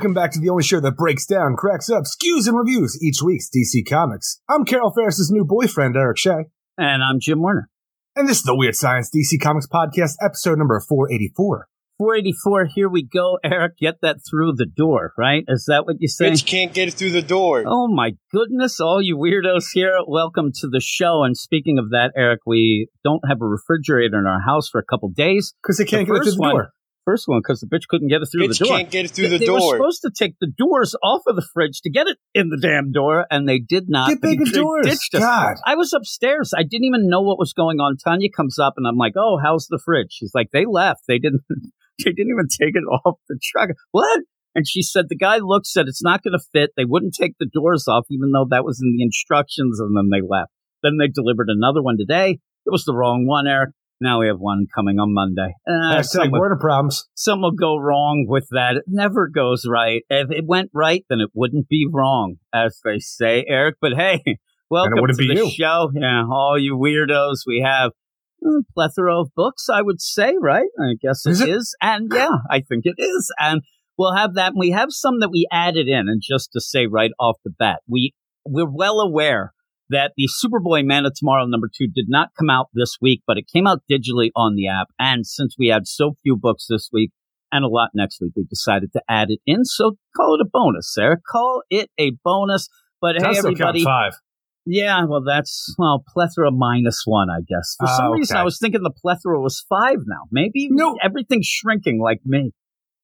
welcome back to the only show that breaks down, cracks up, skews, and reviews each week's DC Comics. I'm Carol Ferris's new boyfriend, Eric Shea. And I'm Jim Warner. And this is the Weird Science DC Comics Podcast, episode number 484. 484, here we go. Eric, get that through the door, right? Is that what you say? Bitch can't get it through the door. Oh my goodness, all you weirdos here, welcome to the show. And speaking of that, Eric, we don't have a refrigerator in our house for a couple days. Because they can't The get it through the one- door. First one, because the bitch couldn't get it through Bitch the door. can't get it through they, the they were supposed to take the doors off of the fridge to get it in the damn door, and they did not. Get They- bigger they doors. ditched. God. I was upstairs. I didn't even know what was going on. Tanya comes up, and I'm like, "Oh, how's the fridge?" She's like, "They left. They didn't. They didn't even take it off the truck. What?" And she said the guy looked said it's not going to fit. They wouldn't take the doors off, even though that was in the instructions, and then they left. Then they delivered another one today. It was the wrong one, Eric. Now we have one coming on Monday. Uh, Hashtag some, will, problems. some will go wrong with that. It never goes right. If it went right, then it wouldn't be wrong, as they say, Eric. But hey, welcome to the you. show. Yeah, all you weirdos. We have a plethora of books, I would say, right? I guess Is it it? is. And yeah, I think it is. And we'll have that. And We have some that we added in. And just to say right off the bat, we, we're well aware that the Superboy Man of Tomorrow number two did not come out this week, but it came out digitally on the app. And since we had so few books this week and a lot next week, we decided to add it in. So call it a bonus, Sarah. Call it a bonus. But hey, I'll still count everybody. five. Yeah, well, that's, well, plethora minus one, I guess. For some Ah, reason. I was thinking the plethora was five now. Maybe No. everything's shrinking like me.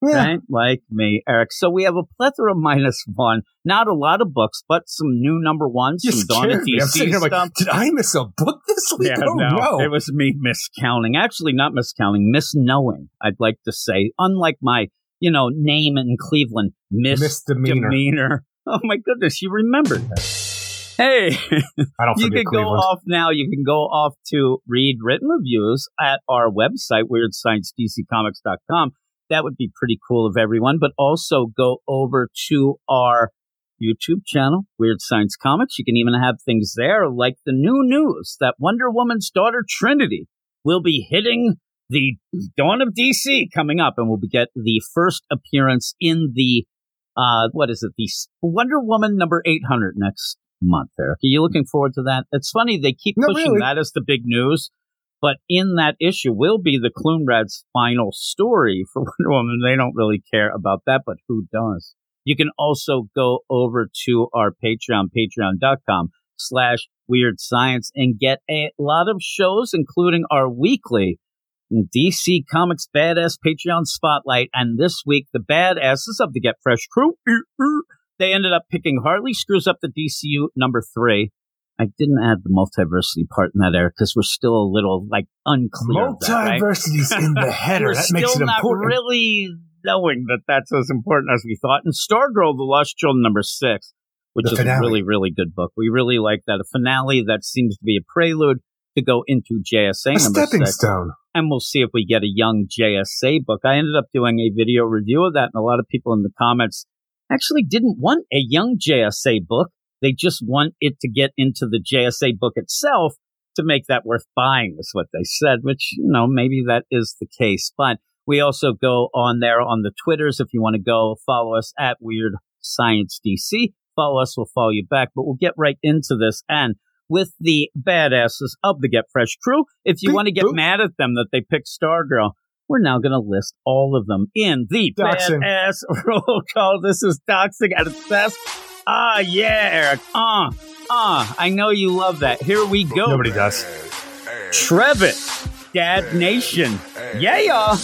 Yeah. Right? Like me, Eric. So we have a plethora of minus one. Not a lot of books, but some new number ones, You some Dawn of. I'm sitting DC here like, did I miss a book this week? Yeah, oh, no. It was me miscounting. Actually, not miscounting, misknowing, I'd like to say. Unlike my, you know, name in Cleveland, Misdemeanor. misdemeanor. Oh my goodness, you remembered that. Hey, I don't you can go off now. You can go off to read written reviews at our website, weirdsciencedccomics.com. That would be pretty cool of everyone. But also go over to our YouTube channel, Weird Science Comics. You can even have things there like the new news that Wonder Woman's daughter Trinity will be hitting the Dawn of DC coming up, and we'll be get the first appearance in the uh, what is it? The Wonder Woman number eight hundred next month. Eric, are you looking forward to that? It's funny they keep Not pushing really. that as the big news, but in that issue will be the Clunrad's final story for Wonder Woman. They don't really care about that, but who does? You can also go over to our Patreon, patreon.com slash weird science and get a lot of shows, including our weekly DC Comics Badass Patreon Spotlight. And this week, the badasses of the Get Fresh crew, they ended up picking Harley Screws Up the DCU number three. I didn't add the multiversity part in that, Eric, because we're still a little like unclear. that, right? Multiversity's in the header. That still makes it not important. really knowing that that's as important as we thought. And Stargirl, The Lost Children, number six, which The is finale. a really, really good book. We really like that. A finale that seems to be a prelude to go into JSA a number stepping six. stone. And we'll see if we get a young JSA book. I ended up doing a video review of that, and a lot of people in the comments actually didn't want a young JSA book. They just want it to get into the JSA book itself to make that worth buying, is what they said, which, you know, maybe that is the case. But we also go on there on the Twitters if you want to go follow us at Weird Science DC. Follow us, we'll follow you back. But we'll get right into this. And with the badasses of the Get Fresh crew, if you want to get boop. mad at them that they picked Stargirl, we're now going to list all of them in the Doxing. badass roll call. This is doxing at its best. Ah, yeah, Eric. Ah, ah. I know you love that. Here we go. Nobody does. Trevitt, Dad Nation. Yeah, yeah.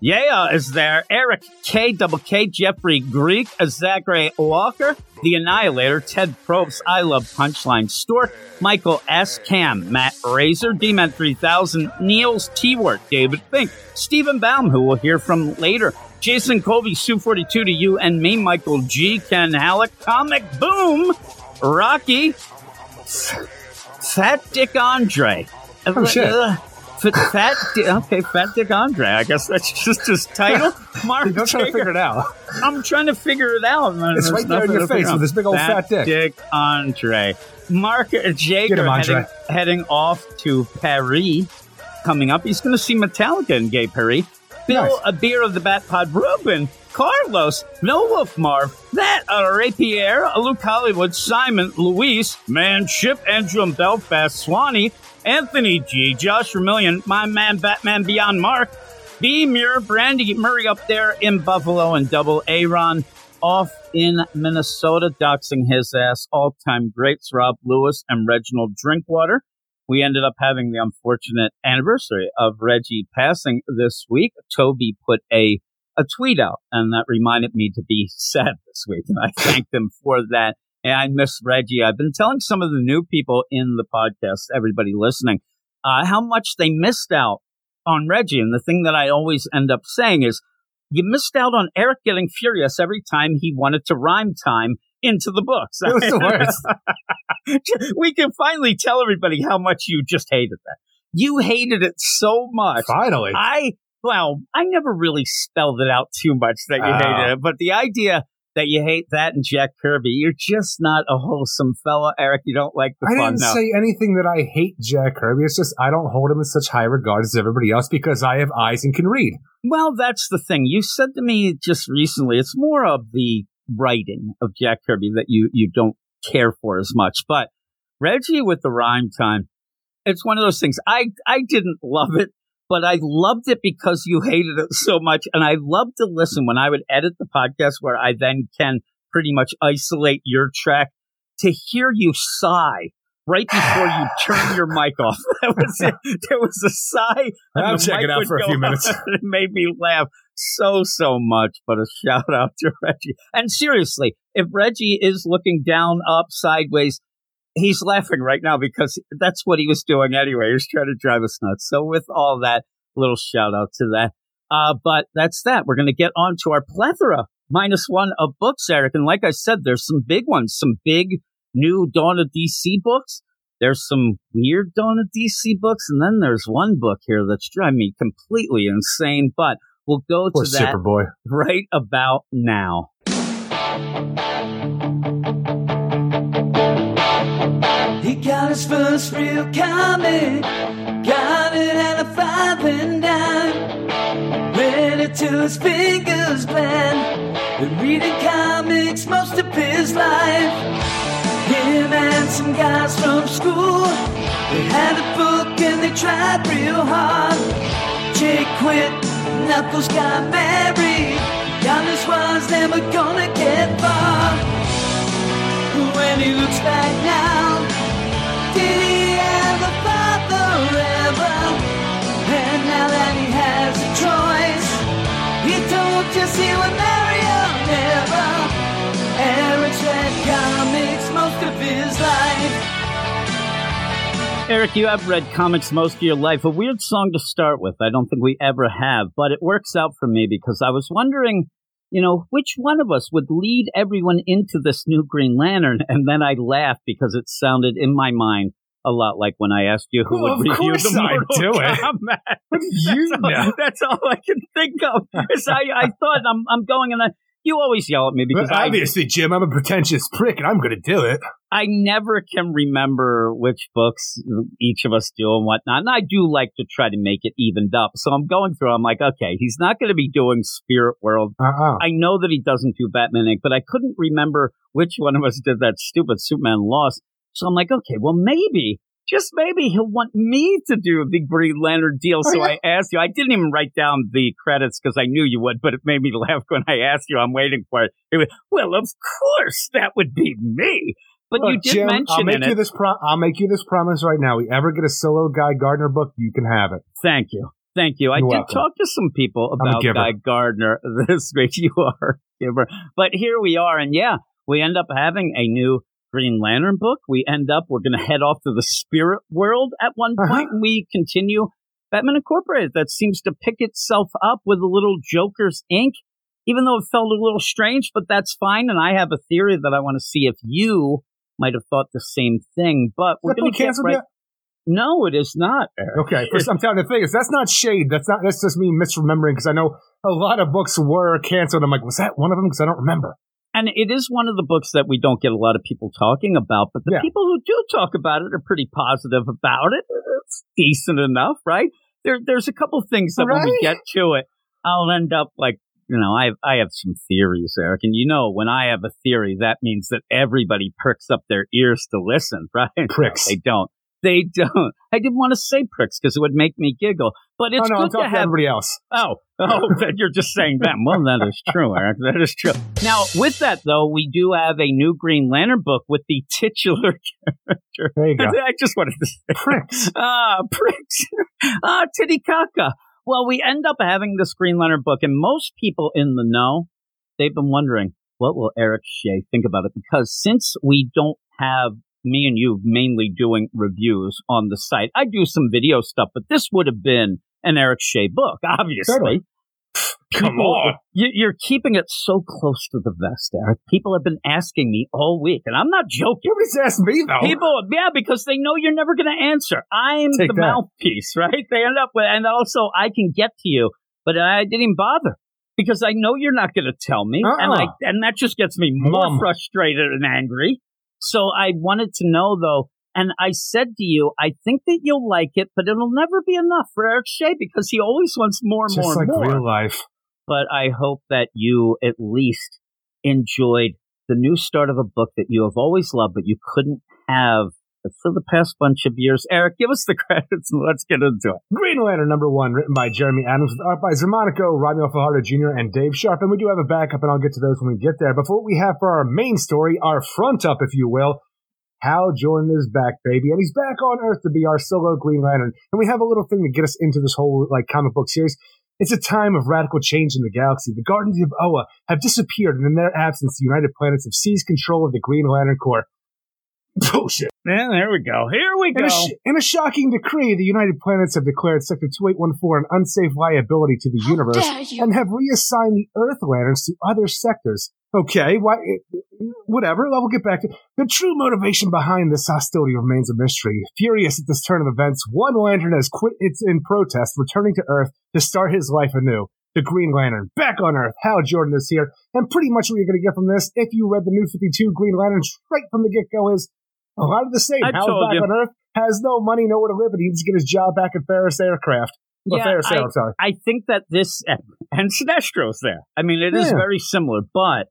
Yeah, is there. Eric K. Double K. Jeffrey Greek, Zachary Walker, The Annihilator, Ted Probst, I Love Punchline, Stork, Michael S. Cam, Matt Razor, Dman 3000, Niels T-Wort, David Fink, Stephen Baum, who we'll hear from later, Jason Colby, Sue 42 to you and me, Michael G. Ken Halleck, Comic Boom, Rocky, Fat Dick Andre. Oh, shit. Uh, Fat, fat okay, Fat Dick Andre. I guess that's just his title. Mark Don't try to figure it out. I'm trying to figure it out. It's There's right there in your face with this big old fat dick. Dick Andre. Mark Jager him, Andre. heading, heading off to Paris. Coming up, he's going to see Metallica in Gay Paris. Bill, Nice. a beer of the Bat Pod, Ruben, Carlos, No Wolf Marv, that uh, Ray Pierre, Luke Hollywood, Simon, Luis, Manship, Andrew Belfast, Swanee, Anthony G, Josh Vermillion, my man Batman Beyond Mark, B Muir, Brandy Murray up there in Buffalo, and Double Aaron off in Minnesota, doxing his ass. All time greats Rob Lewis and Reginald Drinkwater. We ended up having the unfortunate anniversary of Reggie passing this week. Toby put a a tweet out, and that reminded me to be sad this week, and I thanked him for that. And I miss Reggie. I've been telling some of the new people in the podcast, everybody listening, uh, how much they missed out on Reggie. And the thing that I always end up saying is, you missed out on Eric getting furious every time he wanted to rhyme time into the books. It was the worst. we can finally tell everybody how much you just hated that. You hated it so much. Finally. I well, I never really spelled it out too much that you Oh. hated it, but the idea that you hate that and Jack Kirby, you're just not a wholesome fella, Eric. You don't like the I fun I didn't now. say anything that I hate Jack Kirby. It's just I don't hold him in such high regard as everybody else because I have eyes and can read. Well, that's the thing. You said to me just recently, it's more of the writing of Jack Kirby that you, you don't care for as much. But Reggie with the rhyme time, it's one of those things. I, I didn't love it, but I loved it because you hated it so much. And I love to listen when I would edit the podcast where I then can pretty much isolate your track to hear you sigh right before you turn your mic off. That was it. There was a sigh. I'll check it out for a few minutes. It made me laugh so, so much. But a shout out to Reggie. And seriously, if Reggie is looking down, up, sideways, he's laughing right now because that's what he was doing anyway. He was trying to drive us nuts. So with all that, little shout out to that. Uh, but that's that. We're going to get on to our plethora minus one of books, Eric. And like I said, there's some big ones, some big new Dawn of DC books. There's some weird Dawn of DC books, and then there's one book here that's driving me completely insane. But we'll go Poor to that Superboy. right about now. He got his first real comic, got it at a five and dime. Read it till his fingers bled. Been reading comics most of his life. Him and some guys from school, they had a book and they tried real hard. Jake quit, Knuckles got married. Giannis was never gonna get far. When he looks back now, did he have a father ever? And now that he has a choice, he told Jesse would marry or never. Eric, you have read comics most of your life. A weird song to start with. I don't think we ever have, but it works out for me because I was wondering, you know, which one of us would lead everyone into this new Green Lantern? And then I laughed because it sounded in my mind a lot like when I asked you who Well, would review the Mortal do it. Kombat. You That's all, that's all I can think of. Is I, I thought I'm, I'm going and I, you always yell at me uh, because But I obviously, Jim, I'm a pretentious prick, and I'm going to do it. I never can remember which books each of us do and whatnot. And I do like to try to make it evened up. So I'm going through, I'm like, okay, he's not going to be doing Spirit World. Uh-uh. I know that he doesn't do Batman Inc., but I couldn't remember which one of us did that stupid Superman Lost. So I'm like, okay, well, maybe, just maybe he'll want me to do the Green Lantern deal. Oh, so Oh, yeah. I asked you. I didn't even write down the credits because I knew you would, but it made me laugh when I asked you. I'm waiting for it. It was, well, of course, that would be me. But you did Jim, mention I'll make you it. this pro- I'll make you this promise right now. We ever get a solo Guy Gardner book, you can have it. Thank you. Thank you. I You're did welcome. talk to some people about. Guy Gardner this week. You are giver. But here we are. And yeah, we end up having a new Green Lantern book. We end up, we're going to head off to the spirit world at one Uh-huh. point, and we continue Batman Incorporated. That seems to pick itself up with a little Joker's ink, even though it felt a little strange, but that's fine. And I have a theory that I want to see if you might have thought the same thing. But we're going to get right. yet? No, it is not. Eric. Okay, first, I'm telling you, the thing is, that's not shade. That's not. That's just me misremembering because I know a lot of books were canceled. I'm like, was that one of them? Because I don't remember. And it is one of the books that we don't get a lot of people talking about, but the Yeah. people who do talk about it are pretty positive about it. It's decent enough, right? There, there's a couple things that when we get to it, I'll end up like you know, I have, I have some theories, Eric, and you know, when I have a theory, that means that everybody perks up their ears to listen, right? Pricks. they don't. They don't. I didn't want to say pricks because it would make me giggle, but it's oh, no, good to have. everybody else. Oh, oh, you're just saying that. Well, that is true, Eric. That is true. Now, with that though, we do have a new Green Lantern book with the titular character. There you go. I just wanted to say Pricks. ah, pricks. ah, Titicaca. Well, we end up having this Green Lantern book, and most people in the know, they've been wondering, what will Eric Shea think about it? Because since we don't have me and you mainly doing reviews on the site, I do some video stuff, but this would have been an Eric Shea book, obviously. Totally. Come People- on. You, you're keeping it so close to the vest, Eric. People have been asking me all week, and I'm not joking. Nobody's asked me though. People, yeah, because they know you're never going to answer. I'm Take the that. mouthpiece, right? They end up with, and also I can get to you, but I didn't bother because I know you're not going to tell me, and I Uh-uh. and that just gets me more Mum. frustrated and angry. So I wanted to know though, and I said to you, I think that you'll like it, but it'll never be enough for Eric Shea because he always wants more and Just more like more real life. but I hope that you at least enjoyed the new start of a book that you have always loved, but you couldn't have for the past bunch of years. Eric, give us the credits and let's get into it. Green Lantern number one, written by Jeremy Adams, with art by Xermanico, Romeo Fajardo Jr., and Dave Sharp. And we do have a backup, and I'll get to those when we get there. But what we have for our main story, our front up, if you will, Hal Jordan is back, baby, and he's back on Earth to be our solo Green Lantern. And we have a little thing to get us into this whole like comic book series. It's a time of radical change in the galaxy. The Guardians of Oa have disappeared, and in their absence, the United Planets have seized control of the Green Lantern Corps. Bullshit. Yeah, there we go. Here we In go. a, sh- in a shocking decree, the United Planets have declared Sector 2814 an unsafe liability to the universe and have reassigned the Earth Lanterns to other sectors. Okay, why? Whatever. We'll get back to the true motivation behind this hostility remains a mystery. Furious at this turn of events, one lantern has quit its in protest, returning to Earth to start his life anew. The Green Lantern back on Earth. Hal Jordan is here, and pretty much what you're going to get from this, if you read the New 52 Green Lantern straight from the get go, is a lot of the same. I Hal's back you. on Earth, has no money, nowhere to live, and he needs to get his job back at Ferris Aircraft. Yeah, Ferris I- Air, sorry. I think that this and Sinestro's there. I mean, it is Yeah. very similar, but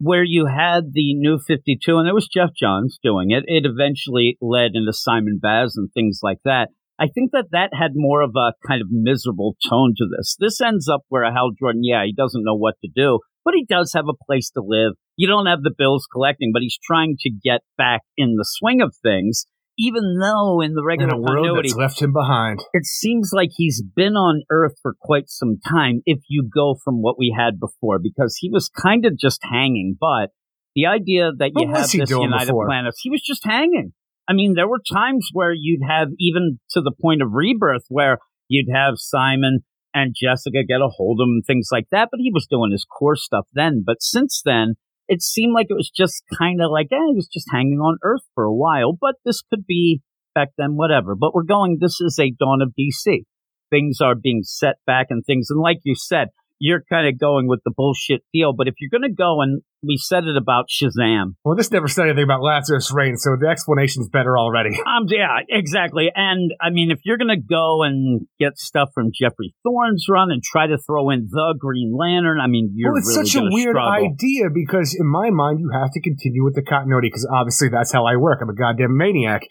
where you had the new 52 and it was Geoff Johns doing it, it eventually led into Simon Baz and things like that. I think that that had more of a kind of miserable tone to this. This ends up where Hal Jordan, yeah, he doesn't know what to do, but he does have a place to live. You don't have the bills collecting, but he's trying to get back in the swing of things, even though in the regular a world that's left him behind. it seems like he's been on Earth for quite some time if you go from what we had before, because he was kind of just hanging. But the idea that you have this United before? Planets, he was just hanging. I mean, there were times where you'd have, even to the point of rebirth, where you'd have Simon and Jessica get a hold of him and things like that, but he was doing his core stuff then. But since then, it seemed like it was just kind of like, eh, he was just hanging on Earth for a while, but this could be back then, whatever. But we're going, this is a dawn of DC. Things are being set back and things. And like you said, you're kind of going with the bullshit deal. But if you're going to go and we said it about Shazam, Well, this never said anything about Lazarus Reign, so the explanation's better already. um, yeah, exactly. And I mean, if you're going to go and get stuff from Geoffrey Thorne's run and try to throw in the Green Lantern, I mean, you're well, it's really such a weird struggle. idea because in my mind, you have to continue with the continuity because obviously that's how I work. I'm a goddamn maniac.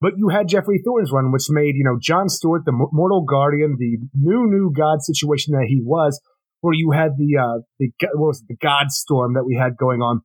But you had Geoffrey Thorne's run, which made, you know, John Stewart, the Mo- Mortal Guardian, the new, new God situation that he was, where you had the, uh, the, what was it, the God Storm that we had going on,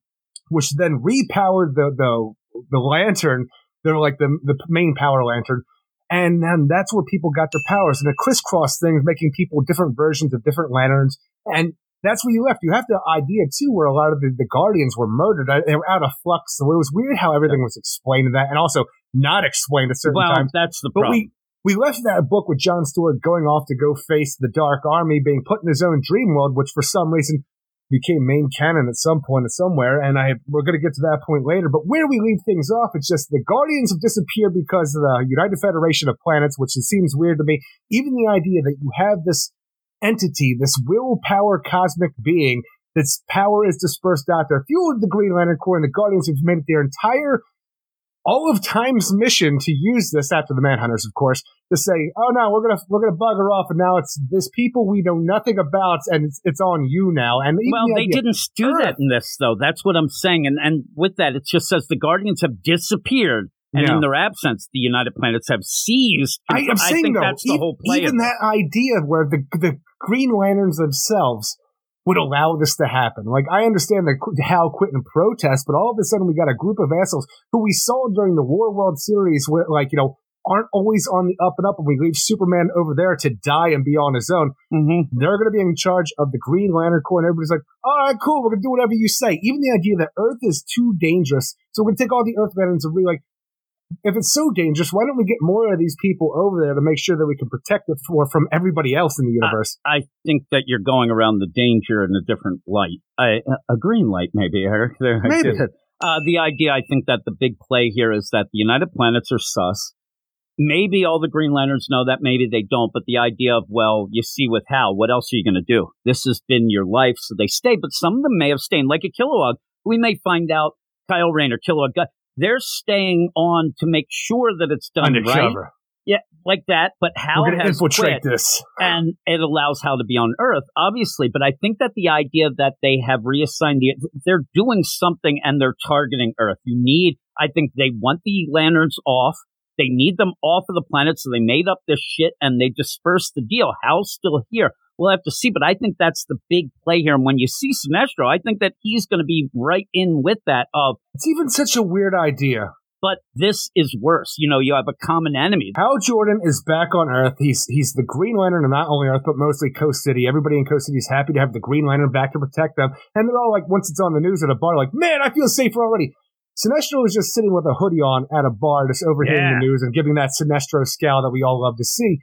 which then repowered the, the, the lantern. They're like the, the main power lantern. And then that's where people got their powers. And the crisscross thing is making people different versions of different lanterns. And that's where you left. You have the idea too, where a lot of the, the guardians were murdered. Uh, They were out of flux. So it was weird how everything was explained in that, and also not explained at certain Well, times. that's the But problem. we we left that book with John Stewart going off to go face the Dark Army, being put in his own dream world, which for some reason became main canon at some point at somewhere. And I we're going to get to that point later. But where we leave things off, it's just the Guardians have disappeared because of the United Federation of Planets, which seems weird to me. Even the idea that you have this entity, this willpower cosmic being, that's power is dispersed out there, fueled the Green Lantern Corps, and the Guardians have made it their entire all of time's mission to use this after the Manhunters, of course, to say, "Oh no, we're gonna we're gonna bugger off," and now it's this people we know nothing about, and it's, it's on you now. And well, the they didn't do Earth. that in this, though. That's what I'm saying. And and with that, it just says the Guardians have disappeared, and Yeah. in their absence, the United Planets have seized. I am saying think though, that's the even, whole play. even that idea where the the Green Lanterns themselves would allow this to happen. Like I understand that Hal quit in protest, but all of a sudden we got a group of assholes who we saw during the War World series, where like you know aren't always on the up and up, and we leave Superman over there to die and be on his own. Mhm. They're going to be in charge of the Green Lantern Corps, and everybody's like, "All right, cool, we're going to do whatever you say." Even the idea that Earth is too dangerous, so we're going to take all the Earth Lanterns and be like, if it's so dangerous, why don't we get more of these people over there to make sure that we can protect it for from everybody else in the universe? I think that you're going around the danger in a different light. I, a green light, maybe, Eric. There, Maybe. Uh, the idea, I think that the big play here is that the United Planets are sus. Maybe all the Green Lanterns know that, maybe they don't. But the idea of, well, you see with Hal, what else are you going to do? This has been your life, so they stay. But some of them may have stayed, like a Kilowog. We may find out Kyle Rayner, Kilowog, they're staying on to make sure that it's done right. Yeah, like that. But Hal We're to has infiltrate quit this. and it allows Hal to be on Earth, obviously. But I think that the idea that they have reassigned the, they're doing something and they're targeting Earth. You need, I think they want the lanterns off. They need them off of the planet, so they made up this shit and they dispersed the deal. Hal's still here. We'll have to see, but I think that's the big play here. And when you see Sinestro, I think that he's going to be right in with that of, It's even such a weird idea. but this is worse. You know, you have a common enemy. Hal Jordan is back on Earth. He's he's the Green Lantern, and not only Earth, but mostly Coast City. Everybody in Coast City is happy to have the Green Lantern back to protect them. And they're all like, once it's on the news at a bar, like, man, I feel safer already. Sinestro is just sitting with a hoodie on at a bar, just overhearing Yeah. the news and giving that Sinestro scowl that we all love to see.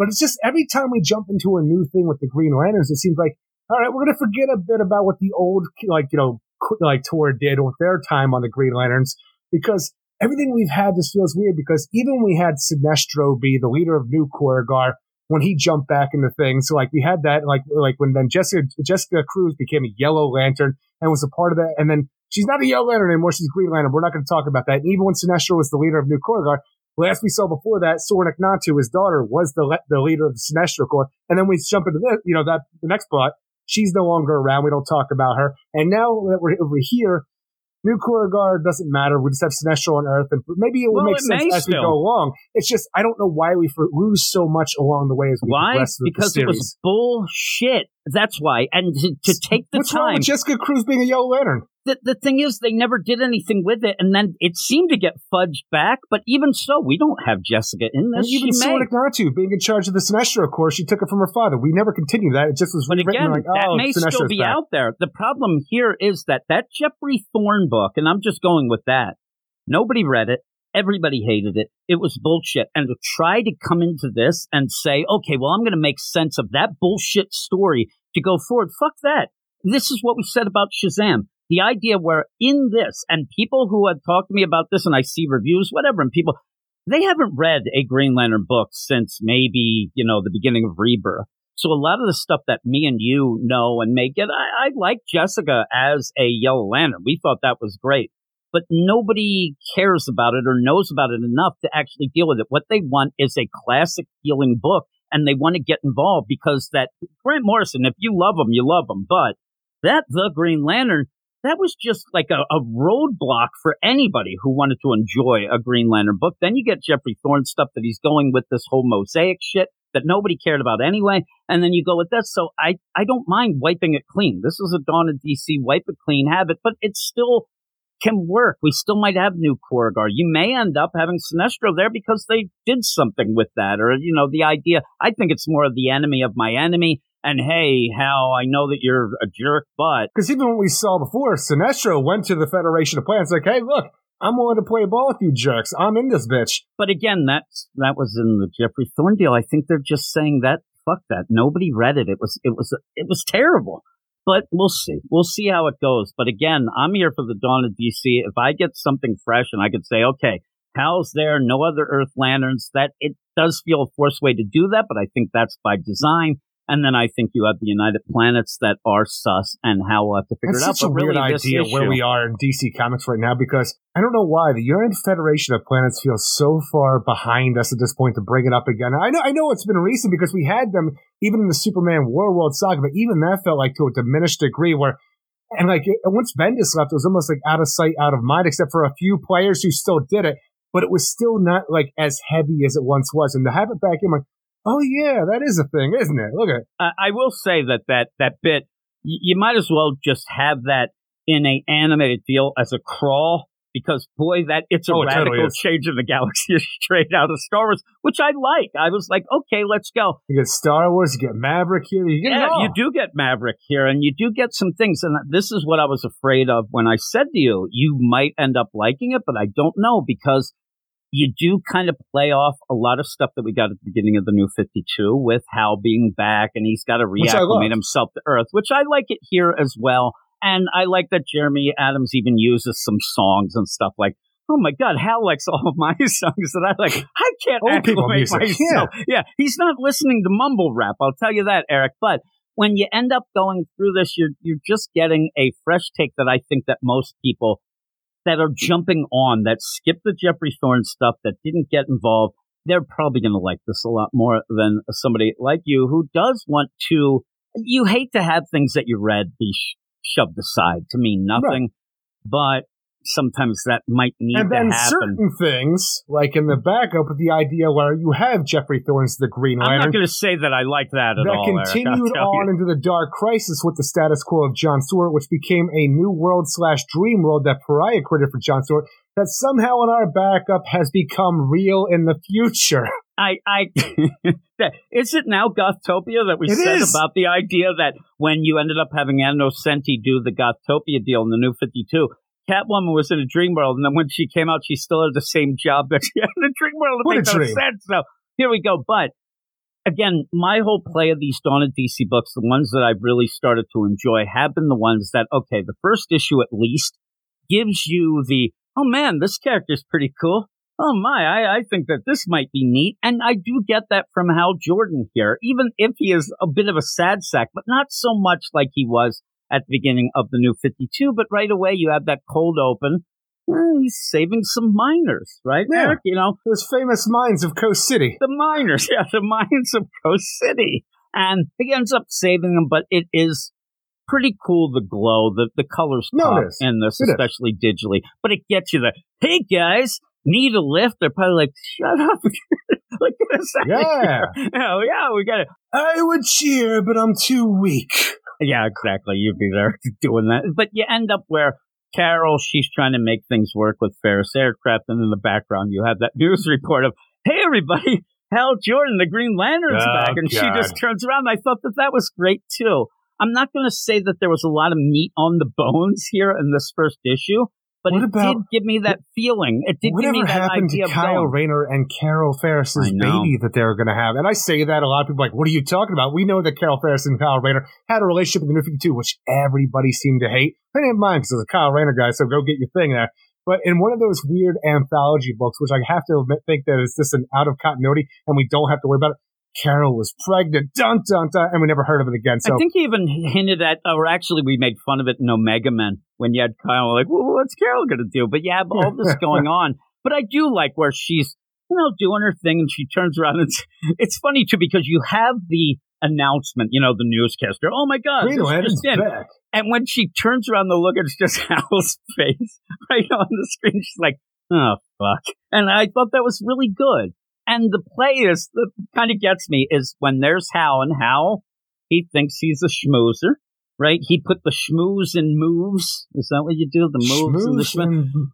But it's just every time we jump into a new thing with the Green Lanterns, it seems like, all right, we're going to forget a bit about what the old, like, you know, like Tor did with their time on the Green Lanterns because everything we've had just feels weird because even when we had Sinestro be the leader of New Korugar when he jumped back into things, so like we had that like like when then Jessica Jessica Cruz became a Yellow Lantern and was a part of that, and then she's not a Yellow Lantern anymore; she's a Green Lantern. We're not going to talk about that. And even when Sinestro was the leader of New Korugar, last we saw before that, Soranik Natu, his daughter, was the le- the leader of the Sinestro Corps, and then we jump into this, you know, that the next plot. She's no longer around. We don't talk about her. And now that we're over here, New Korugar doesn't matter. We just have Sinestro on Earth, and maybe it will Well, make it sense as we go along. It's just I don't know why we for, lose so much along the way as we Why? progress through Because the it was bullshit. That's why. And to, to take the What's wrong time. with Jessica Cruz being a Yellow Lantern? The, the thing is, they never did anything with it, and then it seemed to get fudged back. But even so, we don't have Jessica in And this. even she may. Soranik Natu being in charge of the Sinestro Corps, she took it from her father. We never continued that. It just was But rewritten again, like, that oh, may Sinestro's still be back. out there. The problem here is that that Geoffrey Thorne book, and I'm just going with that. Nobody read it. Everybody hated it. It was bullshit. And to try to come into this and say, okay, well, I'm going to make sense of that bullshit story to go forward. Fuck that. This is what we said about Shazam. The idea where in this, and people who have talked to me about this, and I see reviews, whatever, and people, they haven't read a Green Lantern book since maybe, you know, the beginning of Rebirth. So a lot of the stuff that me and you know and make it, I, I like Jessica as a Yellow Lantern. We thought that was great. But nobody cares about it or knows about it enough to actually deal with it. What they want is a classic feeling book and they want to get involved because that Grant Morrison, if you love him, you love him. But that The Green Lantern, that was just like a, a roadblock for anybody who wanted to enjoy a Green Lantern book. Then you get Geoffrey Thorne stuff that he's going with this whole mosaic shit that nobody cared about anyway. And then you go with this. So I, I don't mind wiping it clean. This is a Dawn of DC, wipe it clean, habit, but it still can work. We still might have new Korugar. You may end up having Sinestro there because they did something with that. Or, you know, the idea, I think it's more of the enemy of my enemy. And hey, Hal, I know that you're a jerk, but Because even what we saw before, Sinestro went to the Federation of Planets like, hey, look, I'm willing to play ball with you jerks. I'm in this bitch. But again, that's that was in the Geoffrey Thorne deal. I think they're just saying that fuck that. Nobody read it. It was it was it was terrible. But we'll see. We'll see how it goes. But again, I'm here for the dawn of DC. If I get something fresh and I could say, okay, Hal's there, no other Earth Lanterns, that it does feel a forced way to do that, but I think that's by design. And then I think you have the United Planets that are sus and how we'll have to figure That's it out. such a really, weird idea where we are in DC Comics right now because I don't know why the United Federation of Planets feels so far behind us at this point to bring it up again. I know, I know it's been recent because we had them even in the Superman War World saga, but even that felt like to a diminished degree where. And like once Bendis left, it was almost like out of sight, out of mind, except for a few players who still did it. But it was still not like as heavy as it once was. And to have it back in, like, oh yeah, that is a thing, isn't it? Look at it. I, I will say that that that bit y- you might as well just have that in a animated deal as a crawl because boy that it's a Oh, it totally radical is. change in the galaxy straight out of Star Wars which I like I was like okay let's go You get Star Wars, you get Maverick here, you get yeah you do get Maverick here and you do get some things and this is what I was afraid of when I said to you you might end up liking it but I don't know because you do kind of play off a lot of stuff that we got at the beginning of the new 52 with Hal being back and he's got to reacclimate himself to Earth, which I like it here as well. And I like that Jeremy Adams even uses some songs and stuff like, oh my God, Hal likes all of my songs that I like. I can't Old acclimate myself. Yeah, he's not listening to mumble rap. I'll tell you that, Eric. But when you end up going through this, you're you're just getting a fresh take that I think that most people that are jumping on that skip the Geoffrey Thorne stuff that didn't get involved, they're probably going to like this a lot more than somebody like you who does want to. You hate to have things that you read be sh- shoved aside to mean nothing, but sometimes that might need and to then happen. certain things, like in the backup with the idea where you have Geoffrey Thorne's the Green liner. I'm not going to say that I like that at that all. I'll continued on you. into the Dark Crisis with the status quo of John Stewart, which became a new world slash dream world that Pariah created for John Stewart, that somehow in our backup has become real in the future. I, I, that- is it now Gothtopia that we It said is. about the idea that when you ended up having Ann Nocenti do the Gothtopia deal in the New 52, Catwoman was in a dream world, and then when she came out, she still had the same job that she had in the dream world. It What makes no dream. sense. So here we go. But again, my whole play of these Dawn of DC books, the ones that I've really started to enjoy, have been the ones that, okay, the first issue at least gives you the, oh man, this character's pretty cool. Oh my, I, I think that this might be neat. And I do get that from Hal Jordan here, even if he is a bit of a sad sack, but not so much like he was at the beginning of the new 52. But right away, you have that cold open. Eh, he's saving some miners, right, Yeah. Eric? You know, Those famous mines of Coast City. the miners, yeah, the mines of Coast City. And he ends up saving them, but it is pretty cool the glow, the, the colors No, in this, It is. especially digitally. But it gets you the, hey guys, need a lift? They're probably like, shut up. Look at this. Yeah. Oh, yeah, we got it. I would cheer, but I'm too weak. Yeah, exactly. You'd be there doing that. But you end up where Carol, she's trying to make things work with Ferris Aircraft, and in the background you have that news report of, "Hey, everybody, Hal Jordan, the Green Lantern's Oh, back," and she just turns around. I thought that that was great too. I'm not going to say that there was a lot of meat on the bones here in this first issue, but What it about- did give me that feeling. It did give me that idea to of Kyle. Rayner and Carol Ferris's baby that they were going to have? And I say that a lot of people are like, what are you talking about? We know that Carol Ferris and Kyle Rayner had a relationship in the New 52, which everybody seemed to hate. I didn't mind because I was a Kyle Rayner guy, so go get your thing there. But in one of those weird anthology books, which I have to admit, think that is just an out of continuity and we don't have to worry about it, Carol was pregnant, dun dun dun, and we never heard of it again. So I think he even hinted at, or actually, we made fun of it in Omega Men when you had Kyle like, well, what's Carol going to do? But you have all this going on. But I do like where she's, you know, doing her thing and she turns around and it's, it's funny too because you have the announcement, you know, the newscaster. Oh my God, just in. back. And when she turns around to look, it's just Hal's face right on the screen. She's like, oh, fuck. And I thought that was really good. And the play is, that kind of gets me, is when there's Hal, and Hal, he thinks he's a schmoozer, right? He put the schmooze in moves. Is that what you do? The moves and the Schmooze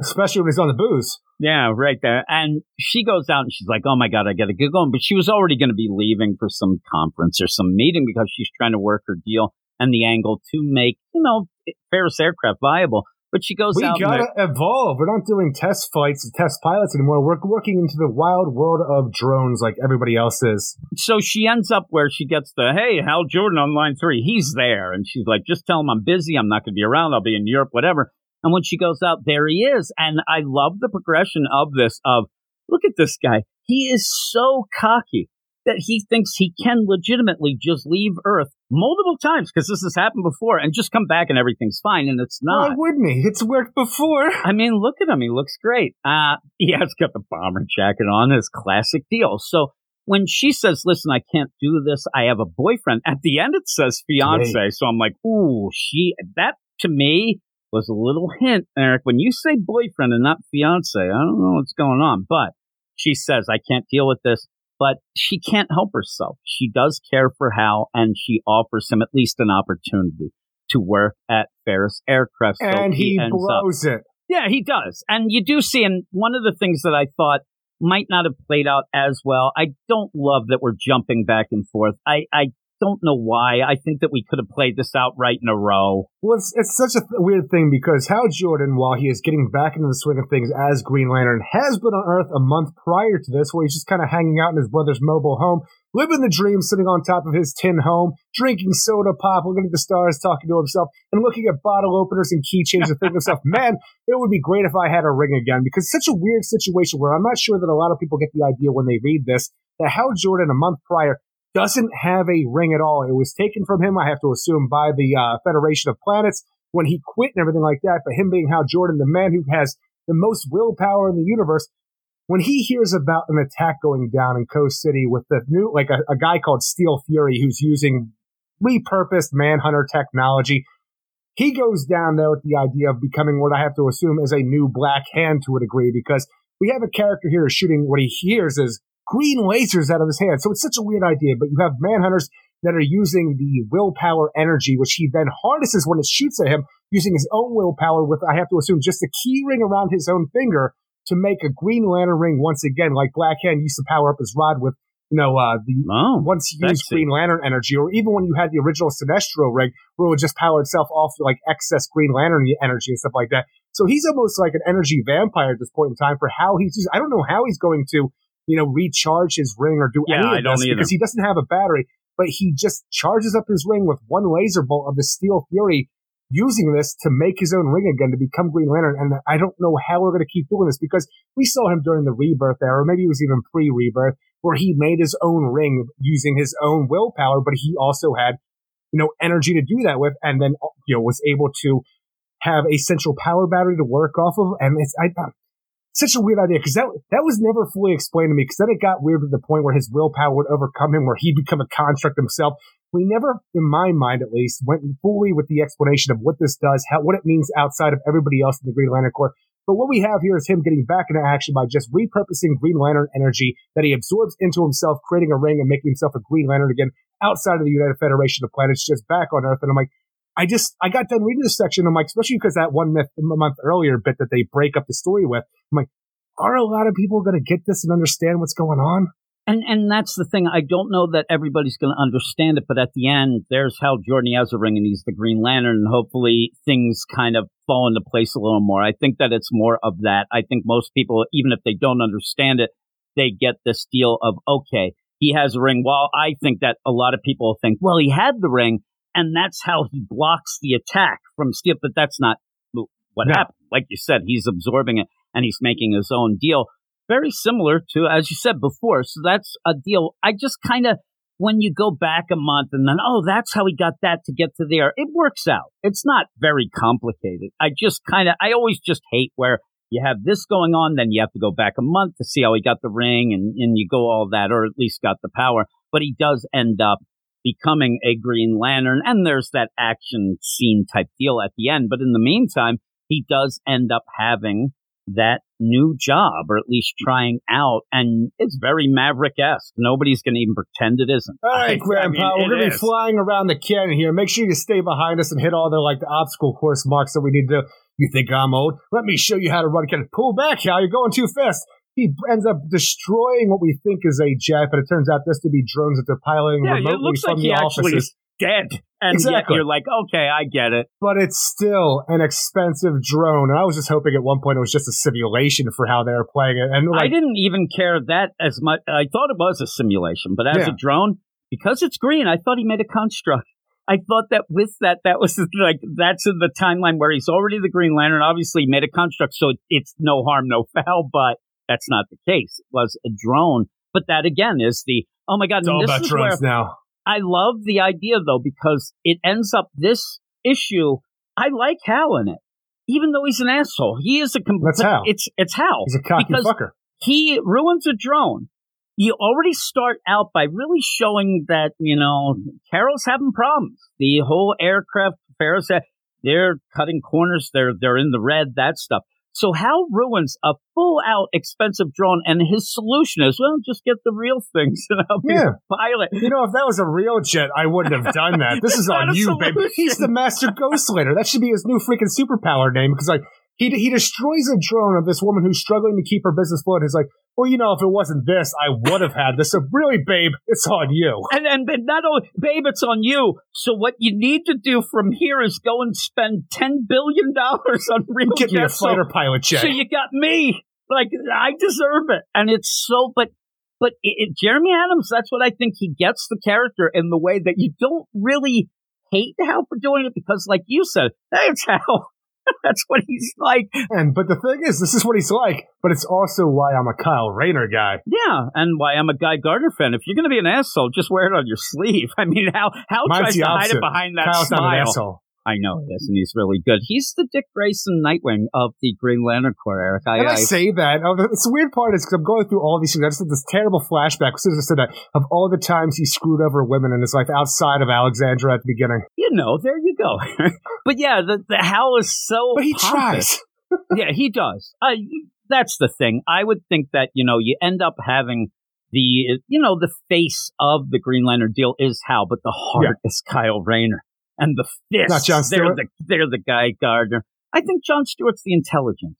especially when he's on the booze. Yeah, right there. And she goes out and she's like, oh my God, I got to get going. But she was already going to be leaving for some conference or some meeting because she's trying to work her deal and the angle to make, you know, Ferris Aircraft viable. But she goes We out. and gotta evolve. We're not doing test flights, and test pilots anymore. We're working into the wild world of drones like everybody else is. so she ends up where she gets the, hey, Hal Jordan on line three. He's there. And she's like, just tell him I'm busy. I'm not going to be around. I'll be in Europe, whatever. And when she goes out, there he is. And I love the progression of this of, look at this guy. He is so cocky. that he thinks he can legitimately just leave Earth multiple times because this has happened before and just come back and everything's fine and it's not. Why wouldn't he? It's worked before. I mean, look at him. He looks great. Uh, he has got the bomber jacket on, his classic deal. So when she says, listen, I can't do this. I have a boyfriend. At the end, it says fiance. Great. So I'm like, ooh, she, that to me was a little hint, Eric. When you say boyfriend and not fiance, I don't know what's going on, but she says, I can't deal with this but she can't help herself. She does care for Hal and she offers him at least an opportunity to work at Ferris Aircraft. So and he, he blows up. it. Yeah, he does. And you do see, and one of the things that I thought might not have played out as well, I don't love that we're jumping back and forth. I, I don't know why. I think that we could have played this out right in a row. Well, it's, it's such a th- weird thing because Hal Jordan, while he is getting back into the swing of things as Green Lantern, has been on Earth a month prior to this, where he's just kind of hanging out in his brother's mobile home, living the dream, sitting on top of his tin home, drinking soda pop, looking at the stars, talking to himself, and looking at bottle openers and keychains and thinking to himself, man, it would be great if I had a ring again. Because it's such a weird situation where I'm not sure that a lot of people get the idea when they read this that Hal Jordan, a month prior, doesn't have a ring at all. It was taken from him, I have to assume, by the uh, Federation of Planets when he quit and everything like that. But him being Hal Jordan, the man who has the most willpower in the universe, when he hears about an attack going down in Coast City with the new, like a, a guy called Steel Fury who's using repurposed Manhunter technology, he goes down there with the idea of becoming what I have to assume is a new Black Hand to a degree because we have a character here shooting what he hears is green lasers out of his hand. So it's such a weird idea, but you have manhunters that are using the willpower energy, which he then harnesses when it shoots at him using his own willpower with, I have to assume, just a key ring around his own finger to make a Green Lantern ring once again, like Black Hand used to power up his rod with, you know, uh, the, oh, once you use Green Lantern energy, or even when you had the original Sinestro ring, where it would just power itself off like excess Green Lantern energy and stuff like that. So he's almost like an energy vampire at this point in time for how he's, just, I don't know how he's going to, you know, recharge his ring or do yeah, any of this because he doesn't have a battery. But he just charges up his ring with one laser bolt of the Steel Fury, using this to make his own ring again to become Green Lantern. And I don't know how we're going to keep doing this because we saw him during the Rebirth era, or maybe it was even pre-Rebirth, where he made his own ring using his own willpower, but he also had, you know, energy to do that with, and then you know was able to have a central power battery to work off of. And it's I such a weird idea because that that was never fully explained to me. Because then it got weird to the point where his willpower would overcome him, where he'd become a construct himself. We never, in my mind at least, went fully with the explanation of what this does, how what it means outside of everybody else in the Green Lantern Corps. But what we have here is him getting back into action by just repurposing Green Lantern energy that he absorbs into himself, creating a ring and making himself a Green Lantern again outside of the United Federation of Planets, just back on Earth. And I'm like, I just I got done reading this section. I'm like, especially because that one myth, a month earlier bit that they break up the story with. I'm like, are a lot of people going to get this and understand what's going on? And and that's the thing. I don't know that everybody's going to understand it, but at the end, there's Hal Jordan has a ring and he's the Green Lantern, and hopefully things kind of fall into place a little more. I think that it's more of that. I think most people, even if they don't understand it, they get this deal of okay, he has a ring. While I think that a lot of people think, well, he had the ring, and that's how he blocks the attack from Skip, but that's not what no. happened. Like you said, he's absorbing it and he's making his own deal. Very similar to, as you said before. So that's a deal. I just kind of, when you go back a month and then, oh, that's how he got that to get to there, it works out. It's not very complicated. I just kind of, I always just hate where you have this going on, then you have to go back a month to see how he got the ring and, and you go all that, or at least got the power. But he does end up becoming a Green Lantern, and there's that action scene type deal at the end. But in the meantime, he does end up having that new job, or at least trying out, and it's very Maverick esque. Nobody's going to even pretend it isn't. All right, I, Grandpa, I mean, we're going to be flying around the canyon here. Make sure you stay behind us and hit all the like the obstacle course marks that we need to. You think I'm old? Let me show you how to run. Can pull back, Hal. You're going too fast. He ends up destroying what we think is a jet, but it turns out this to be drones that they're piloting yeah, remotely from like the offices dead. And exactly. you're like, okay, I get it. But it's still an expensive drone. And I was just hoping at one point it was just a simulation for how they were playing it. And like, I didn't even care that as much. I thought it was a simulation, but as yeah. a drone, because it's green, I thought he made a construct. I thought that with that, that was like, that's in the timeline where he's already the Green Lantern. Obviously, made a construct, so it's no harm, no foul, but that's not the case. It was a drone But that again is the oh my god, It's all this about where now. I love the idea though because it ends up this issue. I like Hal in it, even though he's an asshole. He is a com- That's Hal. It's it's Hal He's a cocky fucker. he ruins a drone. You already start out by really showing that, you know, Carol's having problems. The whole aircraft affairs, they're cutting corners, they're they're in the red, that stuff. So Hal ruins a full out expensive drone and his solution is, well, just get the real things and I'll be Yeah. a pilot. You know, if that was a real jet, I wouldn't have done that. This is on you, baby. He's the master ghostlater. That should be his new freaking superpower name because, like, he he destroys a drone of this woman who's struggling to keep her business afloat. He's like, well, you know, if it wasn't this, I would have had this. So really, babe, it's on you. And and not only, babe, it's on you. So what you need to do from here is go and spend ten billion dollars on real Get me a jets. So- fighter pilot jet. So you got me. Like I deserve it, and it's so. But but it, it- Jeremy Adams, that's what I think he gets the character in the way that you don't really hate Hal for doing it because, like you said, hey, it's Hal. that's what he's like. and but the thing is, this is what he's like. But it's also why I'm a Kyle Rayner guy. Yeah, and why I'm a Guy Gardner fan. If you're going to be an asshole, just wear it on your sleeve. I mean, how how Mine's tries to hide it behind that Kyle's not an smile. I know he is, and he's really good. He's the Dick Grayson Nightwing of the Green Lantern Corps, Eric. I, I I- say that. Oh, the, the weird part is because I'm going through all these things. I just had this terrible flashback. As soon as I said that, of all the times he screwed over women in his life outside of Alexandra at the beginning. you know, there you go. but yeah, the, the Hal is so. But he pompous. tries. yeah, he does. I, that's the thing. I would think that you know you end up having the you know the face of the Green Lantern deal is Hal, but the heart is Kyle Rayner, and the fists Not Jon they're the they're the Guy Gardner. I think John Stewart's the intelligence.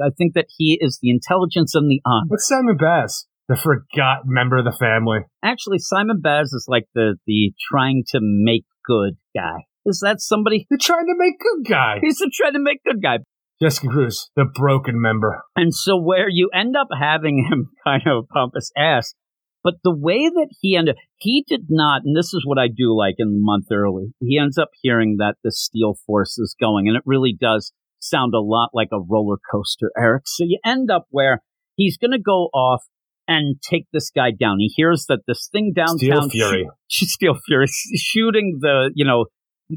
I think that he is the intelligence and the honor. What's Simon Baz? The forgotten member of the family. Actually, Simon Baz is like the the trying to make good guy. Is that somebody? They're trying to make good guy. He's the trying to make good guy. Jessica Cruz, the broken member. And so where you end up having him kind of pompous ass, but the way that he ended, he did not, and this is what I do like in the month early. He ends up hearing that the Steel Force is going, and it really does sound a lot like a roller coaster, Eric. So you end up where he's going to go off and take this guy down. He hears that this thing downtown, Steel Fury. Steel Fury, shooting the you know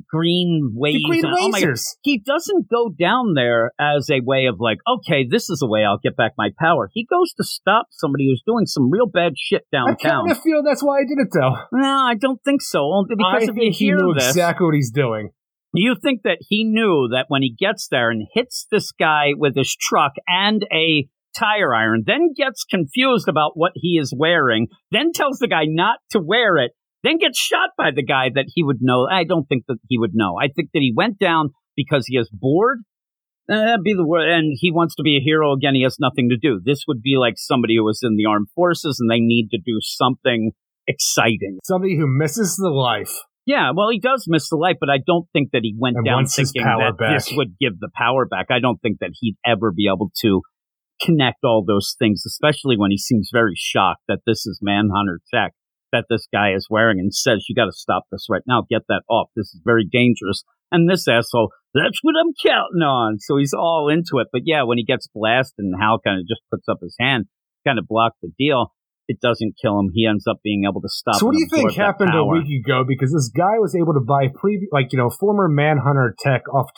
green waves. The green and- oh my lasers. he doesn't go down there as a way of like, okay, this is a way I'll get back my power. He goes to stop somebody who's doing some real bad shit downtown. I kind of feel that's why I did it, though. No, I don't think so. Only because I if think you he knew this, exactly what he's doing. you think that he knew that when he gets there and hits this guy with his truck and a tire iron, then gets confused about what he is wearing, then tells the guy not to wear it, then gets shot by the guy that he would know. I don't think that he would know. I think that he went down because he is bored. Uh, That'd be the word. And he wants to be a hero again. He has nothing to do. This would be like somebody who was in the armed forces and they need to do something exciting. Somebody who misses the life. Yeah, well, he does miss the life, but I don't think that he went And down thinking that back. this would give the power back. I don't think that he'd ever be able to connect all those things, especially when he seems very shocked that this is Manhunter tech that this guy is wearing and says, You got to stop this right now. Get that off. This is very dangerous. And this asshole, that's what I'm counting on. So he's all into it. But yeah, when he gets blasted and Hal kind of just puts up his hand, kind of block the deal, it doesn't kill him. He ends up being able to stop. So what do you think happened a week ago? Because this guy was able to buy previ- like you know former Manhunter tech off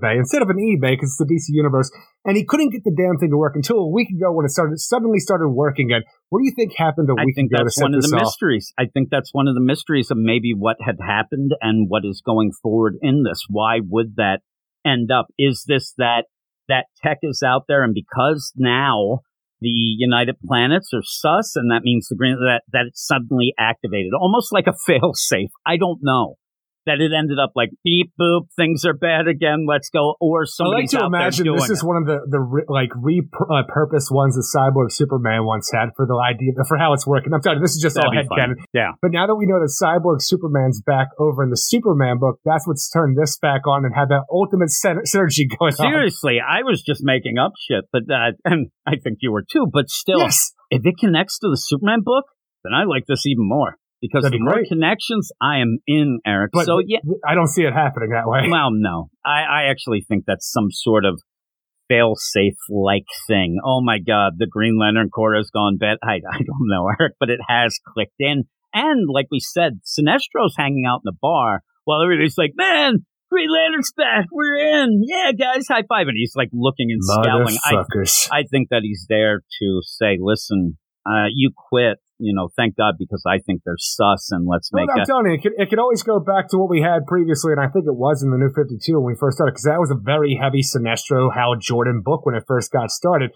Bay instead of an eBay because it's the DC universe, and he couldn't get the damn thing to work until a week ago when it started suddenly started working again. What do you think happened a week ago? I think ago that's one of the off? mysteries. I think that's one of the mysteries of maybe what had happened and what is going forward in this. Why would that end up? Is this that that tech is out there and because now the United Planets are sus and that means the green that that it's suddenly activated, almost like a fail safe. I don't know. That it ended up like beep boop, things are bad again. Let's go. Or I like somebody's to out imagine this is it. one of the the re- like repurposed ones that Cyborg Superman once had for the idea for how it's working. I'm telling you, this is just That'd all headcanon. Yeah. But now that we know that Cyborg Superman's back over in the Superman book, that's what's turned this back on and had that ultimate syner- synergy going on. Seriously, I was just making up shit, but uh, and I think you were too. But still, Yes. if it connects to the Superman book, then I like this even more because That'd the be more great. connections, I am in, Eric. But so yeah, I don't see it happening that way. well, no, I, I actually think that's some sort of fail-safe like thing. Oh my God, the Green Lantern Corps has gone bad. I, I don't know, Eric, but it has clicked in. And like we said, Sinestro's hanging out in the bar while everybody's like, man, Green Lantern's back. We're in. Yeah, guys, high five. And he's like looking and scowling. I, I think that he's there to say, listen, uh, you quit you know, thank God because I think they're sus and let's make. Well, I'm telling you, it could, it could always go back to what we had previously, and I think it was in the New Fifty Two when we first started, because that was a very heavy Sinestro Hal Jordan book when it first got started.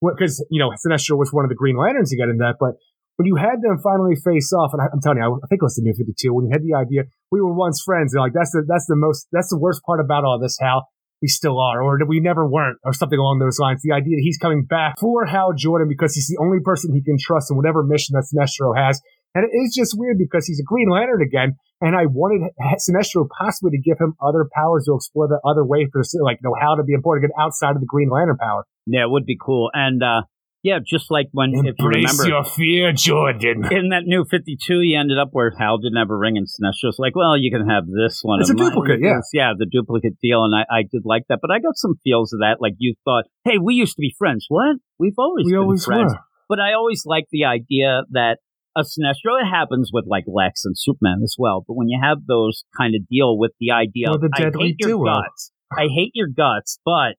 Because you know, Sinestro was one of the Green Lanterns to get in that, but when you had them finally face off, and I, am telling you, I, think it was the New Fifty Two when you had the idea we were once friends. They're like, that's the that's the most that's the worst part about all this, Hal we still are, or we never weren't, or something along those lines. The idea that he's coming back for Hal Jordan because he's the only person he can trust in whatever mission that Sinestro has. And it is just weird because he's a Green Lantern again, and I wanted Sinestro possibly to give him other powers to explore the other way for, like, you know, how to be important again outside of the Green Lantern power. Yeah, it would be cool. And, uh, yeah, just like when Embrace if you remember your fear, Jordan. In that new Fifty Two, he ended up where Hal didn't have a ring, and Sinestro's like, "Well, you can have this one." It's a duplicate, yeah, yeah, the duplicate deal, and I, I did like that, but I got some feels of that. Like you thought, "Hey, we used to be friends." What? We've always we been always friends. Were. But I always like the idea that a Sinestro. It happens with like Lex and Superman as well. But when you have those kind of deal with the idea, the I hate your duo. guts. I hate your guts, but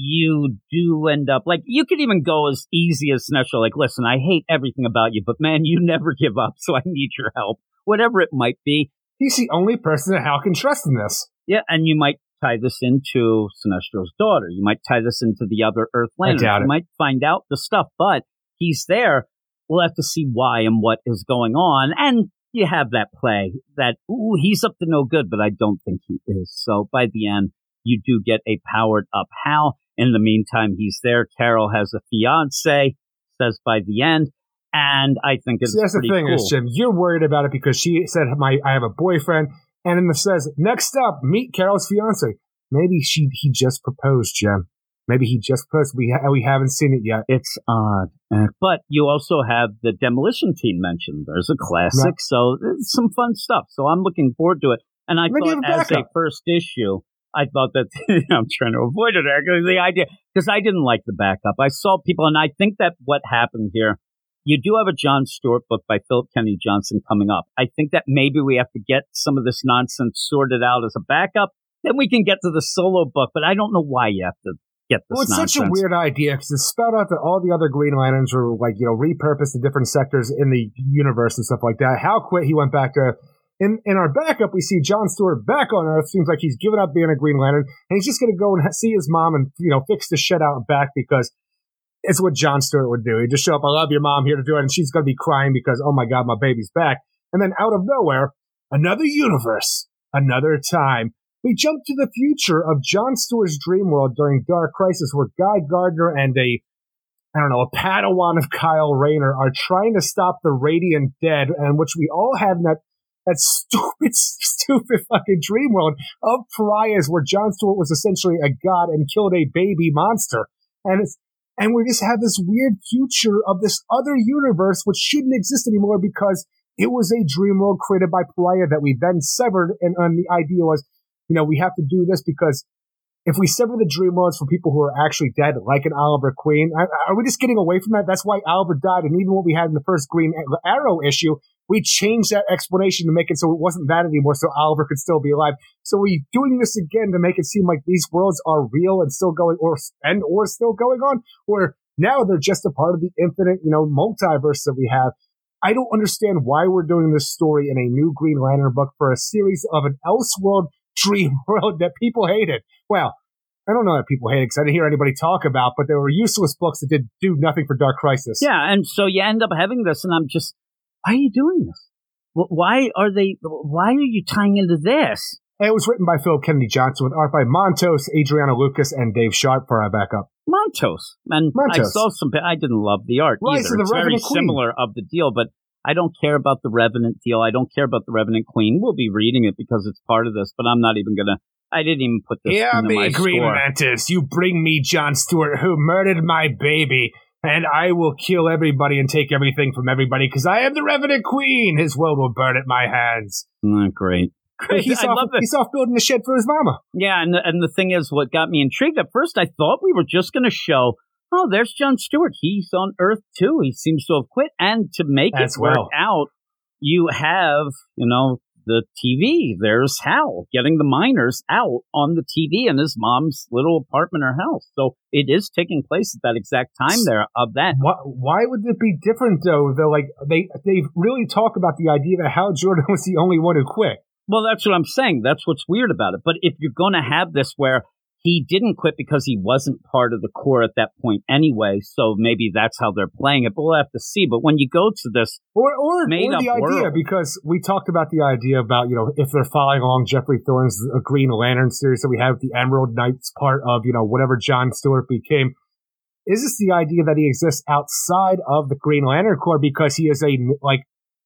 you do end up like you could even go as easy as Sinestro, like, listen, I hate everything about you, but man, you never give up, so I need your help. Whatever it might be. He's the only person that Hal can trust in this. Yeah, and you might tie this into Sinestro's daughter. You might tie this into the other Earth Lanterns. You it. might find out the stuff, but he's there. We'll have to see why and what is going on. And you have that play that, ooh, he's up to no good, but I don't think he is. So by the end, you do get a powered up Hal. In the meantime, he's there. Carol has a fiance, says by the end. And I think it's See, that's the thing cool. is, Jim, you're worried about it because she said, "My, I have a boyfriend," and then it says, "Next up, meet Carol's fiance." Maybe she he just proposed, Jim. Maybe he just proposed. We ha- we haven't seen it yet. It's odd, eh, but you also have the demolition team mentioned. There's a classic, right. so it's some fun stuff. So I'm looking forward to it. And I Maybe thought as a first issue, I thought that I'm trying to avoid it actually the idea because I didn't like the backup. I saw people, and I think that what happened here. You do have a John Stewart book by Philip Kennedy Johnson coming up. I think that maybe we have to get some of this nonsense sorted out as a backup. Then we can get to the solo book, but I don't know why you have to get this. Well, it's nonsense. such a weird idea because it's spelled out that all the other Green Lanterns were like you know repurposed to different sectors in the universe and stuff like that. How quick He went back to in, in our backup, we see John Stewart back on Earth. Seems like he's given up being a Green Lantern, and he's just going to go and see his mom and you know fix the shit out back because it's what John Stewart would do. He'd just show up, I love your mom here to do it, and she's going to be crying because oh my god, my baby's back. And then out of nowhere, another universe, another time. We jump to the future of John Stewart's dream world during Dark Crisis, where Guy Gardner and a I don't know, a Padawan of Kyle Rayner are trying to stop the Radiant Dead, and which we all in that that stupid, stupid fucking dream world of pariahs where John Stewart was essentially a god and killed a baby monster. And it's, and we just have this weird future of this other universe which shouldn't exist anymore because it was a dream world created by Pariah that we then severed. And, and the idea was, you know, we have to do this because if we sever the dream worlds for people who are actually dead, like an Oliver Queen, are we just getting away from that? That's why Oliver died. And even what we had in the first Green Arrow issue, we changed that explanation to make it so it wasn't that anymore, so Oliver could still be alive. So we're doing this again to make it seem like these worlds are real and still going, or and or still going on, or now they're just a part of the infinite, you know, multiverse that we have. I don't understand why we're doing this story in a new Green Lantern book for a series of an Elseworld dream world that people hated. Well, I don't know that people hated because I didn't hear anybody talk about, but they were useless books that did do nothing for Dark Crisis. Yeah, and so you end up having this, and I'm just, why are you doing this? Why are they? Why are you tying into this? It was written by Philip Kennedy Johnson with art by Montos, Adriano Lucas, and Dave Sharpe for our backup. Montos, and Montos. I saw some. I didn't love the art Rise either. it's very Queen. similar of the deal, but I don't care about the Revenant deal. I don't care about the Revenant Queen. We'll be reading it because it's part of this, but I'm not even gonna. I didn't even put this. Yeah, into me, my Green score. Mantis. You bring me John Stewart, who murdered my baby, and I will kill everybody and take everything from everybody because I am the Revenant Queen. His world will burn at my hands. Not great. great. He's I off, love it. he's off building a shed for his mama. Yeah, and the, and the thing is, what got me intrigued at first, I thought we were just going to show, oh, there's John Stewart. He's on Earth too. He seems to have quit. And to make As it work out, you have, you know, the TV. There's Hal getting the miners out on the TV in his mom's little apartment or house. So it is taking place at that exact time there of that. Why, why would it be different though? Though, like they they really talk about the idea that Hal Jordan was the only one who quit. Well, that's what I'm saying. That's what's weird about it. But if you're going to have this where he didn't quit because he wasn't part of the Corps at that point anyway, so maybe that's how they're playing it. But we'll have to see. But when you go to this, Or or, or the idea world. because we talked about the idea about you know if they're following along Geoffrey Thorne's uh, Green Lantern series, so we have the Emerald Knights part of you know whatever John Stewart became. Is this the idea that he exists outside of the Green Lantern Corps because he is a like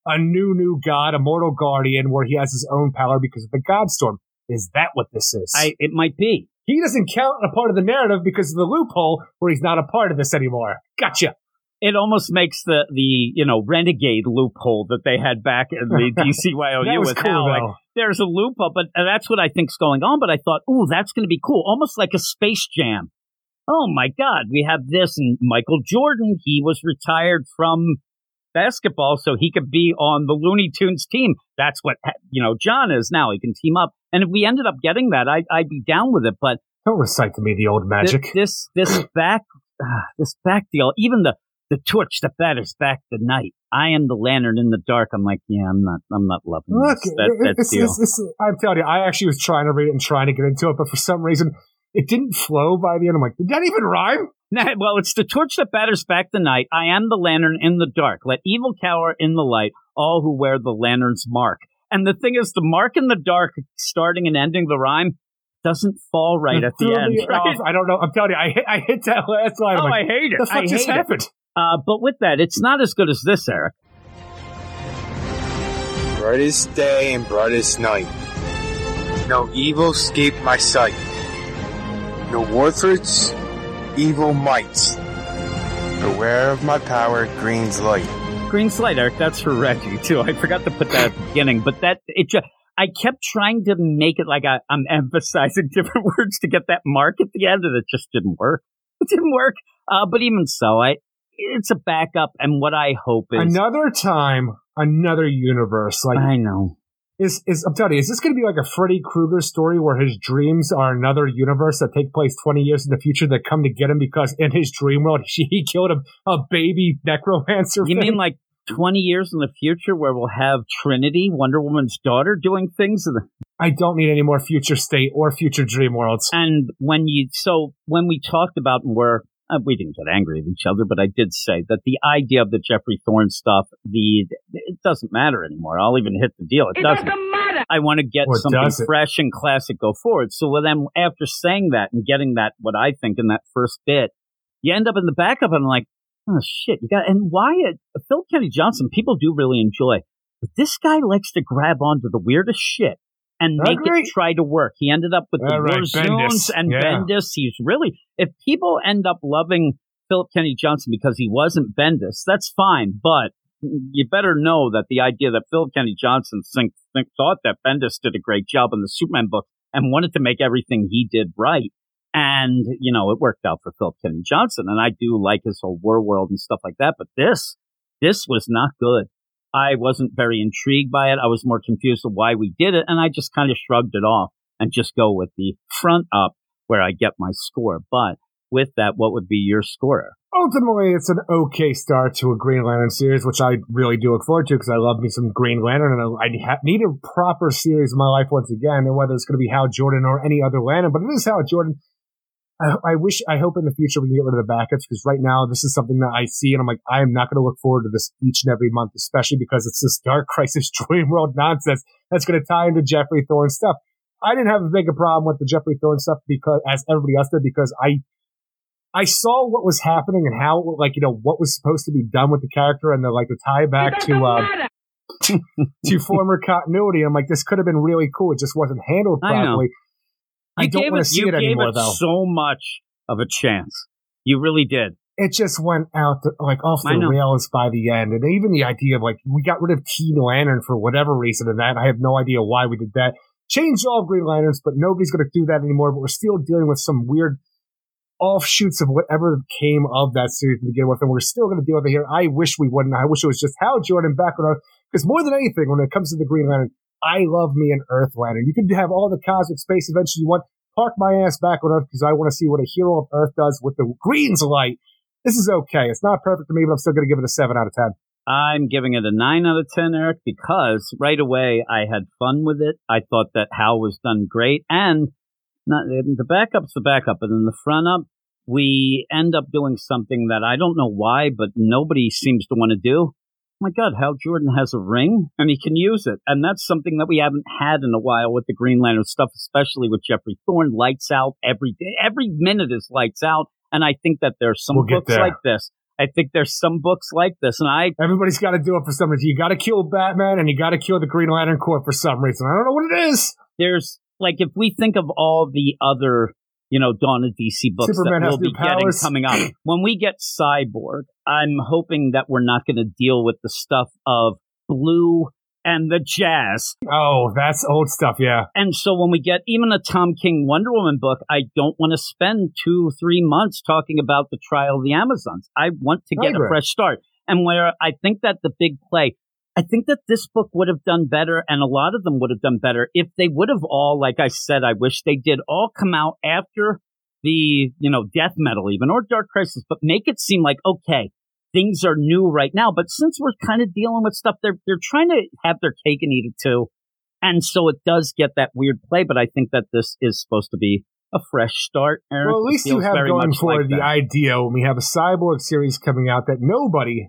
a new new god, a mortal guardian, where he has his own power because of the Godstorm? Is that what this is? I it might be. He doesn't count a part of the narrative because of the loophole where he's not a part of this anymore. Gotcha. It almost makes the the you know renegade loophole that they had back in the DCYOU with cool Hal. Like, there's a loophole, but that's what I think's going on. But I thought, ooh, that's going to be cool, almost like a Space Jam. Oh my God, we have this, and Michael Jordan, he was retired from basketball so he could be on the Looney Tunes team. That's what you know John is now. He can team up, and if we ended up getting that, I, I'd be down with it. But Don't recite to me the old magic. this this back ah, this back deal, even the the torch that batters back the night. I am the lantern in the dark. I'm like, yeah, I'm not, I'm not loving Look, this, that, that it's, deal. it's, it's, I'm telling you, I actually was trying to read it and trying to get into it, but for some reason, it didn't flow by the end. I'm like, did that even rhyme? Nah, well, it's the torch that batters back the night. I am the lantern in the dark. Let evil cower in the light. All who wear the lantern's mark. And the thing is, the mark in the dark, starting and ending the rhyme, doesn't fall right It at the end. right? I don't know. I'm telling you, I hit, I hit that last line. I'm Oh, like, I hate it. the fuck I just happened? Uh, but with that, it's not as good as this, Eric. Brightest day and brightest night. No evil escaped my sight. No warthrots, evil mites. Beware of my power, Green's light. Green slide, Eric. That's for Reggie too. I forgot to put that at the beginning, but that it just. I kept trying to make it like I, I'm emphasizing different words to get that mark at the end, and it just didn't work. It didn't work. Uh, but even so, I it's a backup, and what I hope is Another time, another universe. Like, I know. Is, is, I'm telling you, is this going to be like a Freddy Krueger story where his dreams are another universe that take place 20 years in the future that come to get him because in his dream world, he, he killed a, a baby necromancer? You thing? mean like 20 years in the future where we'll have Trinity, Wonder Woman's daughter, doing things? And- I don't need any more future state or future dream worlds. And when you, so when we talked about and we're, uh, we didn't get angry at each other, but I did say that the idea of the Geoffrey Thorne stuff, the, it doesn't matter anymore. I'll even hit the deal. It, doesn't. matter. I want to get Or something fresh and classic go forward. So with them, after saying that and getting that, what I think in that first bit, you end up in the backup and I'm like, oh shit, you got, and why, uh, Phil Kenny Johnson, people do really enjoy, but this guy likes to grab onto the weirdest shit and make it try to work. He ended up with the All right, Bendis. Zones and Yeah. Bendis. He's really, if people end up loving Philip Kenny Johnson because he wasn't Bendis, that's fine, but you better know that the idea that Philip Kenny Johnson think, think, thought that Bendis did a great job in the Superman book and wanted to make everything he did right. And, you know, it worked out for Philip Kenny Johnson. And I do like his whole war world and stuff like that. But this, this was not good. I wasn't very intrigued by it. I was more confused of why we did it. And I just kind of shrugged it off and just go with the front up where I get my score. But with that, what would be your score? Ultimately, it's an okay start to a Green Lantern series, which I really do look forward to because I love me some Green Lantern and I, need a proper series in my life once again. And whether it's going to be Hal Jordan or any other Lantern, but it is Hal Jordan. I, I wish, I hope in the future we can get rid of the backups because right now this is something that I see and I'm like, I am not going to look forward to this each and every month, especially because it's this Dark Crisis Dream World nonsense that's going to tie into Geoffrey Thorne stuff. I didn't have a big problem with the Geoffrey Thorne stuff because, as everybody else did, because I I saw what was happening and how, like, you know, what was supposed to be done with the character and the, like, the tie back to, uh, to former continuity. I'm like, this could have been really cool. It just wasn't handled I know. properly. I, don't want to see it anymore, it though. so much of a chance. You really did. it just went out the, like off the rails by the end. And even the idea of like we got rid of Teen Lantern for whatever reason, and that I have no idea why we did that. Changed all Green Lanterns, but nobody's going to do that anymore. But we're still dealing with some weird offshoots of whatever came of that series to begin with, and we're still going to deal with it here. I wish we wouldn't. I wish it was just Hal Jordan back on Earth, because more than anything, when it comes to the Green Lantern, I love me an Earth Lantern. You can have all the cosmic space adventures you want. Park my ass back on Earth because I want to see what a hero of Earth does with the Green's light. This is okay. It's not perfect for me, but I'm still going to give it a seven out of ten. I'm giving it a 9 out of 10, Eric, because right away I had fun with it. I thought that Hal was done great. And not, the backup's the backup, but in the front up, we end up doing something that I don't know why, but nobody seems to want to do. My God, Hal Jordan has a ring and he can use it. And that's something that we haven't had in a while with the Green Lantern stuff, especially with Geoffrey Thorne. Lights out every day. Every minute is lights out. And I think that there's some we'll books like this. I think there's some books like this, and I everybody's got to do it for some reason. You got to kill Batman, and you got to kill the Green Lantern Corps for some reason. I don't know what it is. There's like if we think of all the other you know, Dawn of DC books Superman that we'll be getting coming up. when we get Cyborg, I'm hoping that we're not going to deal with the stuff of Blue and the Jazz. Oh, that's old stuff, yeah. And so when we get even a Tom King Wonder Woman book, I don't want to spend two, three months talking about the trial of the Amazons. I want to get a fresh start. And where I think that the big play, I think that this book would have done better, and a lot of them would have done better if they would have all, like I said, I wish they did all come out after the, you know, death metal even or dark crisis, but make it seem like, okay, things are new right now. But since we're kind of dealing with stuff, they're, they're trying to have their cake and eat it too. And so it does get that weird play, but I think that this is supposed to be a fresh start. Eric. Well, at least you have going for like the that. idea when we have a cyborg series coming out that nobody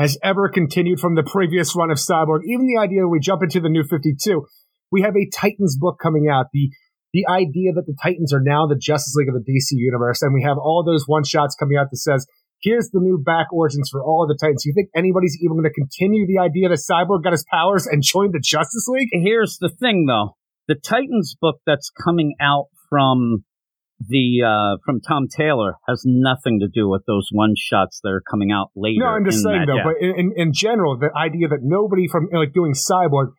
has ever continued from the previous run of Cyborg. Even the idea that we jump into the new 52, we have a Titans book coming out. The the idea that the Titans are now the Justice League of the DC universe, and we have all those one shots coming out that says, here's the new back origins for all of the Titans. You think anybody's even going to continue the idea that Cyborg got his powers and joined the Justice League? Here's the thing, though. The Titans book that's coming out from the uh, from Tom Taylor has nothing to do with those one shots that are coming out later. No, I'm just saying though. But in, in general, the idea that nobody from like doing Cyborg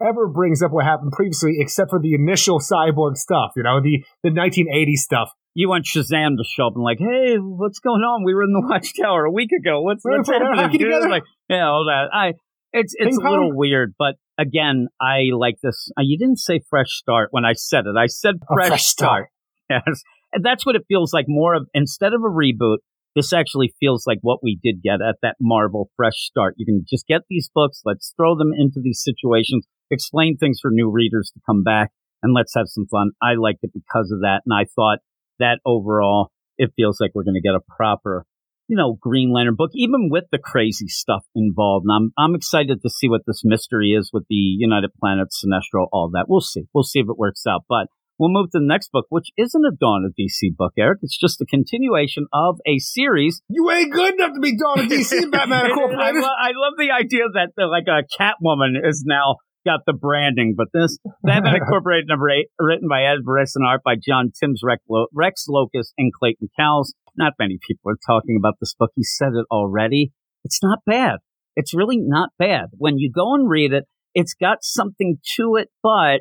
ever brings up what happened previously, except for the initial Cyborg stuff. You know, the the 1980 stuff. You want Shazam to show up and like, hey, what's going on? We were in the Watchtower a week ago. What's what's happening? Dude? Like, yeah, all that. I it's it's Ping a little weird, but again, I like this. Uh, you didn't say fresh start when I said it. I said fresh, fresh start. start. Yes. And that's what it feels like more of instead of a reboot, this actually feels like what we did get at that Marvel fresh start. You can just get these books, let's throw them into these situations, explain things for new readers to come back, and let's have some fun. I liked it because of that, and I thought that overall it feels like we're going to get a proper, you know, Green Lantern book, even with the crazy stuff involved. And I'm I'm excited to see what this mystery is with the United Planets, Sinestro, all that. We'll see. We'll see if it works out. But We'll move to the next book, which isn't a Dawn of DC book, Eric. It's just a continuation of a series. You ain't good enough to be Dawn of DC, Batman Incorporated. I, I, love the idea that the, like a Catwoman is now got the branding, but this Batman Incorporated number eight, written by Ed Brisson and art by John Timms, Rex Lokus, and Clayton Cowles. Not many people are talking about this book. He said it already. It's not bad. It's really not bad. When you go and read it, it's got something to it, but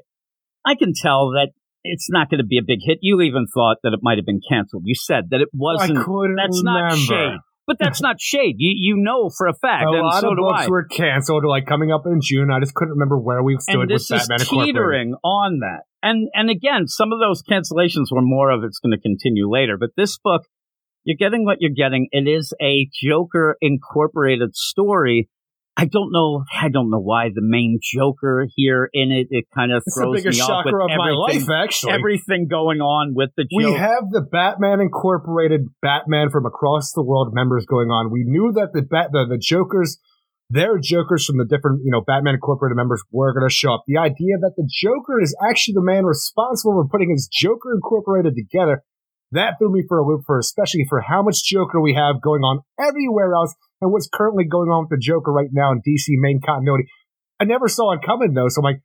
I can tell that it's not going to be a big hit. You even thought that it might have been canceled. You said that it wasn't. I couldn't that's remember. not shade. But that's not shade. You you know for a fact. A and lot so of books I. were canceled, like coming up in June. I just couldn't remember where we stood and this with Batman is teetering on that. And and again, some of those cancellations were more of it's going to continue later. But this book, you're getting what you're getting. It is a Joker incorporated story I don't know. I don't know why the main Joker here in it. It kind of throws me off with of my life. Actually, everything going on with the. Joker. We have the Batman Incorporated Batman from across the world members going on. We knew that the bat the, the Jokers, their Jokers from the different you know Batman Incorporated members were going to show up. The idea that the Joker is actually the man responsible for putting his Joker Incorporated together that threw me for a loop for especially for how much Joker we have going on everywhere else and what's currently going on with the Joker right now in DC main continuity. I never saw it coming though, so I'm like,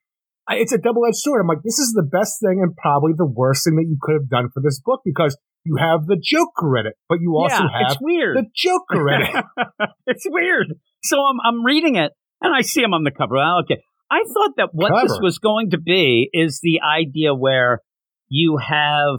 it's a double edged sword. I'm like, this is the best thing and probably the worst thing that you could have done for this book because you have the Joker in it, but you also yeah, have it's weird. the Joker in it. it's weird. So I'm I'm reading it and I see him on the cover. Well, okay. I thought that what this was going to be is the idea where you have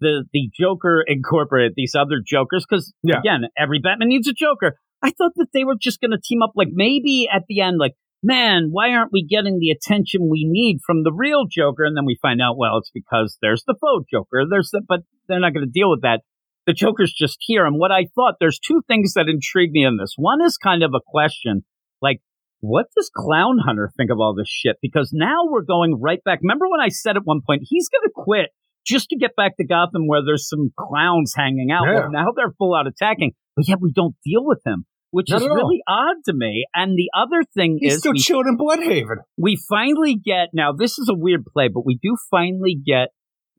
the the Joker incorporated these other Jokers because Yeah. again, every Batman needs a Joker. I thought that they were just going to team up, like maybe at the end, like man, why aren't we getting the attention we need from the real Joker? And then we find out, well, it's because there's the faux Joker. There's the, but they're not going to deal with that. The Joker's just here. And what I thought, there's two things that intrigue me in this. One is kind of a question, like, what does Clown Hunter think of all this shit? Because now we're going right back. Remember when I said at one point, he's going to quit just to get back to Gotham where there's some clowns hanging out. Yeah. Well, now they're full out attacking, but yet we don't deal with him, which Not is really odd to me. And the other thing He's is still we, chilling in Blüdhaven. we finally get, now this is a weird play, but we do finally get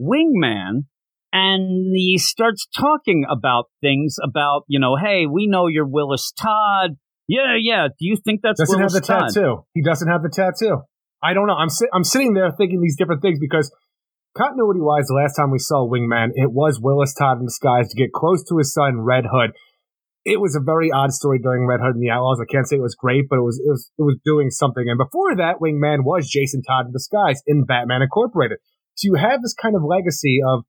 Wingman and he starts talking about things about, you know, hey, we know you're Willis Todd. Yeah, yeah. Do you think that's Doesn't Willis have the Todd? tattoo. He doesn't have the tattoo. I don't know. I'm si- I'm sitting there thinking these different things because continuity wise, the last time we saw Wingman, it was Willis Todd in disguise to get close to his son Red Hood. It was a very odd story during Red Hood and the Outlaws. I can't say it was great, but it was it was it was doing something. And before that, Wingman was Jason Todd in disguise in Batman Incorporated. So you have this kind of legacy of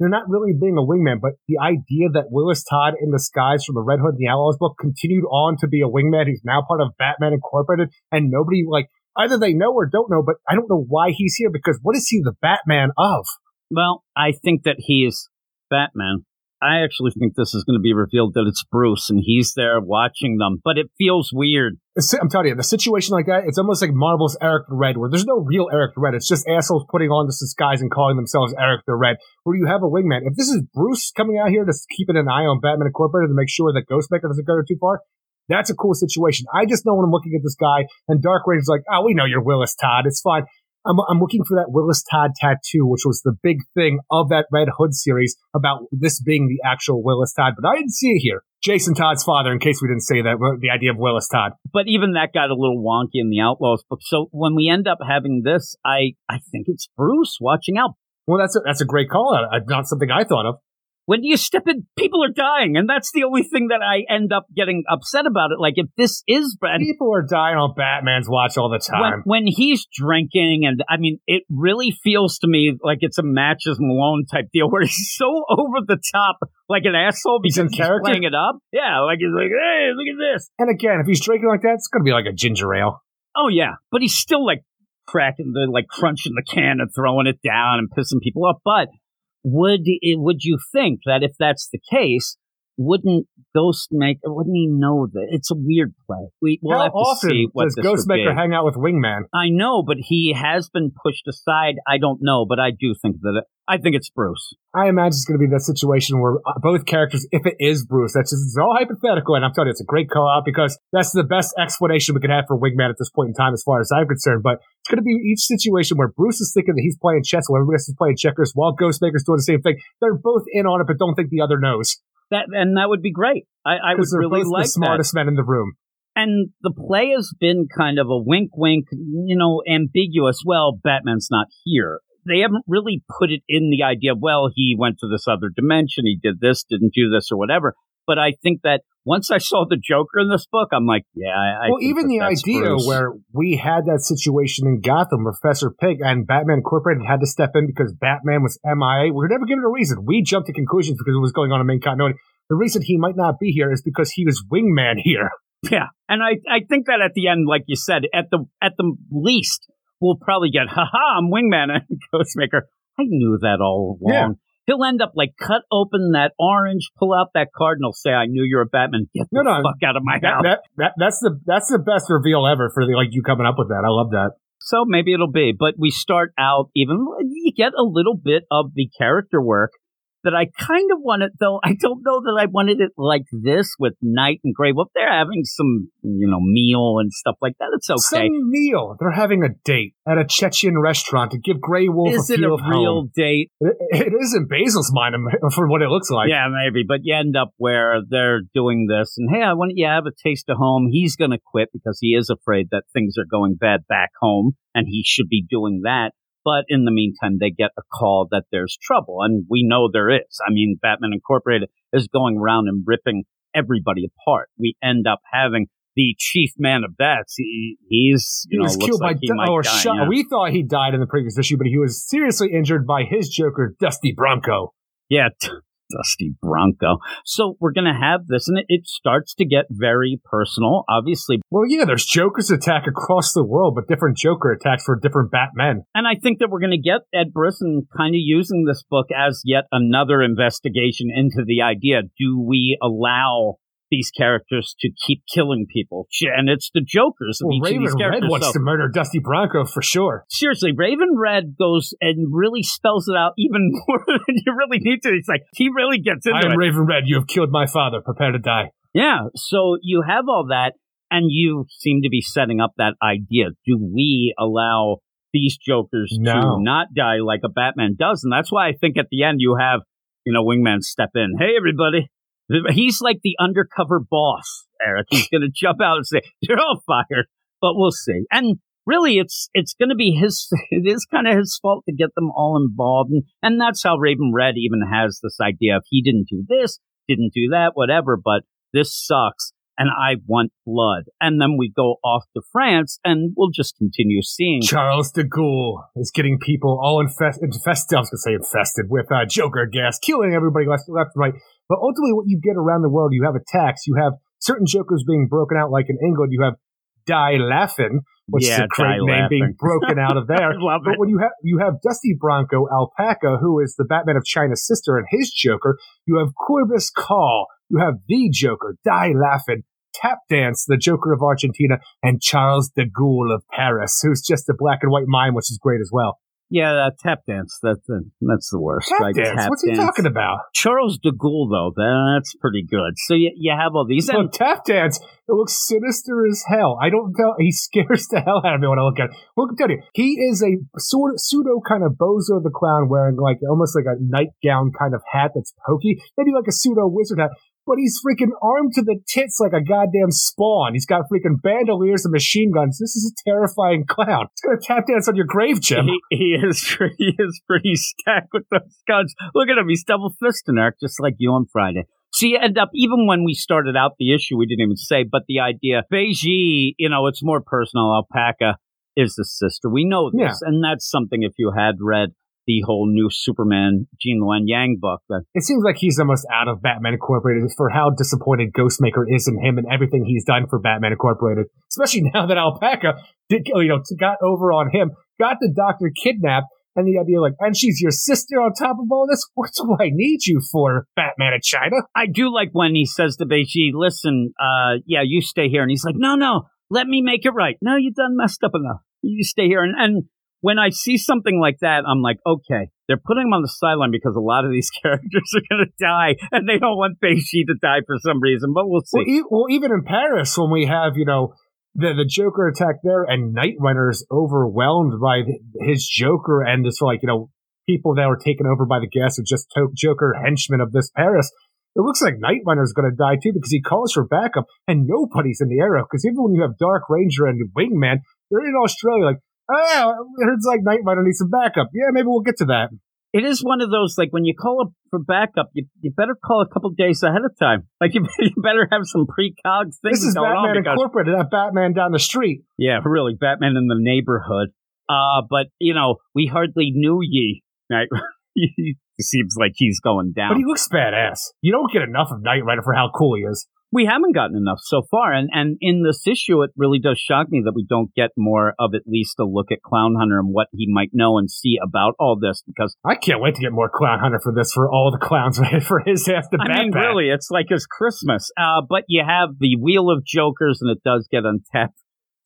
they're not really being a wingman, but the idea that Willis Todd in disguise from the Red Hood and the Outlaws book continued on to be a wingman who's now part of Batman Incorporated, and nobody like either they know or don't know, but I don't know why he's here because what is he the Batman of? Well, I think that he's Batman. I actually think this is going to be revealed that it's Bruce and he's there watching them, but it feels weird. I'm telling you, the situation like that, it's almost like Marvel's Eric the Red, where there's no real Eric the Red. It's just assholes putting on this disguise and calling themselves Eric the Red, where you have a wingman. If this is Bruce coming out here to keeping an eye on Batman Incorporated to make sure that Ghostmaker doesn't go too far, that's a cool situation. I just know when I'm looking at this guy, and Dark Ranger's like, oh, we know you're Willis Todd. It's fine. I'm, I'm looking for that Willis Todd tattoo, which was the big thing of that Red Hood series about this being the actual Willis Todd, but I didn't see it here. Jason Todd's father, in case we didn't say that, the idea of Willis Todd. But even that got a little wonky in the Outlaws book. So when we end up having this, I, I think it's Bruce watching out. Well, that's a, that's a great call. Uh, Not something I thought of. When do you step in? People are dying, and that's the only thing that I end up getting upset about it. Like if this is Brad, People are dying on Batman's watch all the time. when he's drinking, and I mean, it really feels to me like it's a matches Malone type deal where he's so over the top, like an asshole He's in he's, character? playing it up. Yeah, like he's like, hey, look at this. And again, if he's drinking like that, it's to be like a ginger ale. Oh yeah, but he's still like cracking the like crunching the can and throwing it down and pissing people off. But would would you think that if that's the case, wouldn't Ghost make? Wouldn't he know that it's a weird play? We we'll How have to see what does this Ghostmaker hang out with Wingman? I know, but he has been pushed aside. I don't know, but I do think that it, I think it's Bruce. I imagine it's going to be that situation where uh, both characters, if it is Bruce, that's just it's all hypothetical, and I'm telling you, it's a great call out because that's the best explanation we could have for Wingman at this point in time, as far as I'm concerned. But it's going to be each situation where Bruce is thinking that he's playing chess while everybody else is playing checkers, while Ghostmaker's doing the same thing. They're both in on it, but don't think the other knows That and that would be great. I, I would really like the smartest men in the room. And the play has been kind of a wink, wink, you know, ambiguous. Well, Batman's not here. They haven't really put it in the idea. of, Well, he went to this other dimension. He did this, didn't do this, or whatever. But I think that once I saw the Joker in this book, I'm like, yeah. I, well, even that the idea Bruce. where we had that situation in Gotham, Professor Pig and Batman Incorporated had to step in because Batman was MIA. We were never given a reason. We jumped to conclusions because it was going on in main continuity. The reason he might not be here is because he was wingman here. Yeah, and I, I think that at the end, like you said, at the at the least, we'll probably get, haha, I'm Wingman and Ghostmaker. I knew that all along. Yeah. He'll end up like cut open that orange, pull out that card, and he'll say, "I knew you're a Batman. Get the No, no, fuck out of my That, house." that, that, that's the that's the best reveal ever for the, like you coming up with that. I love that. So maybe it'll be. But we start out even you get a little bit of the character work that I kind of wanted, though I don't know that I wanted it like this with Knight and Gray. Wolf. they're having some, you know, meal and stuff like that, it's okay. Some meal. They're having a date at a Chechen restaurant to give Grey Wolf Is a it feel a of real home. date? It, it is in Basil's mind for what it looks like. yeah, maybe. But you end up where they're doing this, and hey, I want you to have a taste of home. He's going to quit because he is afraid that things are going bad back home, and he should be doing that. But in the meantime, they get a call that there's trouble, and we know there is. I mean, Batman Incorporated is going around and ripping everybody apart. We end up having the chief man of bats. He, he's he know was killed like by he du- might or die, shot. yeah. We thought he died in the previous issue, but he was seriously injured by his Joker, Dusty Bronco. Yeah, t- Dusty Bronco. So we're gonna have this, and it, it starts to get very personal. Obviously, Well, yeah, there's Jokers attack across the world, but different Joker attacks for different Batmen. And I think that we're going to get Ed Brisson kind of using this book as yet another investigation into the idea do we allow these characters to keep killing people? And it's the Jokers of Well, each of Raven these Red wants So, to murder Dusty Bronco for sure. seriously, Raven Red goes and really spells it out even more than you really need to. It's like he really gets into I am it. Raven Red. You have killed my father. Prepare to die. Yeah. So you have all that, and you seem to be setting up that idea. Do we allow these Jokers No. to not die like a Batman does? And that's why I think at the end you have, you know, Wingman step in. Hey, everybody. He's like the undercover boss, Eric. He's going to jump out and say, "You're all fired," but we'll see. And really, it's it's going to be his. It is kind of his fault to get them all involved, and and that's how Raven Red even has this idea of he didn't do this, didn't do that, whatever. But this sucks, and I want blood. And then we go off to France, and we'll just continue seeing. Charles de Gaulle is getting people all infest- infested. I was going to say infested with uh, Joker gas, killing everybody left, left right. But ultimately, what you get around the world, you have attacks. You have certain Jokers being broken out, like in England, you have Die Laughing, which Yeah, is a great name being broken out of there. But it. when you have you have Dusty Bronco Alpaca, who is the Batman of China's sister, and his Joker, you have Corvus Call, you have the Joker, Die Laughing, Tap Dance, the Joker of Argentina, and Charles de Gaulle of Paris, who's just a black and white mime, which is great as well. Yeah, that tap dance. That's the that's the worst. Tap right? Dance, Tap what's he talking about? Charles de Gaulle, though, that's pretty good. So you, you have all these. So And Tap Dance, it looks sinister as hell. I don't tell. He scares the hell out of me when I look at it. Look, I'm telling you, he is a sort of pseudo kind of bozo the clown wearing like almost like a nightgown kind of hat that's pokey, maybe like a pseudo wizard hat. But he's freaking armed to the tits like a goddamn spawn. He's got freaking bandoliers and machine guns. This is a terrifying clown. He's gonna tap dance on your grave, Jim. he, he is he is pretty stacked with those guns. Look at him, he's double fisting Eric, just like you on Friday. So you end up even when we started out the issue, we didn't even say, but the idea Beiji, you know, it's more personal. Alpaca is the sister. We know this, and that's something if you had read the whole new Superman Gene Luen Yang book that It seems like he's almost out of Batman Incorporated for how disappointed Ghostmaker is in him and everything he's done for Batman Incorporated. Especially now that Alpaca did, you know, got over on him, got the Doctor kidnapped, and the idea like, and she's your sister on top of all this. What do I need you for, Batman of China? I do like when he says to Beiji, listen, uh, yeah, you stay here. And he's like, no, no, let me make it right. No, you've done messed up enough. You stay here. And, and when I see something like that, I'm like, okay, they're putting him on the sideline because a lot of these characters are going to die and they don't want Beiji to die for some reason, but we'll see. Well, e- well, even in Paris, when we have, you know, the, the Joker attack there and Night is overwhelmed by th- his Joker and this, like, you know, people that were taken over by the gas are just to- Joker henchmen of this Paris. It looks like Night is going to die too because he calls for backup and nobody's in the area. Because even when you have Dark Ranger and Wingman, they're in Australia. Like, oh, it's like Night Runner needs some backup. Yeah, maybe we'll get to that. It is one of those, like, when you call up for backup, you, you better call a couple days ahead of time. Like, you, you better have some precog things This is going on Batman because Incorporated, not Batman down the street. Yeah, really, Batman in the neighborhood. Uh, but you know, we hardly knew ye. Right? he seems like he's going down. But he looks badass. You don't get enough of Night Rider for how cool he is. We haven't gotten enough so far, and and in this issue, it really does shock me that we don't get more of at least a look at Clown Hunter and what he might know and see about all this. Because I can't wait to get more Clown Hunter for this for all the clowns for his half the I mean, really, it's like his Christmas. Uh, but you have the Wheel of Jokers, and it does get on tap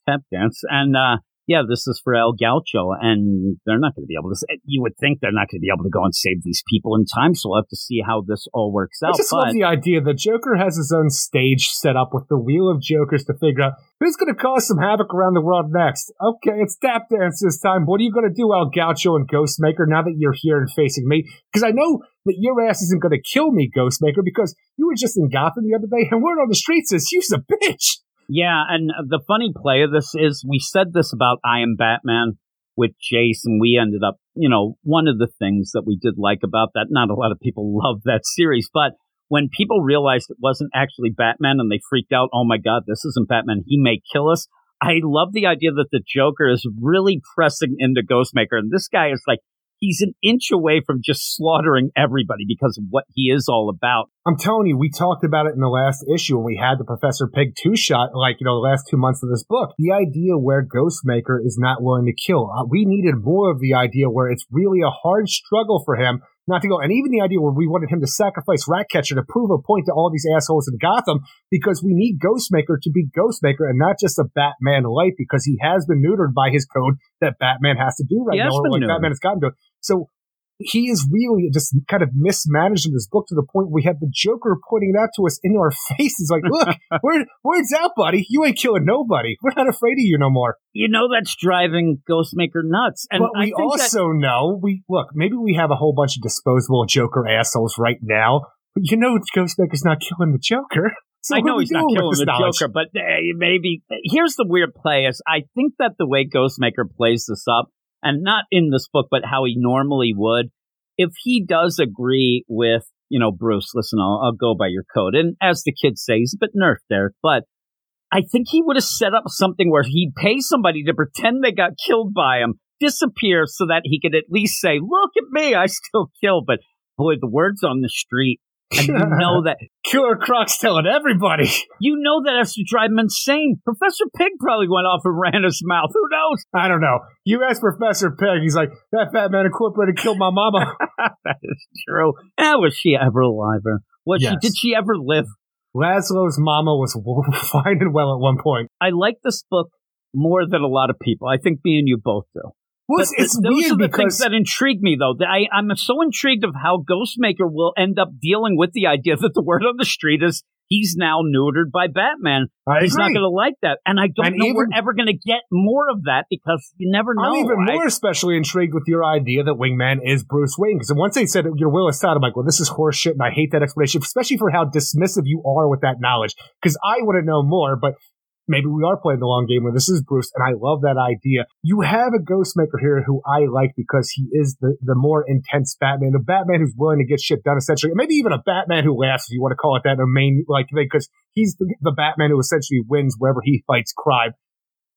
tap dance, and uh, yeah, this is for El Gaucho, and they're not going to be able to. Eh, you would think they're not going to be able to go and save these people in time, so we'll have to see how this all works I out. just but love the idea that Joker has his own stage set up with the Wheel of Jokers to figure out who's going to cause some havoc around the world next. Okay, it's tap dance this time. What are you going to do, El Gaucho and Ghostmaker, now that you're here and facing me? Because I know that your ass isn't going to kill me, Ghostmaker, because you were just in Gotham the other day and word on the street says you's a bitch. Yeah, and the funny play of this is we said this about I Am Batman with Jason, we ended up, you know, one of the things that we did like about that, not a lot of people love that series, but when people realized it wasn't actually Batman and they freaked out, oh my God, this isn't Batman, he may kill us. I love the idea that the Joker is really pressing into Ghostmaker. And this guy is like, he's an inch away from just slaughtering everybody because of what he is all about. I'm telling you, we talked about it in the last issue when we had the Professor Pig two shot, like, you know, the last two months of this book. The idea where Ghostmaker is not willing to kill. Uh, we needed more of the idea where it's really a hard struggle for him not to go. And even the idea where we wanted him to sacrifice Ratcatcher to prove a point to all these assholes in Gotham because we need Ghostmaker to be Ghostmaker and not just a Batman light because he has been neutered by his code that Batman has to do right He now, or like neutered. Batman has gotten to. So he is really just kind of mismanaged in this book to the point we have the Joker pointing it out to us in our faces, like, look, where, where's out, buddy? You ain't killing nobody. We're not afraid of you no more. You know, that's driving Ghostmaker nuts. And but I we think that- also know we look. Maybe we have a whole bunch of disposable Joker assholes right now. But you know, Ghostmaker's not killing the Joker. So I know he's not killing the knowledge? Joker, but uh, maybe here's the weird play: is I think that the way Ghostmaker plays this up, and not in this book, but how he normally would, if he does agree with you know Bruce, listen, I'll, I'll go by your code, and as the kids say, he's a bit nerfed there, but I think he would have set up something where he'd pay somebody to pretend they got killed by him, disappear, so that he could at least say, "Look at me, I still kill." But boy, the word's on the street. And you know that Killer Croc's telling everybody. you know that has to drive him insane. Professor Pyg probably went off and ran his mouth. Who knows? I don't know. You ask Professor Peg, he's like, that Batman Incorporated killed my mama. that is true. Eh, was she ever alive? Or was Yes. she? Did she ever live? Lazlo's mama was fine and well at one point. I like this book more than a lot of people. I think me and you both do. Well, it's, it's th- those are the things that intrigue me, though. I, I'm so intrigued of how Ghostmaker will end up dealing with the idea that the word on the street is he's now neutered by Batman. I He's not going to like that, and I don't And know we're ever going to get more of that because you never know. I'm even more especially intrigued with your idea that Wingman is Bruce Wayne. Because once they said you know Willis Todd, I'm like, well, this is horseshit, and I hate that explanation, especially for how dismissive you are with that knowledge. Because I want to know more, but maybe we are playing the long game where this is Bruce, and I love that idea. You have a Ghostmaker here who I like because he is the, the more intense Batman, the Batman who's willing to get shit done, essentially. Maybe even a Batman who laughs, if you want to call it that, a main like because he's the, the Batman who essentially wins wherever he fights crime.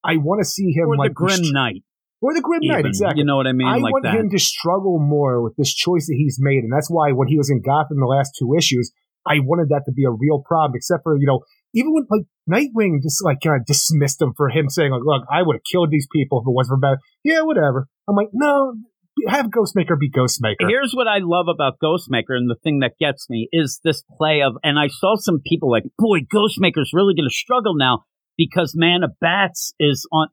I want to see him or like the Grim Knight. or the Grim Knight, exactly. You know what I mean? I like want that. him to struggle more with this choice that he's made, and that's why when he was in Gotham the last two issues, I wanted that to be a real problem. Except for you know, even when like Nightwing just like kind of dismissed him for him saying like, "Look, I would have killed these people if it wasn't for Batman." Yeah, whatever. I'm like, no, have Ghostmaker be Ghostmaker. Here's what I love about Ghostmaker, and the thing that gets me is this play of, and I saw some people like, boy, Ghostmaker's really going to struggle now because Man of Bats is on.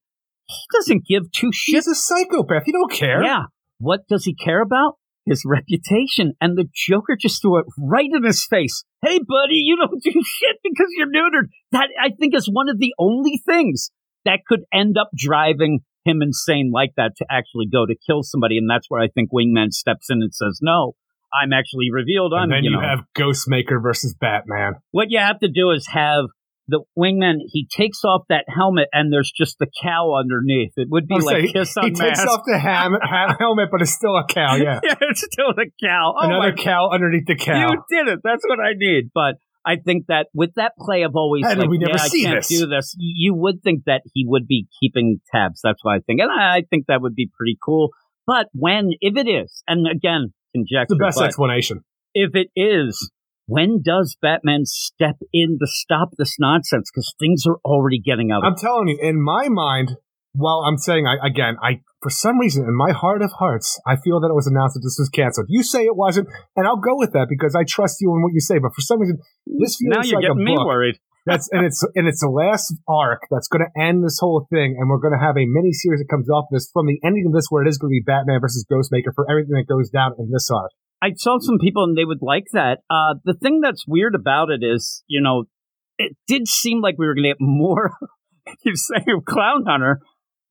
He doesn't give two shits. He's a psychopath. He don't care. Yeah. What does he care about? His reputation. And the Joker just threw it right in his face. Hey, buddy, you don't do shit because you're neutered. That, I think, is one of the only things that could end up driving him insane like that to actually go to kill somebody. And that's where I think Wingman steps in and says, no, I'm actually revealed. I'm, And then you you, have Ghostmaker versus Batman. what you have to do is have the wingman, he takes off that helmet and there's just the cow underneath. It would be I'll like say, Kiss on he Unmasked. takes off the ham, ha- helmet, but it's still a cow. Yeah, yeah, it's still a cow. Oh another cow underneath the cow. You did it. That's what I need. But I think that with that play of always How like, we never yeah, see I can't this? do this, you would think that he would be keeping tabs. That's what I think. And I, I think that would be pretty cool. But when, if it is, and again, conjecture, the best explanation. if it is, when does Batman step in to stop this nonsense? Because things are already getting out of I'm telling you, in my mind, while I'm saying I again, I for some reason in my heart of hearts, I feel that it was announced that this was canceled. You say it wasn't, and I'll go with that because I trust you in what you say. But for some reason, this feels Now you're like getting me worried. that's and it's and it's the last arc that's going to end this whole thing, and we're going to have a mini series that comes off this from the ending of this, where it is going to be Batman versus Ghostmaker for everything that goes down in this arc. I saw some people and they would like that. Uh, the thing that's weird about it is, you know, it did seem like we were going to get more, you say, of Clown Hunter,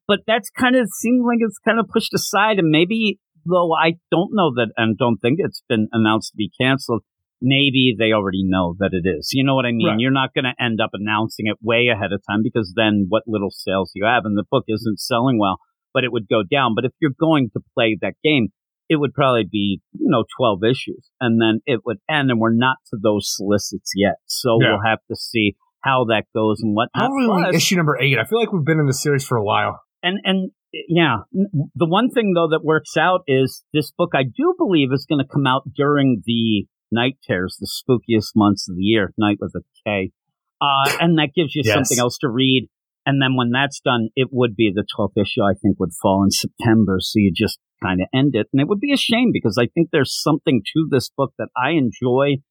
but that's kind of seemed like it's kind of pushed aside. And maybe, though I don't know that and don't think it's been announced to be canceled, maybe they already know that it is. You know what I mean? Right. You're not going to end up announcing it way ahead of time because then what little sales you have and the book isn't selling well. but it would go down. But if you're going to play that game, it would probably be, you know, 12 issues and then it would end. And we're not to those solicits yet. So Yeah. we'll have to see how that goes and what. Really Plus- issue number eight? I feel like we've been in the series for a while. and and yeah, the one thing though that works out is this book I do believe is going to come out during the Knight Terrors, the spookiest months of the year, night with a K, uh, and that gives you Yes. something else to read. And then when that's done, it would be the 12th issue. I think would fall in September, so you just kind of end it, and it would be a shame because I think there's something to this book that I enjoy,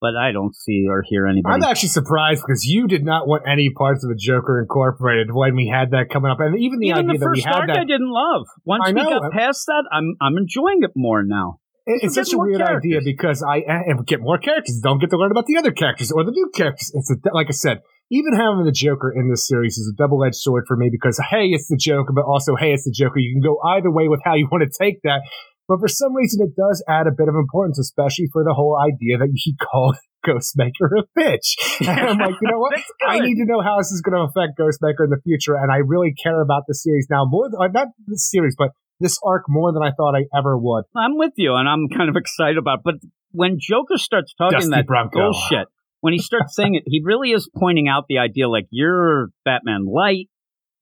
but I don't see or hear anybody. I'm actually surprised because you did not want any parts of the Joker Incorporated when we had that coming up, and even the Even idea the that we had that. I didn't love. Once I we got past that, I'm I'm enjoying it more now. It's such a weird idea because I and get more characters. Don't get to learn about the other characters or the new characters. It's a, like I said, even having the Joker in this series is a double edged sword for me because hey, it's the Joker, but also hey, it's the Joker. You can go either way with how you want to take that. But for some reason, it does add a bit of importance, especially for the whole idea that he called Ghostmaker a bitch. And I'm like, you know what? I need to know how this is going to affect Ghostmaker in the future, and I really care about the series now more. Than, uh, not this series, but this arc more than I thought I ever would. I'm with you, and I'm kind of excited about. It. But when Joker starts talking Dusty that Bronco. bullshit, when he starts saying it, he really is pointing out the idea like you're Batman light.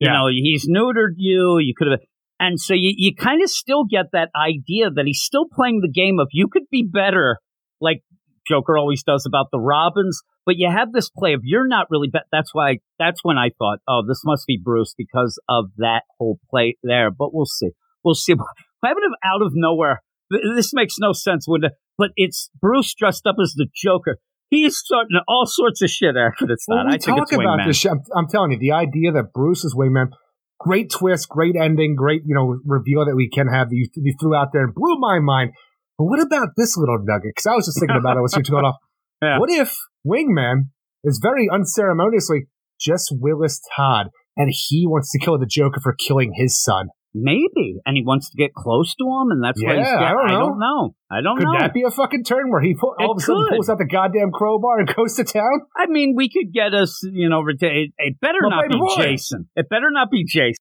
You Yeah. know, he's neutered you. You could have, and so you you kind of still get that idea that he's still playing the game of you could be better, like Joker always does about the Robins. But you have this play of you're not really bet. That's why. That's when I thought, oh, this must be Bruce because of that whole play there. But we'll see. We'll see. Having him out of nowhere, this makes no sense. When, but it's Bruce dressed up as the Joker. He's starting all sorts of shit after it's Well, we I talk about Wingman. this. I'm, I'm telling you, the idea that Bruce is Wingman, great twist, great ending, great you know reveal that we can have that you, you threw out there and blew my mind. But what about this little nugget? Because I was just thinking about it as you're going off. Yeah. What if Wingman is very unceremoniously just Willis Todd, and he wants to kill the Joker for killing his son? Maybe, and he wants to get close to him, and that's why he's. Yeah, I don't know. I don't know. I don't Could know. that be a fucking turn where he pull, all It of a sudden could. pulls out the goddamn crowbar and goes to town? I mean, we could get us, you know, it, it better Well, not be boy. Jason. It better not be Jason.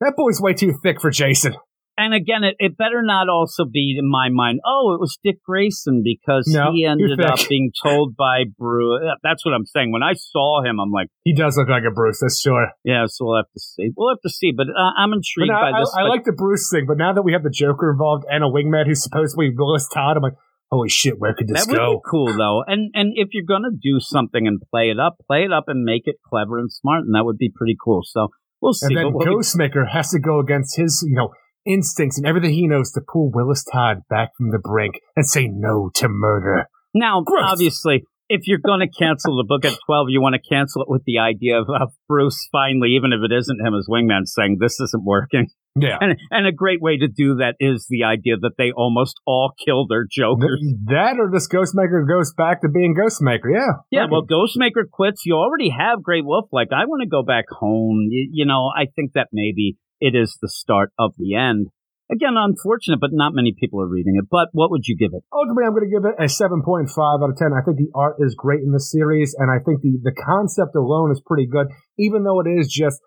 That boy's way too thick for Jason. And again, it, it better not also be in my mind. Oh, it was Dick Grayson because No, he ended up being told by Bruce. That's what I'm saying. When I saw him, I'm like, He does look like a Bruce, that's sure. yeah. So we'll have to see. We'll have to see. But uh, I'm intrigued now, by I, this. I but- like the Bruce thing, but now that we have the Joker involved and a wingman who's supposedly Willis Todd, I'm like, holy shit, where could this that would go? be cool though. And and if you're gonna do something and play it up, play it up and make it clever and smart, and that would be pretty cool. So we'll see. And then we'll be- Ghostmaker has to go against his, you know, instincts and everything he knows to pull Willis Todd back from the brink and say no to murder. Now, Gross. obviously, if you're going to cancel the book at 12, you want to cancel it with the idea of, of Bruce finally, even if it isn't him as wingman, saying this isn't working. Yeah. And, and a great way to do that is the idea that they almost all kill their Jokers. That or this Ghostmaker goes back to being Ghostmaker. Yeah. Yeah, Perfect. well, Ghostmaker quits. You already have Grey Wolf. Like, I want to go back home. You, you know, I think that maybe it is the start of the end. Again, unfortunate, but not many people are reading it. But what would you give it? ultimately, I'm going to give it a 7.5 out of 10. I think the art is great in this series, and I think the, the concept alone is pretty good, even though it is just,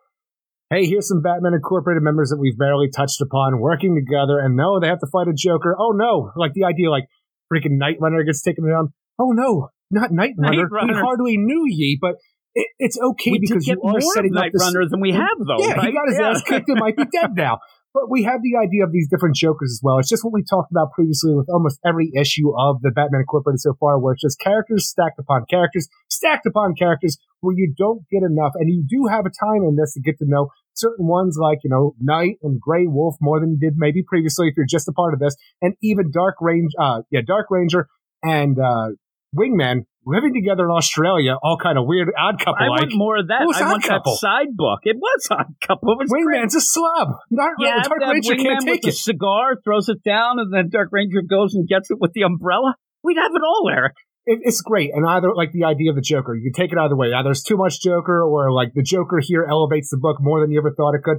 hey, here's some Batman Incorporated members that we've barely touched upon working together, and no, they have to fight a Joker. Oh, no. Like the idea, like, freaking Night Runner gets taken down. Oh, no, not Night Night Runner. We hardly knew ye, but it, it's okay we because get you are setting up Night this Runner than we have, though. yeah, right? he got his Yeah. ass kicked and might be dead now. But we have the idea of these different Jokers as well. It's just what we talked about previously with almost every issue of the Batman Incorporated so far, where it's just characters stacked upon characters, stacked upon characters, where you don't get enough. And you do have a time in this to get to know certain ones like, you know, Knight and Grey Wolf more than you did maybe previously if you're just a part of this. And even Dark Range, uh, yeah, Dark Ranger and, uh, Wingman living together in Australia, all kind of weird odd couple I want more of that. I Odd want Couple? that side book. It was Odd Couple. It was great. Wingman's a slob. Not Yeah, Dark Ranger Wingman can't with take the it. cigar, throws it down, and then Dark Ranger goes and gets it with the umbrella. We'd have it all, Eric. it. It's great. And either, like, the idea of the Joker, you can take it either way. Either it's too much Joker or, like, the Joker here elevates the book more than you ever thought it could.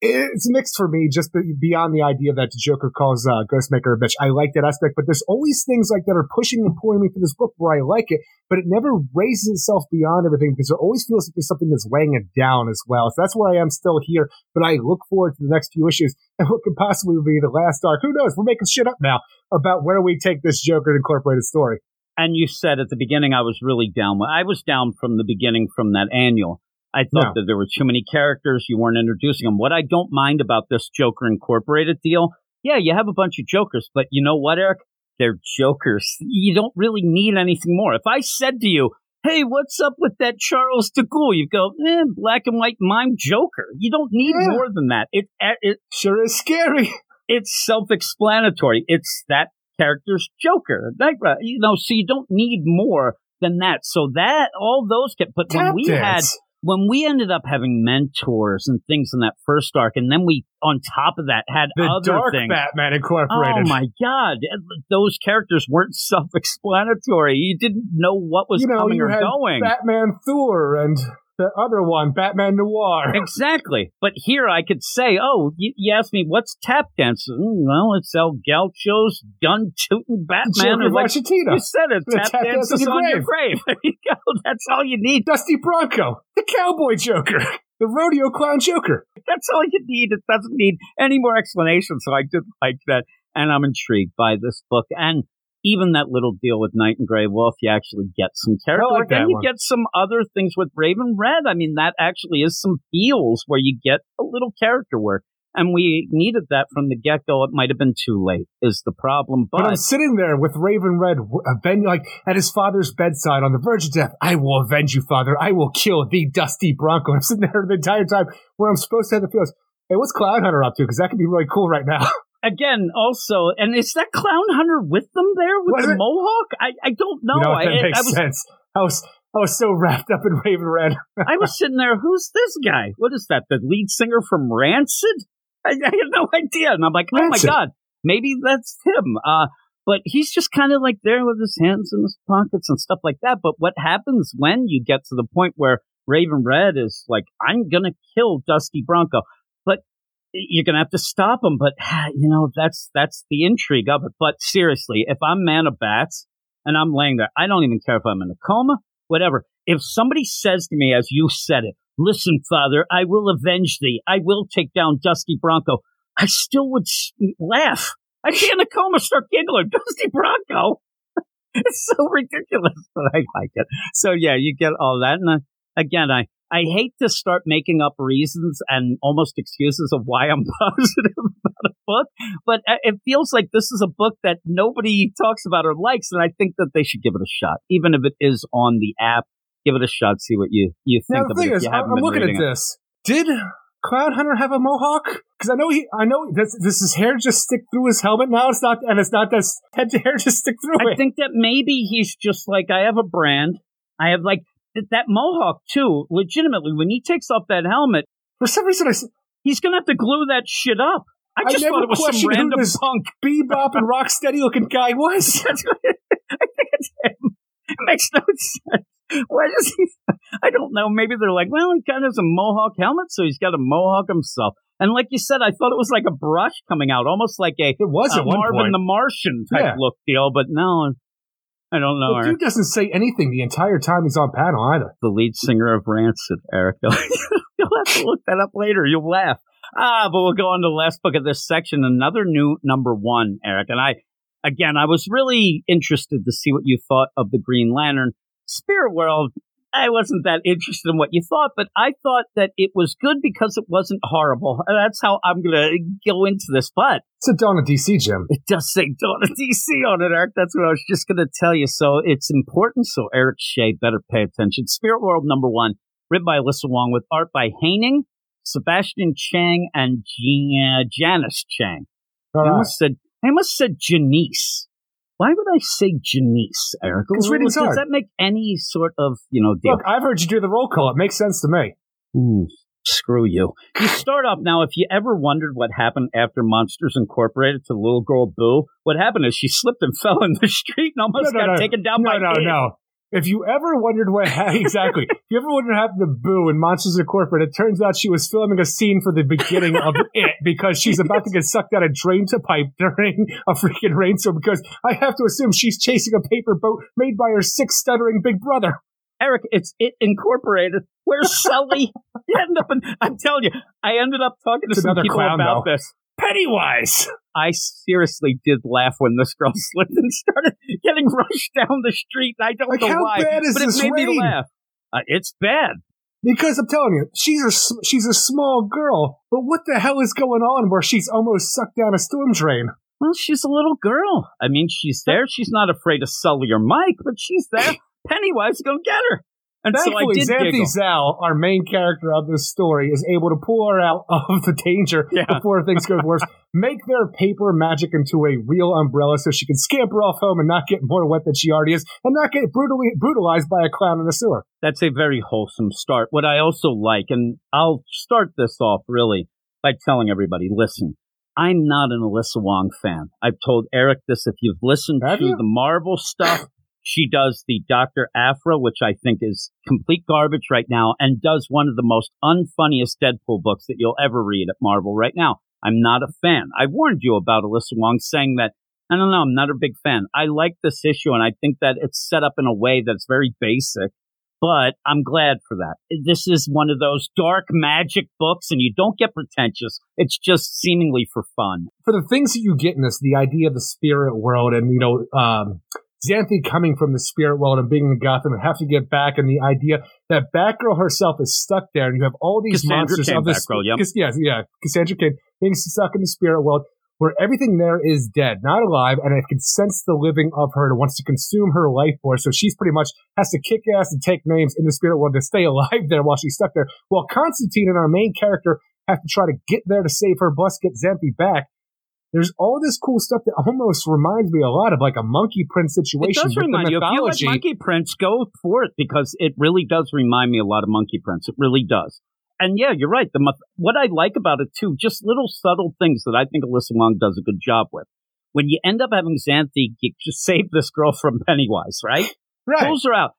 It's mixed for me, just beyond the idea that the Joker calls uh, Ghostmaker a bitch. I like that aspect, but there's always things like that are pushing and pulling me to this book where I like it, but it never raises itself beyond everything because it always feels like there's something that's weighing it down as well. So that's where I am still here, but I look forward to the next few issues and what could possibly be the last arc. Who knows? We're making shit up now about where we take this Joker Incorporated story. And you said at the beginning I was really down. I was down from the beginning from that annual. I thought no. that there were too many characters. You weren't introducing them. What I don't mind about this Joker Incorporated deal, yeah, you have a bunch of Jokers, but you know what, Eric? They're Jokers. You don't really need anything more. If I said to you, hey, what's up with that Charles de Gaulle? You go, eh, black and white mime Joker. You don't need yeah. more than that. It, it sure is scary. It's self-explanatory. It's that character's Joker. You know, so you don't need more than that. So that all those get. But when we dance. When we ended up having mentors and things in that first arc, and then we, on top of that, had the other Dark things. Batman Incorporated. Oh my god, those characters weren't self-explanatory. You didn't know what was you know, coming you or had going. Batman Thor and the other one, Batman Noir. Exactly. But here I could say, oh, you, you asked me, what's tap dancing? Mm, well, it's El Gaucho's gun tooting Batman. Joker like, you said it. Tap, tap dances on your grave. There you go. That's all you need. Dusty Bronco, the cowboy Joker. The rodeo clown Joker. That's all you need. It doesn't need any more explanation. So I did like that. And I'm intrigued by this book. And even that little deal with Knight and Grey Wolf, you actually get some character like and you one. get some other things with Raven Red. I mean, that actually is some feels where you get a little character work. And we needed that from the get go. It might have been too late, is the problem. But, but I'm sitting there with Raven Red, avenge, like at his father's bedside on the verge of death. I will avenge you, father. I will kill the Dusty Bronco. I'm sitting there the entire time where I'm supposed to have the feels. Hey, what's Clown Hunter up to? Because that could be really cool right now. again, also, and is that clown hunter with them there with Was the mohawk? I, I don't know. You know, that I, makes I was, sense. I was I was so wrapped up in Raven Red. I was sitting there. Who's this guy? What is that? The lead singer from Rancid? I, I had no idea, and I'm like, oh my god, maybe that's him. Uh, but he's just kind of like there with his hands in his pockets and stuff like that. But what happens when you get to the point where Raven Red is like, I'm gonna kill Dusty Bronco? You're gonna have to stop him. But you know, that's that's the intrigue of it. But seriously, if I'm man of bats and I'm laying there, I don't even care if I'm in a coma, whatever. If somebody says to me, as you said it, listen, father, I will avenge thee. I will take down Dusty Bronco. I still would laugh. I'd be in a coma, start giggling. Dusty Bronco. it's so ridiculous, but I like it. So yeah, you get all that. And uh, again, I, I hate to start making up reasons and almost excuses of why I'm positive about a book, but it feels like this is a book that nobody talks about or likes, and I think that they should give it a shot, even if it is on the app. Give it a shot, see what you you think now, the of thing it. is, I'm looking at it. this. Did Clown Hunter have a mohawk? Because I know he, I know does, does his hair just stick through his helmet now? It's not, and it's not that head to hair just stick through I it. think that maybe he's just like I have a brand. I have like that mohawk too. Legitimately, when he takes off that helmet, for some reason, I, he's gonna have to glue that shit up. I just I thought it was some random this punk bebop and rocksteady looking guy was. I think it's him. It makes no sense. Why does he? I don't know. Maybe they're like, well, he kind of has a mohawk helmet, so he's got a mohawk himself. And like you said, I thought it was like a brush coming out, almost like a it was one Marvin point. the Martian type Yeah. look deal. But no, I don't know. The Eric. dude doesn't say anything the entire time he's on panel either. the lead singer of Rancid, Eric. You'll have to look that up later. You'll laugh. Ah, but we'll go on to the last book of this section. Another new number one, Eric. And I, again, I was really interested to see what you thought of the Green Lantern. Spirit World, I wasn't that interested in what you thought, but I thought that it was good because it wasn't horrible. That's how I'm going to go into this. But It's a Dawn of DC, Jim. it does say Dawn of DC on it, Eric. That's what I was just going to tell you. So it's important. So Eric Shea better pay attention. Spirit World number one, written by Alyssa Wong with art by Haining, Sebastian Cheng, and Jan- Janice Chiang. All I almost said I almost said Janice. Why would I say Janice, Eric? 'Cause reading's Does hard. that make any sort of you know deal? Look, I've heard you do the roll call. It makes sense to me. Mm, screw you. You start off now. If you ever wondered what happened after Monsters Incorporated to little girl Boo, what happened is she slipped and fell in the street and almost No, no, got no. taken down No, by no, Id. no. If you ever wondered what exactly, if you ever wondered what happened to Boo in Monsters Incorporated, it turns out she was filming a scene for the beginning of it because she's about to get sucked out a drain to pipe during a freaking rainstorm. Because I have to assume she's chasing a paper boat made by her sick, stuttering big brother. Eric, it's it incorporated. Where's Sully? you end up in, I'm telling you, I ended up talking to It's some people clown, about though. this. Pennywise. I seriously did laugh when this girl slipped and started getting rushed down the street. I don't Like, know how why, bad is but it this made me laugh. Uh, it's bad. Because I'm telling you, she's a she's a small girl, but what the hell is going on where she's almost sucked down a storm drain? Well, she's a little girl. I mean, she's there. She's not afraid of Sully or Mike, but she's there. Pennywise to get her. And so Thankfully, did Xanthe. Zal, our main character of this story, is able to pull her out of the danger Yeah. before things go worse. Make their paper magic into a real umbrella so she can scamper off home and not get more wet than she already is, and not get brutally brutalized by a clown in a sewer. That's a very wholesome start. What I also like, and I'll start this off really by telling everybody, listen, I'm not an Alyssa Wong fan. I've told Eric this. If you've listened Have to you? the Marvel stuff, she does the Dr. Aphra, which I think is complete garbage right now, and does one of the most unfunniest Deadpool books that you'll ever read at Marvel right now. I'm not a fan. I warned you about Alyssa Wong saying that, I don't know, I'm not a big fan. I like this issue, and I think that it's set up in a way that's very basic but I'm glad for that. This is one of those dark magic books, and you don't get pretentious. It's just seemingly for fun. For the things that you get in this, the idea of the spirit world and, you know, um, Xanthe coming from the spirit world and being in Gotham and have to get back, and the idea that Batgirl herself is stuck there, and you have all these Cassandra monsters of this. Batgirl, yep. Yeah, yeah, Cassandra Cain being stuck in the spirit world, where everything there is dead, not alive, and it can sense the living of her and wants to consume her life force. So she's pretty much has to kick ass and take names in the spirit world to stay alive there while she's stuck there. While Constantine and our main character have to try to get there to save her, plus get Xanthe back. There's all this cool stuff that almost reminds me a lot of like a Monkey Prince It situation. does with remind you. If you like. Monkey Prince, go for it because it really does remind me a lot of Monkey Prince. It really does. And yeah, you're right. The what I like about it too, just little subtle things that I think Alyssa Wong does a good job with. When you end up having Xanthe get- just save this girl from Pennywise, right? right? pulls her out.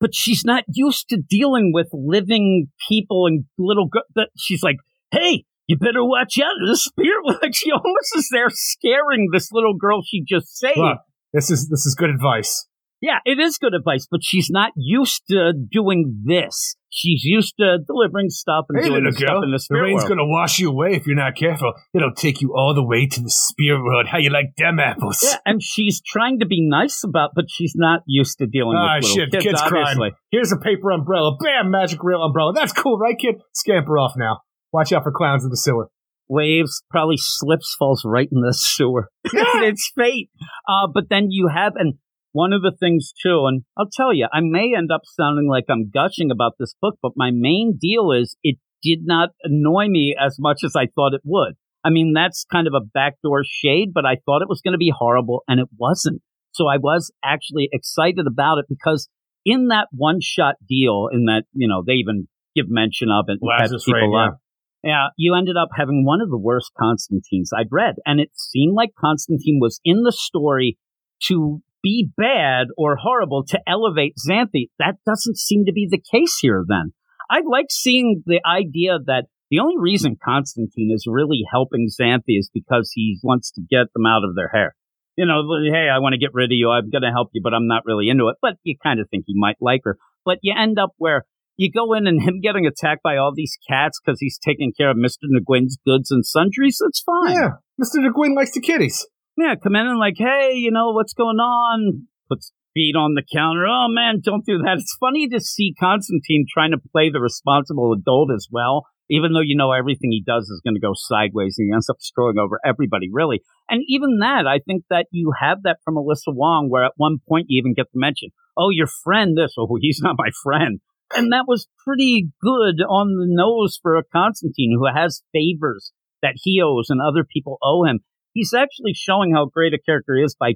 But she's not used to dealing with living people and little girls. That she's like, "Hey, you better watch out!" The spirit, like she almost is there scaring this little girl she just saved. Look, this is this is good advice. Yeah, it is good advice, but she's not used to doing this. She's used to delivering stuff and Hey, doing stuff girl, in the spirit. the rain's world. gonna wash you away if you're not careful. It'll take you all the way to the spirit world. How you like them apples? Yeah, and she's trying to be nice about, but she's not used to dealing Ah, with little shit, kids. kid's crying. obviously. Here's a paper umbrella. Bam, magic real umbrella. That's cool, right, kid? Scamper off now. Watch out for clowns in the sewer. waves, probably slips, falls right in the sewer. it's fate. Uh, but then you have, and one of the things too, and I'll tell you, I may end up sounding like I'm gushing about this book, but my main deal is it did not annoy me as much as I thought it would. I mean, that's kind of a backdoor shade, but I thought it was going to be horrible, and it wasn't. So I was actually excited about it because in that one shot deal, in that, you know, they even give mention of it. Lazarus people Rain, yeah. Yeah, you ended up having one of the worst Constantines I'd read. And it seemed like Constantine was in the story to be bad or horrible to elevate Xanthe. That doesn't seem to be the case here then. I like seeing the idea that the only reason Constantine is really helping Xanthe is because he wants to get them out of their hair. You know, hey, I want to get rid of you. I'm going to help you, but I'm not really into it. But you kind of think he might like her. But you end up where you go in and him getting attacked by all these cats because he's taking care of Mr. Nguyen's goods and sundries. It's fine. Yeah, Mr. DeGuin likes the kitties. Yeah, come in and like, hey, you know, what's going on? Puts feet on the counter. Oh man, don't do that. It's funny to see Constantine trying to play the responsible adult as well, even though you know everything he does is going to go sideways and he ends up screwing over everybody, really. And even that, I think that you have that from Alyssa Wong, where at one point you even get to mention, oh, your friend this, oh, he's not my friend. And that was pretty good on the nose for a Constantine who has favors that he owes and other people owe him he's actually showing how great a character he is by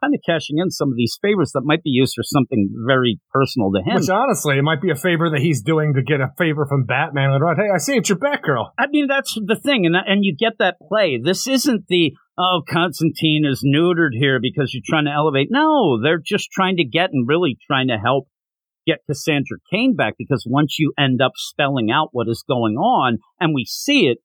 kind of cashing in some of these favors that might be used for something very personal to him. Which honestly, it might be a favor that he's doing to get a favor from Batman later on. Hey, I saved your Batgirl. I mean, that's the thing, and and you get that play. This isn't the oh, Constantine is neutered here because you're trying to elevate. No, they're just trying to get and really trying to help get Cassandra Cain back because once you end up spelling out what is going on and we see it,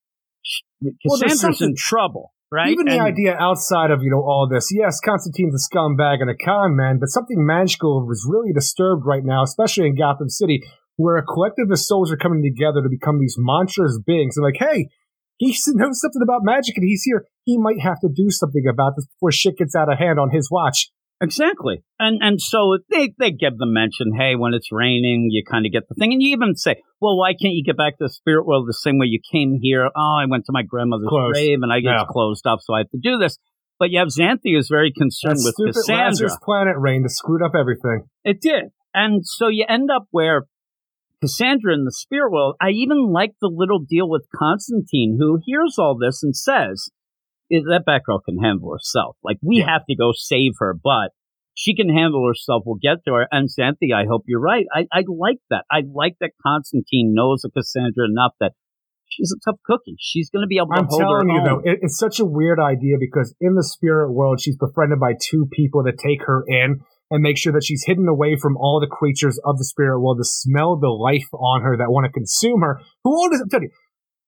Cassandra's well, in trouble. Right? Even the idea outside of, you know, all this, yes, Constantine's a scumbag and a con man, but something magical was really disturbed right now, especially in Gotham City, where a collective of souls are coming together to become these monstrous beings. They're like, hey, he knows something about magic and he's here. He might have to do something about this before shit gets out of hand on his watch. Exactly. And and so they, they give the mention, hey, when it's raining, you kind of get the thing. And you even say, well, why can't you get back to the spirit world the same way you came here? Oh, I went to my grandmother's Close. grave and I get yeah. closed up, so I have to do this. But you have Xanthe who's very concerned that with Cassandra. Lazarus planet rain that screwed up everything. It did. And so you end up where Cassandra in the spirit world, I even like the little deal with Constantine, who hears all this and says, that Batgirl can handle herself. Like, we yeah. have to go save her, but she can handle herself. We'll get to her. And Xanthe, I hope you're right. I, I like that. I like that Constantine knows of Cassandra enough that she's a tough cookie. She's going to be able to I'm hold telling you, own. though, it, it's such a weird idea because in the spirit world, she's befriended by two people that take her in and make sure that she's hidden away from all the creatures of the spirit world to smell the life on her that want to consume her. Who all does, I'm telling you,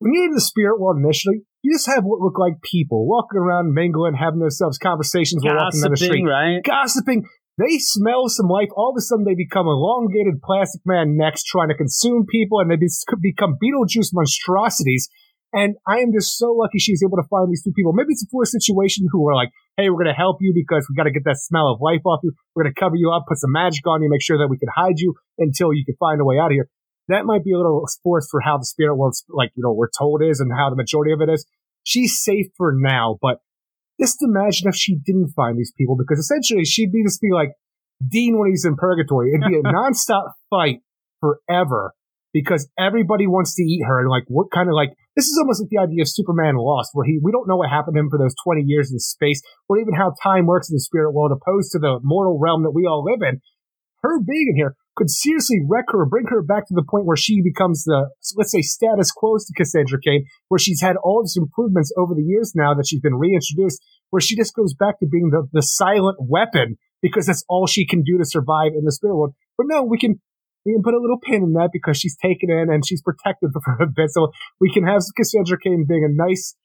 when you're in the spirit world initially, you just have what look like people walking around, mingling, having themselves conversations while walking down the street, right? Gossiping. They smell some life. All of a sudden, they become elongated plastic man next, trying to consume people, and they become Beetlejuice monstrosities. And I am just so lucky she's able to find these two people. Maybe it's a poor situation who are like, hey, we're going to help you because we got to get that smell of life off you. We're going to cover you up, put some magic on you, make sure that we can hide you until you can find a way out of here that might be a little forced for how the spirit world, like, you know, we're told is and how the majority of it is. She's safe for now, but just imagine if she didn't find these people because essentially she'd be just be like Dean when he's in purgatory. It'd be a nonstop fight forever because everybody wants to eat her. And like, what kind of like, this is almost like the idea of Superman Lost, where he, we don't know what happened to him for those 20 years in space, or even how time works in the spirit world opposed to the mortal realm that we all live in. Her being in here, could seriously wreck her, bring her back to the point where she becomes the, let's say, status quo to Cassandra Cain, where she's had all these improvements over the years now that she's been reintroduced, where she just goes back to being the, the silent weapon because that's all she can do to survive in the spirit world. But no, we can, we can put a little pin in that because she's taken in and she's protected for a bit. So we can have Cassandra Cain being a nice,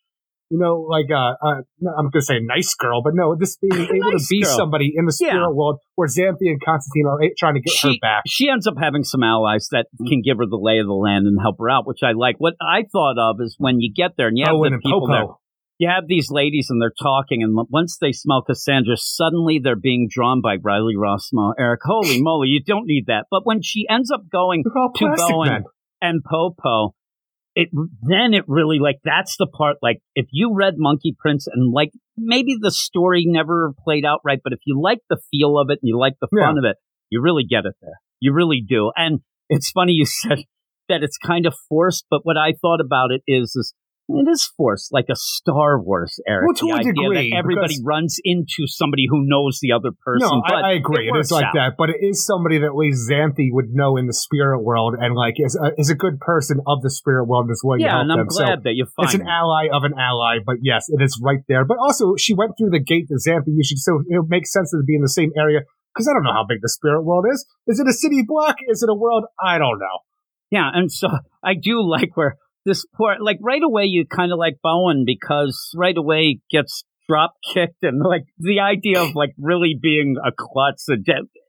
you know, like uh, uh I'm going to say nice girl, but no, this being able nice to be girl. somebody in the spirit yeah. world where Xanthe and Constantine are trying to get she, her back. She ends up having some allies that can give her the lay of the land and help her out, which I like. What I thought of is when you get there and you have the people there. You have these ladies and they're talking, and once they smell Cassandra, suddenly they're being drawn by Riley Rossmo, Eric. Holy moly, you don't need that. But when she ends up going to Bowen and Popo, it then it really like that's the part like if you read Monkey Prince and like maybe the story never played out right, but if you like the feel of it and you like the fun yeah. of it, you really get it there. You really do. And it's funny you said that it's kind of forced, but what I thought about it is is it is forced, like a Star Wars era. Well, to the a degree, that everybody runs into somebody who knows the other person. No, I, I, agree. It, it is like out. that, but it is somebody that at least Xanthe would know in the spirit world, and like is a, is a good person of the spirit world as well. Yeah, and I'm them. glad so that you find it's an ally of an ally. But yes, it is right there. But also, she went through the gate to Xanthe. You should so it makes sense to be in the same area because I don't know how big the spirit world is. Is it a city block? Is it a world? I don't know. Yeah, and so I do like where this poor, like right away, you kind of like Bowen because right away gets drop kicked and like the idea of like really being a klutz,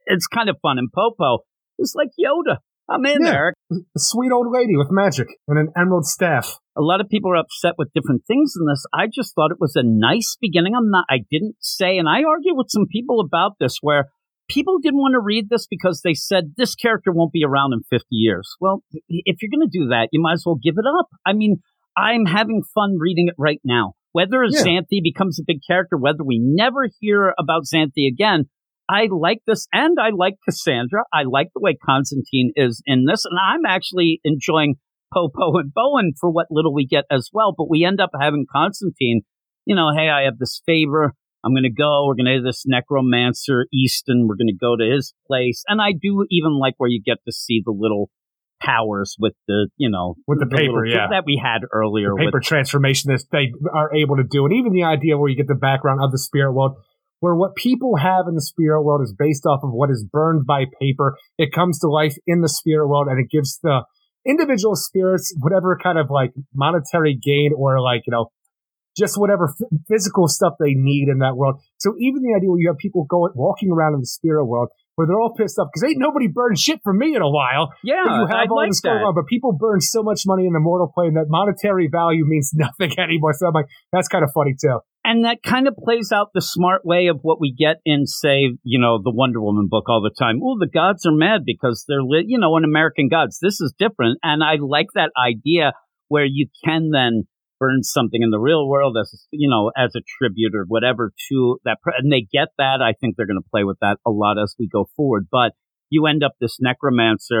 it's kind of fun. And Popo is like Yoda. I'm in yeah, there. A sweet old lady with magic and an emerald staff. A lot of people are upset with different things in this. I just thought it was a nice beginning. I'm not, I didn't say, and I argue with some people about this where people didn't want to read this because they said this character won't be around in 50 years. Well, if you're going to do that, you might as well give it up. I mean, I'm having fun reading it right now. Whether yeah. Xanthe becomes a big character, whether we never hear about Xanthe again, I like this and I like Cassandra. I like the way Constantine is in this, and I'm actually enjoying Popo and Bowen for what little we get as well. But we end up having Constantine, you know, hey, I have this favor. I'm going to go. We're going to this necromancer Easton. We're going to go to his place. And I do even like where you get to see the little powers with the you know With the paper, little- yeah. that we had earlier. the paper with, transformation that they are able to do, and even the idea where you get the background of the spirit world, where what people have in the spirit world is based off of what is burned by paper. It comes to life in the spirit world, and it gives the individual spirits whatever kind of like monetary gain or like you know just whatever f- physical stuff they need in that world. So even the idea where you have people going walking around in the spirit world. Where they're all pissed off because ain't nobody burned shit for me in a while. yeah, But you have all like this that. on, but people burn so much money in the mortal plane that monetary value means nothing anymore. So I'm like, that's kind of funny too. and that kind of plays out the smart way of what we get in, say, you know, the Wonder Woman book all the time. Oh, the gods are mad because they're, li- you know, an American gods. This is different, and I like that idea where you can then burn something in the real world as you know as a tribute or whatever to that, and they get that. I think they're going to play with that a lot as we go forward, but. You end up this necromancer.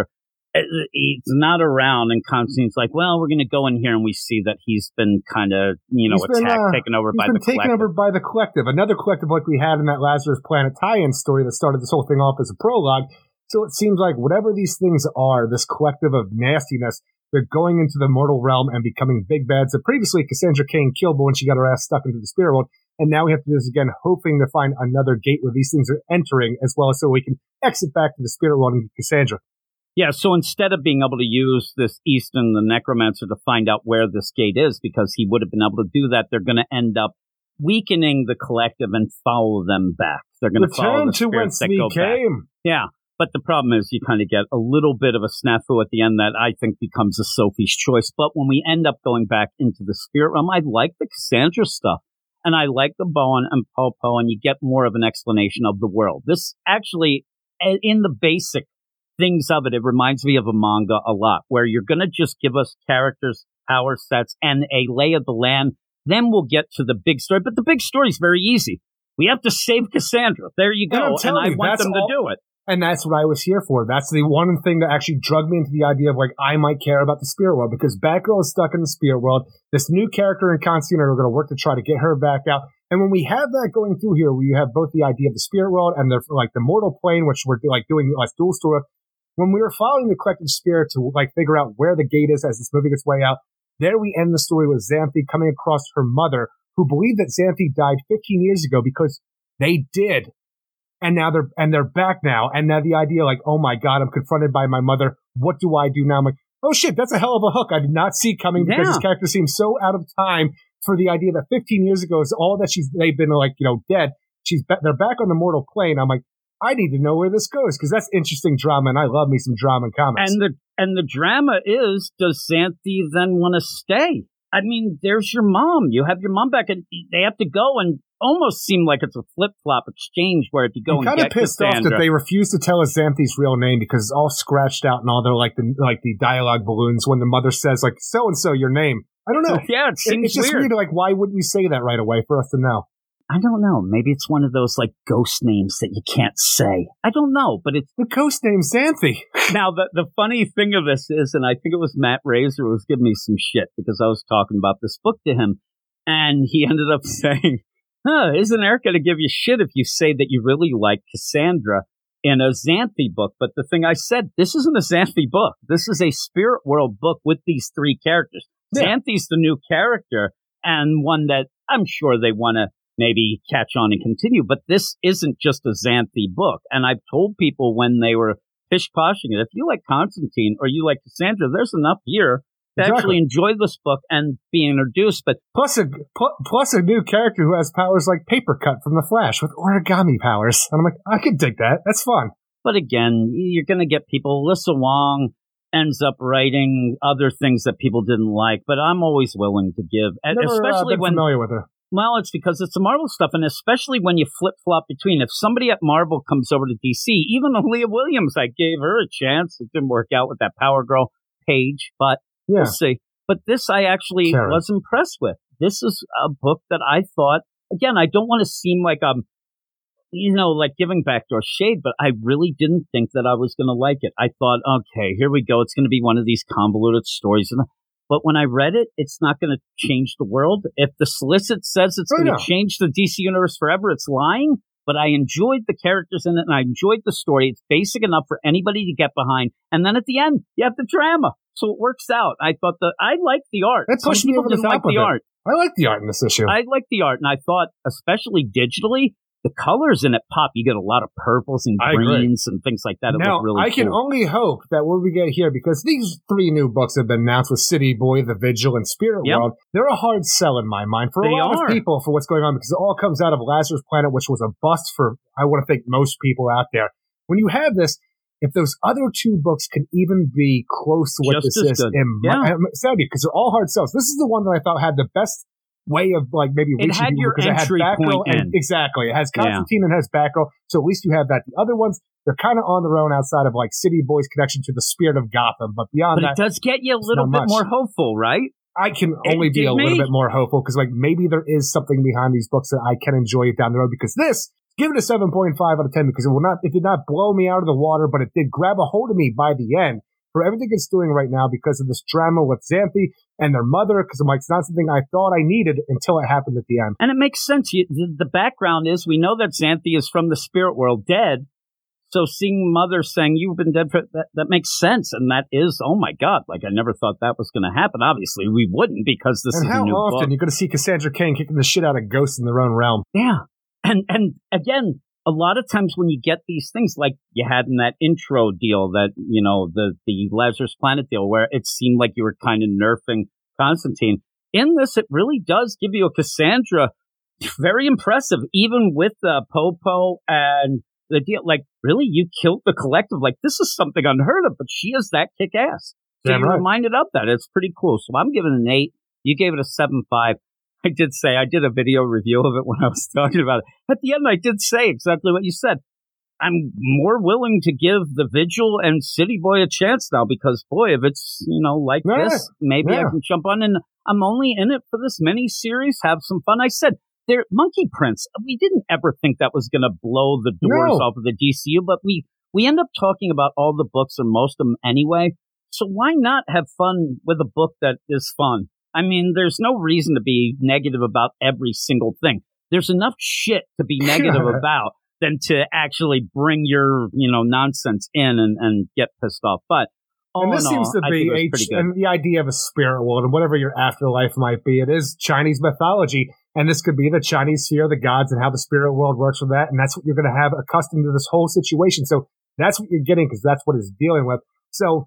uh, He's not around, and Constantine's like, "Well, we're going to go in here," and we see that he's been kind of, you know, He's been, uh, taken over He's by been the taken collective. over by the collective, another collective like we had in that Lazarus Planet tie-in story that started this whole thing off as a prologue. So it seems like whatever these things are, this collective of nastiness, they're going into the mortal realm and becoming big bads. That previously Cassandra Cain killed when she got her ass stuck into the spirit world, and now we have to do this again, hoping to find another gate where these things are entering, as well as so we can exit back to the spirit world and Cassandra. Yeah, so instead of being able to use this Easton, the necromancer, to find out where this gate is, because he would have been able to do that, they're going to end up weakening the collective and follow them back. They're going to follow the to whence that we go back. came. Yeah, but the problem is you kind of get a little bit of a snafu at the end that I think becomes a Sophie's choice. But when we end up going back into the spirit realm, I like the Cassandra stuff. And I like the Bowen and Popo, and you get more of an explanation of the world. This actually, in the basic things of it, it reminds me of a manga a lot, where you're going to just give us characters, power sets, and a lay of the land. Then we'll get to the big story. But the big story is very easy. We have to save Cassandra. There you go. And, telling I you, want them all- to do it. And that's what I was here for. That's the one thing that actually drug me into the idea of like, I might care about the spirit world because Batgirl is stuck in the spirit world. This new character in Constantine are going to work to try to get her back out. And when we have that going through here, where you have both the idea of the spirit world and the, like the mortal plane, which we're like doing like dual story. When we were following the collective spirit to like figure out where the gate is as it's moving its way out, there we end the story with Xanthe coming across her mother, who believed that Xanthe died 15 years ago because they did and now they're and they're back now. And now the idea, like, oh my god, I'm confronted by my mother. What do I do now? I'm like, oh shit, that's a hell of a hook. I did not see coming because Yeah. this character seems so out of time for the idea that 15 years ago is all that she's they've been like you know dead. She's they're back on the mortal plane. I'm like, I need to know where this goes because that's interesting drama, and I love me some drama and comics. And the and the drama is, does Xanthe then want to stay? I mean, there's your mom. You have your mom back, and they have to go and almost seem like it's a flip flop exchange where if you go I'm kind of pissed off that they refuse to tell us Xanthe's real name because it's all scratched out and all their like the like the dialogue balloons when the mother says like so and so your name. I don't know. yeah, it It- it's just weird. weird. Like, why wouldn't you say that right away for us to know? I don't know. Maybe it's one of those like ghost names that you can't say. I don't know, but it's The ghost name Xanthe. now the the funny thing of this is, and I think it was Matt Razor who was giving me some shit because I was talking about this book to him, and he ended up saying, "Huh, isn't Eric going to give you shit if you say that you really like Cassandra in a Xanthe book?" But the thing I said, this isn't a Xanthe book. This is a Spirit World book with these three characters. Yeah. Xanthe's the new character and one that I'm sure they want to maybe catch on and continue. But this isn't just a Xanthe book. And I've told people when they were pish poshing it, if you like Constantine or you like Cassandra, there's enough here Exactly. actually enjoy this book and be introduced. But Plus a plus a new character who has powers like paper cut from the Flash with origami powers. And I'm like, I could dig that. That's fun. but again, you're going to get people. Alyssa Wong ends up writing other things that people didn't like, but I'm always willing to give, Never uh, especially been when familiar with her. Well, it's because it's the Marvel stuff, and especially when you flip flop between. If somebody at Marvel comes over to DC, even Leah Williams, I gave her a chance. It didn't work out with that Power Girl page, but Yeah. we'll see. But this, I actually Karen. was impressed with. This is a book that I thought. Again, I don't want to seem like I'm, you know, like giving backdoor shade, but I really didn't think that I was going to like it. I thought, okay, here we go. It's going to be one of these convoluted stories, and but when I read it, it's not going to change the world. If the solicit says it's Oh, going to change the DC universe forever, it's lying. but I enjoyed the characters in it and I enjoyed the story. It's basic enough for anybody to get behind. And then at the end, you have the drama. So it works out. I thought the I liked the art. That pushed me people over the top like the it. art. I like the art in this issue. I like the art, and I thought, especially digitally, the colors in it pop. You get a lot of purples and greens and things like that. It now, really I can cool. only hope that what we get here, because these three new books have been announced with City Boy, The Vigil, and Spirit Yep. World. They're a hard sell in my mind for a lot are. of people for what's going on, because it all comes out of Lazarus Planet, which was a bust for, I want to think, most people out there. When you have this, if those other two books can even be close to what Just this is, in my, Yeah. I'm excited because they're all hard sells. This is the one that I thought had the best way of like maybe It reaching had people your because it had Batgirl and in. exactly it has Yeah. Constantine and has Batgirl, so at least you have that. The other ones they're kind of on their own outside of like City Boy's connection to the spirit of Gotham, but beyond But it that, does get you a little bit much. more hopeful, right? I can it only be did a little bit more hopeful because like maybe there is something behind these books that I can enjoy down the road. Because this, give it a seven point five out of ten because it will not, it did not blow me out of the water, but it did grab a hold of me by the end for everything it's doing right now because of this drama with Xanthe and their mother. Because I'm like, it's not something I thought I needed until it happened at the end. And it makes sense. You, the, the background is we know that Xanthe is from the spirit world, dead. So seeing mother saying you've been dead for that, that makes sense, and that is oh my god! Like I never thought that was going to happen. Obviously, we wouldn't because this and is how a new often book. you're going to see Cassandra Cain kicking the shit out of ghosts in their own realm? Yeah. And and again, a lot of times when you get these things like you had in that intro deal that, you know, the the Lazarus Planet deal where it seemed like you were kind of nerfing Constantine. In this it really does give you a Cassandra very impressive, even with the Popo and the deal. Like, really, you killed the collective. Like, this is something unheard of, but she is that kick ass. So Damn you're right. reminded of that. It's pretty cool. So I'm giving it an eight. You gave it a seven five. I did say I did a video review of it when I was talking about it. At the end, I did say exactly what you said. I'm more willing to give the Vigil and City Boy a chance now because, boy, if it's you know like Yeah, this, maybe I can jump on. And I'm only in it for this mini series. Have some fun. I said there, Monkey Prince. We didn't ever think that was going to blow the doors No. off of the DCU, but we we end up talking about all the books or most of them anyway. So why not have fun with a book that is fun? I mean, there's no reason to be negative about every single thing. There's enough shit to be negative about than to actually bring your, you know, nonsense in and, and get pissed off. But all and this in all, to I be think it pretty good. and the idea of a spirit world and whatever your afterlife might be. It is Chinese mythology, and this could be the Chinese sphere of the gods and how the spirit world works with that. And that's what you're going to have accustomed to this whole situation. So that's what you're getting because that's what it's dealing with. So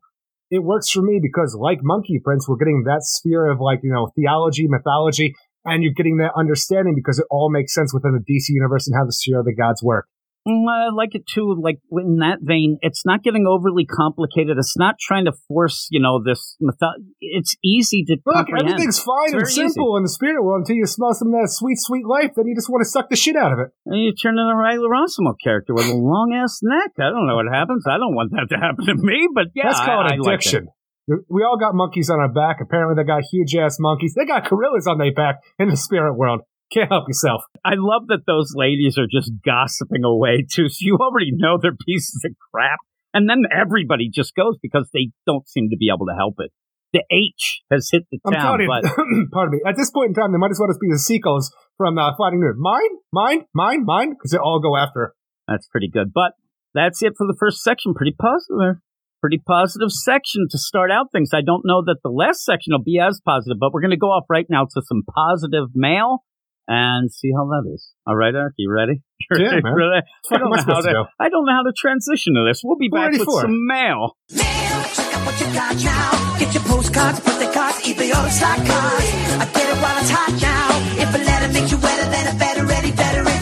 it works for me because, like Monkey Prince, we're getting that sphere of like you know theology, mythology, and you're getting that understanding because it all makes sense within the DC universe and how the sphere of the gods work. Mm, I like it too. Like in that vein, it's not getting overly complicated. It's not trying to force, you know, this. method. it's easy to Look, comprehend. everything's fine and simple in the spirit world until you smell some of that sweet, sweet life. Then you just want to suck the shit out of it. And you turn into a Riley Rossmo character with a long ass neck. I don't know what happens. I don't want that to happen to me, but yeah, That's called I, I like it. addiction. we all got monkeys on our back. Apparently, they got huge ass monkeys. They got gorillas on their back in the spirit world. Can't help yourself. I love that those ladies are just gossiping away too. So you already know they're pieces of crap. And then everybody just goes because they don't seem to be able to help it. The H has hit the I'm town, telling but pardon me. At this point in time, they might as well just be the sequels from uh, Finding Nemo. Mine, mine, mine, mine, because they all go after. her. that's pretty good. But that's it for the first section. Pretty positive. Pretty positive section to start out things. I don't know that the last section will be as positive, but we're going to go off right now to some positive mail and see how that is. All right, Eric, you ready? Yeah, man. I don't, know how to to. I don't know how to transition to this. We'll be back with some mail. Mail, check out what you got now. Get your postcards, birthday cards, eBay or stock cards. I get it while it's hot now. If a letter makes you wetter, then a better ready, better it's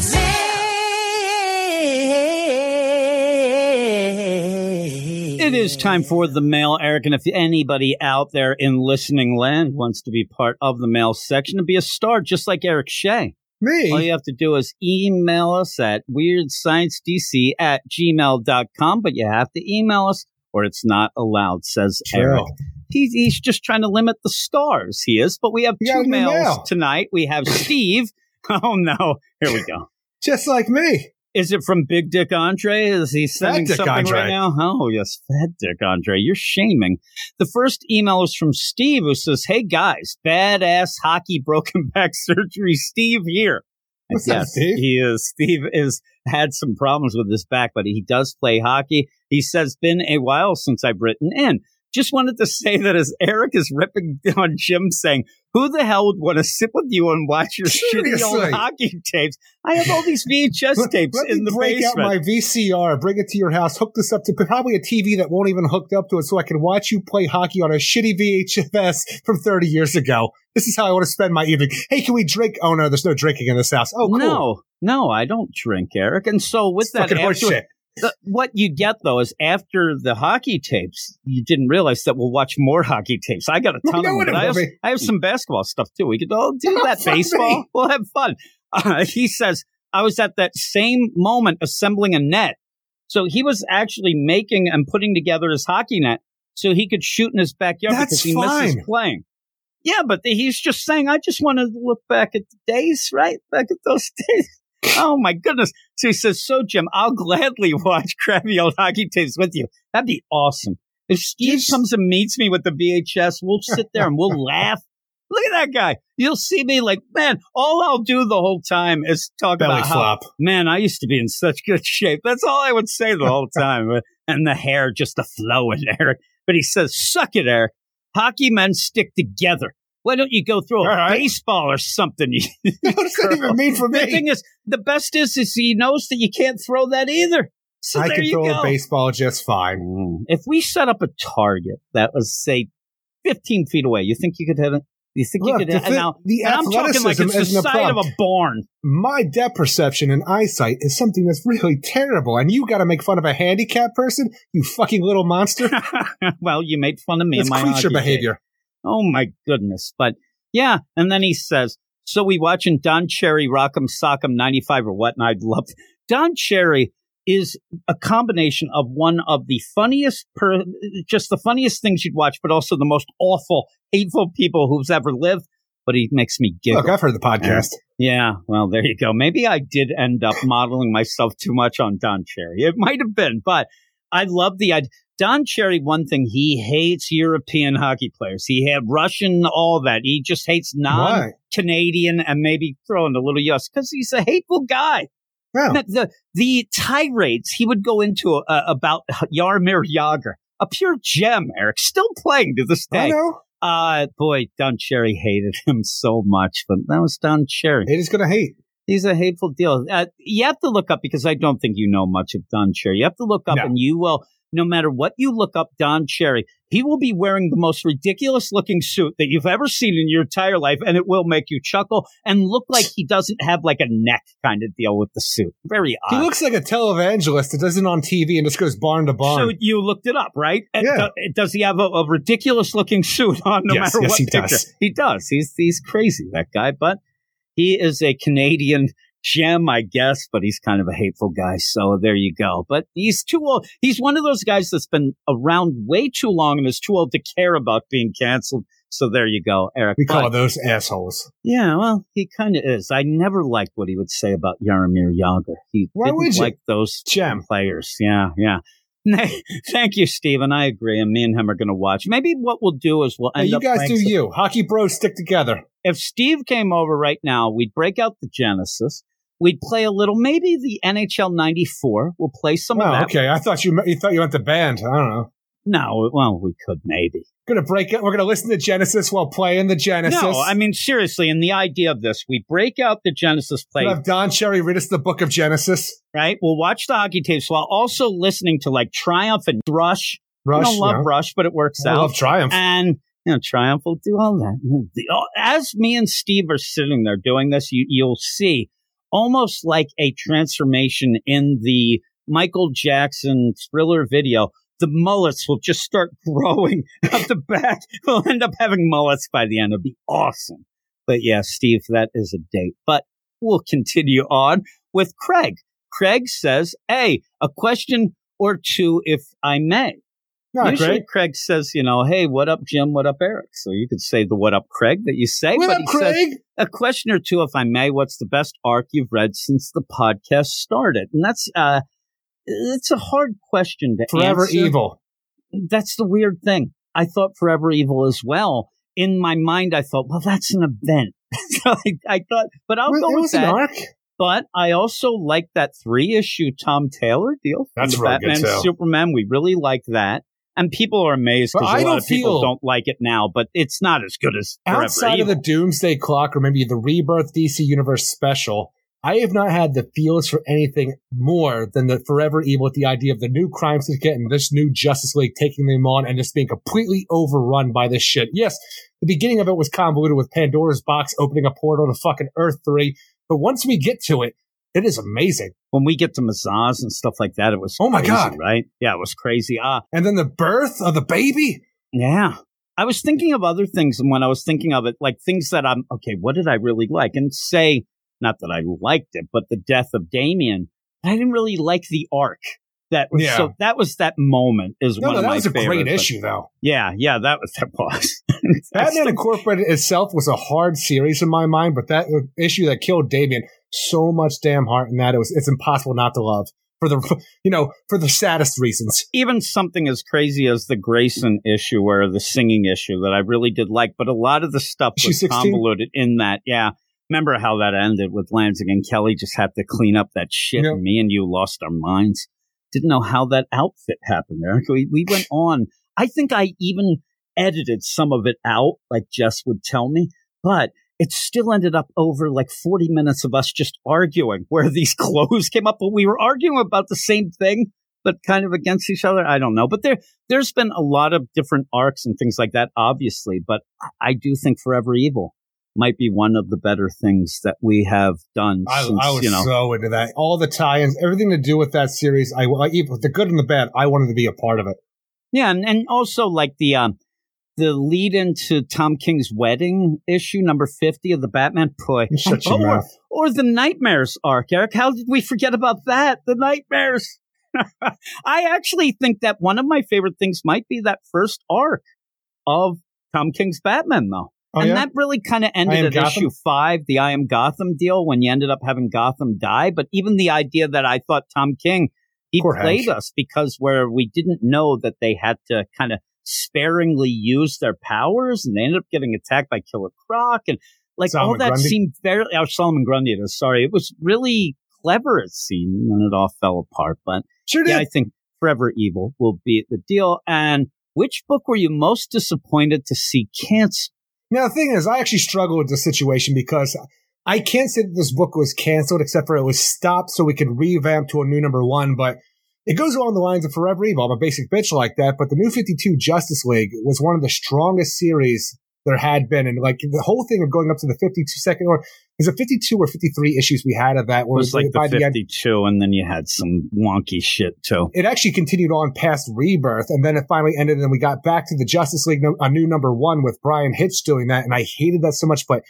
It is time for the mail, Eric. And if anybody out there in listening land wants to be part of the mail section and be a star just like Eric Shea, Me? all you have to do is email us at weirdsciencedc at gmail.com. But you have to email us or it's not allowed, says Sure. Eric. He's, he's just trying to limit the stars, he is. But we have You two mails mail. tonight. We have Steve. oh, no. Here we go. Just like me. Is it from Big Dick Andre? Is he sending something Andre. right now? Oh, yes, Fat Dick Andre. You're shaming. The first email is from Steve who says, Hey guys, badass hockey broken back surgery Steve here. What's up, Steve? he is. Steve is had some problems with his back, but he does play hockey. He says, "Been a while since I've written in." Just wanted to say that as Eric is ripping on Jim, saying, "Who the hell would want to sit with you and watch your shitty old hockey tapes?" I have all these VHS Let, tapes let in the break basement. out my VCR, bring it to your house, hook this up to probably a TV that won't even hooked up to it, so I can watch you play hockey on a shitty VHS from 30 years ago. This is how I want to spend my evening. Hey, can we drink? Oh no, there's no drinking in this house. Oh, cool. No, no, I don't drink, Eric. And so with It's that, fucking after-. The, what you get though is after the hockey tapes, you didn't realize that we'll watch more hockey tapes. I got a ton of them. I, have. I have some basketball stuff too. We could all do that. Baseball, we'll have fun. Uh, he says I was at that same moment assembling a net. So he was actually making and putting together his hockey net so he could shoot in his backyard That's because he misses playing. Yeah, but he's just saying, I just want to look back at the days, right? Back at those days. Oh my goodness. So he says, So Jim, I'll gladly watch crappy old hockey tapes with you. That'd be awesome. If Steve comes and meets me with the VHS, we'll sit there and we'll laugh. Look at that guy. You'll see me like, man, all I'll do the whole time is talk Belly about how, man, I used to be in such good shape. That's all I would say the whole time. and the hair just a flowing, Eric. But he says, suck it, Eric. Hockey men stick together. Why don't you go throw a right. baseball or something? what does that even mean for the me? thing is, the best is, is he knows that you can't throw that either. So I can throw go. a baseball just fine. If we set up a target that was, say, 15 feet away, you think you could hit it? You think Look, you could hit it? Now, the and I'm talking like it's the size of a barn. My depth perception and eyesight is something that's really terrible, and you got to make fun of a handicapped person, you fucking little monster. well, you made fun of me my creature behavior. Oh my goodness. But yeah, and then he says, so we watching Don Cherry Rock'em Sock'em 95 or what, and I'd love Don Cherry is a combination of one of the funniest, per, just the funniest things you'd watch, but also the most awful, hateful people who's ever lived. But he makes me giggle. Look, I've heard the podcast. Yeah, well, there you go. Maybe I did end up modeling myself too much on Don Cherry. It might have been, but I love the idea. Don Cherry, one thing, he hates European hockey players. He had Russian, all that. He just hates non-Canadian and maybe throwing a little US because he's a hateful guy. The, the, the tirades he would go into uh, about Jaromir Jagr, a pure gem, Eric, still playing to this I day. know. Uh, boy, Don Cherry hated him so much, but that was Don Cherry. It is going to hate. He's a hateful deal. Uh, you have to look up because I don't think you know much of Don Cherry. You have to look up, No. and you will. No matter what you look up, Don Cherry, he will be wearing the most ridiculous looking suit that you've ever seen in your entire life, and it will make you chuckle and look like he doesn't have like a neck kind of deal with the suit. Very odd. He looks like a televangelist that doesn't on TV and just goes barn to barn. so you looked it up, right? And Yeah. do- does he have a, a ridiculous looking suit on? No Yes, matter yes, what he picture does. he does. He's he's crazy that guy, but he is a Canadian gem, I guess. But he's kind of a hateful guy. So there you go. But he's too old. He's one of those guys that's been around way too long and is too old to care about being canceled. So there you go, Eric. we call But- those assholes. yeah, well, he kind of is. I never liked what he would say about Jaromir Jagr. He Why didn't would you? like those Gem. players. Yeah, yeah. Thank you, Stephen. I agree. And me and him are going to watch. Maybe what we'll do is we'll end you up guys do some- you. Hockey bros stick together. If Steve came over right now, we'd break out the Genesis. We'd play a little, maybe the NHL '94. We'll play some of Oh, that. okay. I thought you you thought you meant the band. I don't know. No, well, we could maybe. We're Gonna break it. We're gonna listen to Genesis while playing the Genesis. No, I mean seriously. And the idea of this, we break out the Genesis play. We'll have Don Cherry read us the book of Genesis. right? We'll watch the hockey tapes while also listening to like Triumph and Rush. Rush. I don't love you. Rush, but it works I out. love Triumph. and you know, Triumph will do all that. Oh, As me and Steve are sitting there doing this, you, you'll see almost like a transformation in the Michael Jackson thriller video. The mullets will just start growing out the back. We'll end up having mullets by the end. It'll be awesome. But yeah, Steve, that is a date. But we'll continue on with Craig. Craig says, Hey, a question or two, if I may. Not Usually great. Craig says, you know, hey, what up, Jim? What up, Eric? So you could say the what up, Craig, that you say. What but up, he says, Craig? a question or two, if I may. What's the best arc you've read since the podcast started? And that's, uh, it's a hard question to answer. Forever answer. evil. That's the weird thing. I thought Forever Evil as well. In my mind, I thought, well, that's an event. so I, I thought, but I'll Well, go with that. But I also like that three issue Tom Taylor deal. That's the really good, Batman too. Superman. We really like that. And people are amazed because I a lot of people don't like it now, but it's not as good as Forever Outside of the Evil. Doomsday Clock or maybe the Rebirth DC Universe special, I have not had the feels for anything more than the Forever Evil with the idea of the new crime syndicate and this new Justice League taking them on and just being completely overrun by this shit. Yes, the beginning of it was convoluted with Pandora's box opening a portal to fucking Earth 3, but once we get to it, it is amazing. when we get to Mazahs and stuff like that, it was Oh my crazy, God. right? Yeah, it was crazy. Ah, And then the birth of the baby. Yeah. I was thinking of other things, and when I was thinking of it, like things that I'm okay, what did I really like? And say, not that I liked it, but the death of Damian, I didn't really like the arc. That was Yeah. so that was that moment is No, one no, of that my was a favorites. great issue, though. Yeah, yeah, that was that was. Batman Incorporated itself was a hard series in my mind, but that issue that killed Damian, so much damn heart in that it was it's impossible not to love for the you know for the saddest reasons. even something as crazy as the Grayson issue or the singing issue that I really did like, but a lot of the stuff was 16? convoluted in that. Yeah. Remember how that ended with Lanzing and Kelly just had to clean up that shit Yep. and me and you lost our minds. Didn't know how that outfit happened there. We, we went on. I think I even edited some of it out, like Jess would tell me, but it still ended up over like 40 minutes of us just arguing where these clothes came up, but we were arguing about the same thing but kind of against each other. I don't know. But there, there's been a lot of different arcs and things like that, obviously. But I- I do think Forever Evil might be one of the better things that we have done I, since, I was you know. so into that. All the tie-ins, everything to do with that series, I even the good and the bad. I wanted to be a part of it. yeah, and, and also like the um, the lead into Tom King's wedding issue number fifty of the Batman. Boy, shut your or, mouth. or the Nightmares arc, Eric. How did we forget about that? The Nightmares. I actually think that one of my favorite things might be that first arc of Tom King's Batman, though. Oh, and yeah? that really kind of ended at Gotham? issue five, the I Am Gotham deal, when you ended up having Gotham die. But even the idea that I thought Tom King, he Poor played us because where we didn't know that they had to kind of sparingly use their powers and they ended up getting attacked by Killer Croc and like all that Grundy? seemed very, oh, Solomon Grundy, is, sorry. It was really clever, it seemed, and it all fell apart. But Sure yeah, did. I think Forever Evil will be the deal. And which book were you most disappointed to see canceled? Now the thing is, I actually struggle with the situation because I can't say that this book was canceled, except for it was stopped so we could revamp to a new number one. But it goes along the lines of Forever Evil. I'm a basic bitch like that. But the New 52 Justice League was one of the strongest series there had been, and like the whole thing of going up to the 52 second or is it 52 or 53 issues we had of that? It Where was like the the end, 52, and then you had some wonky shit too. it actually continued on past Rebirth, and then it finally ended, and we got back to the Justice League, no- a new number one with Bryan Hitch doing that, and I hated that so much. But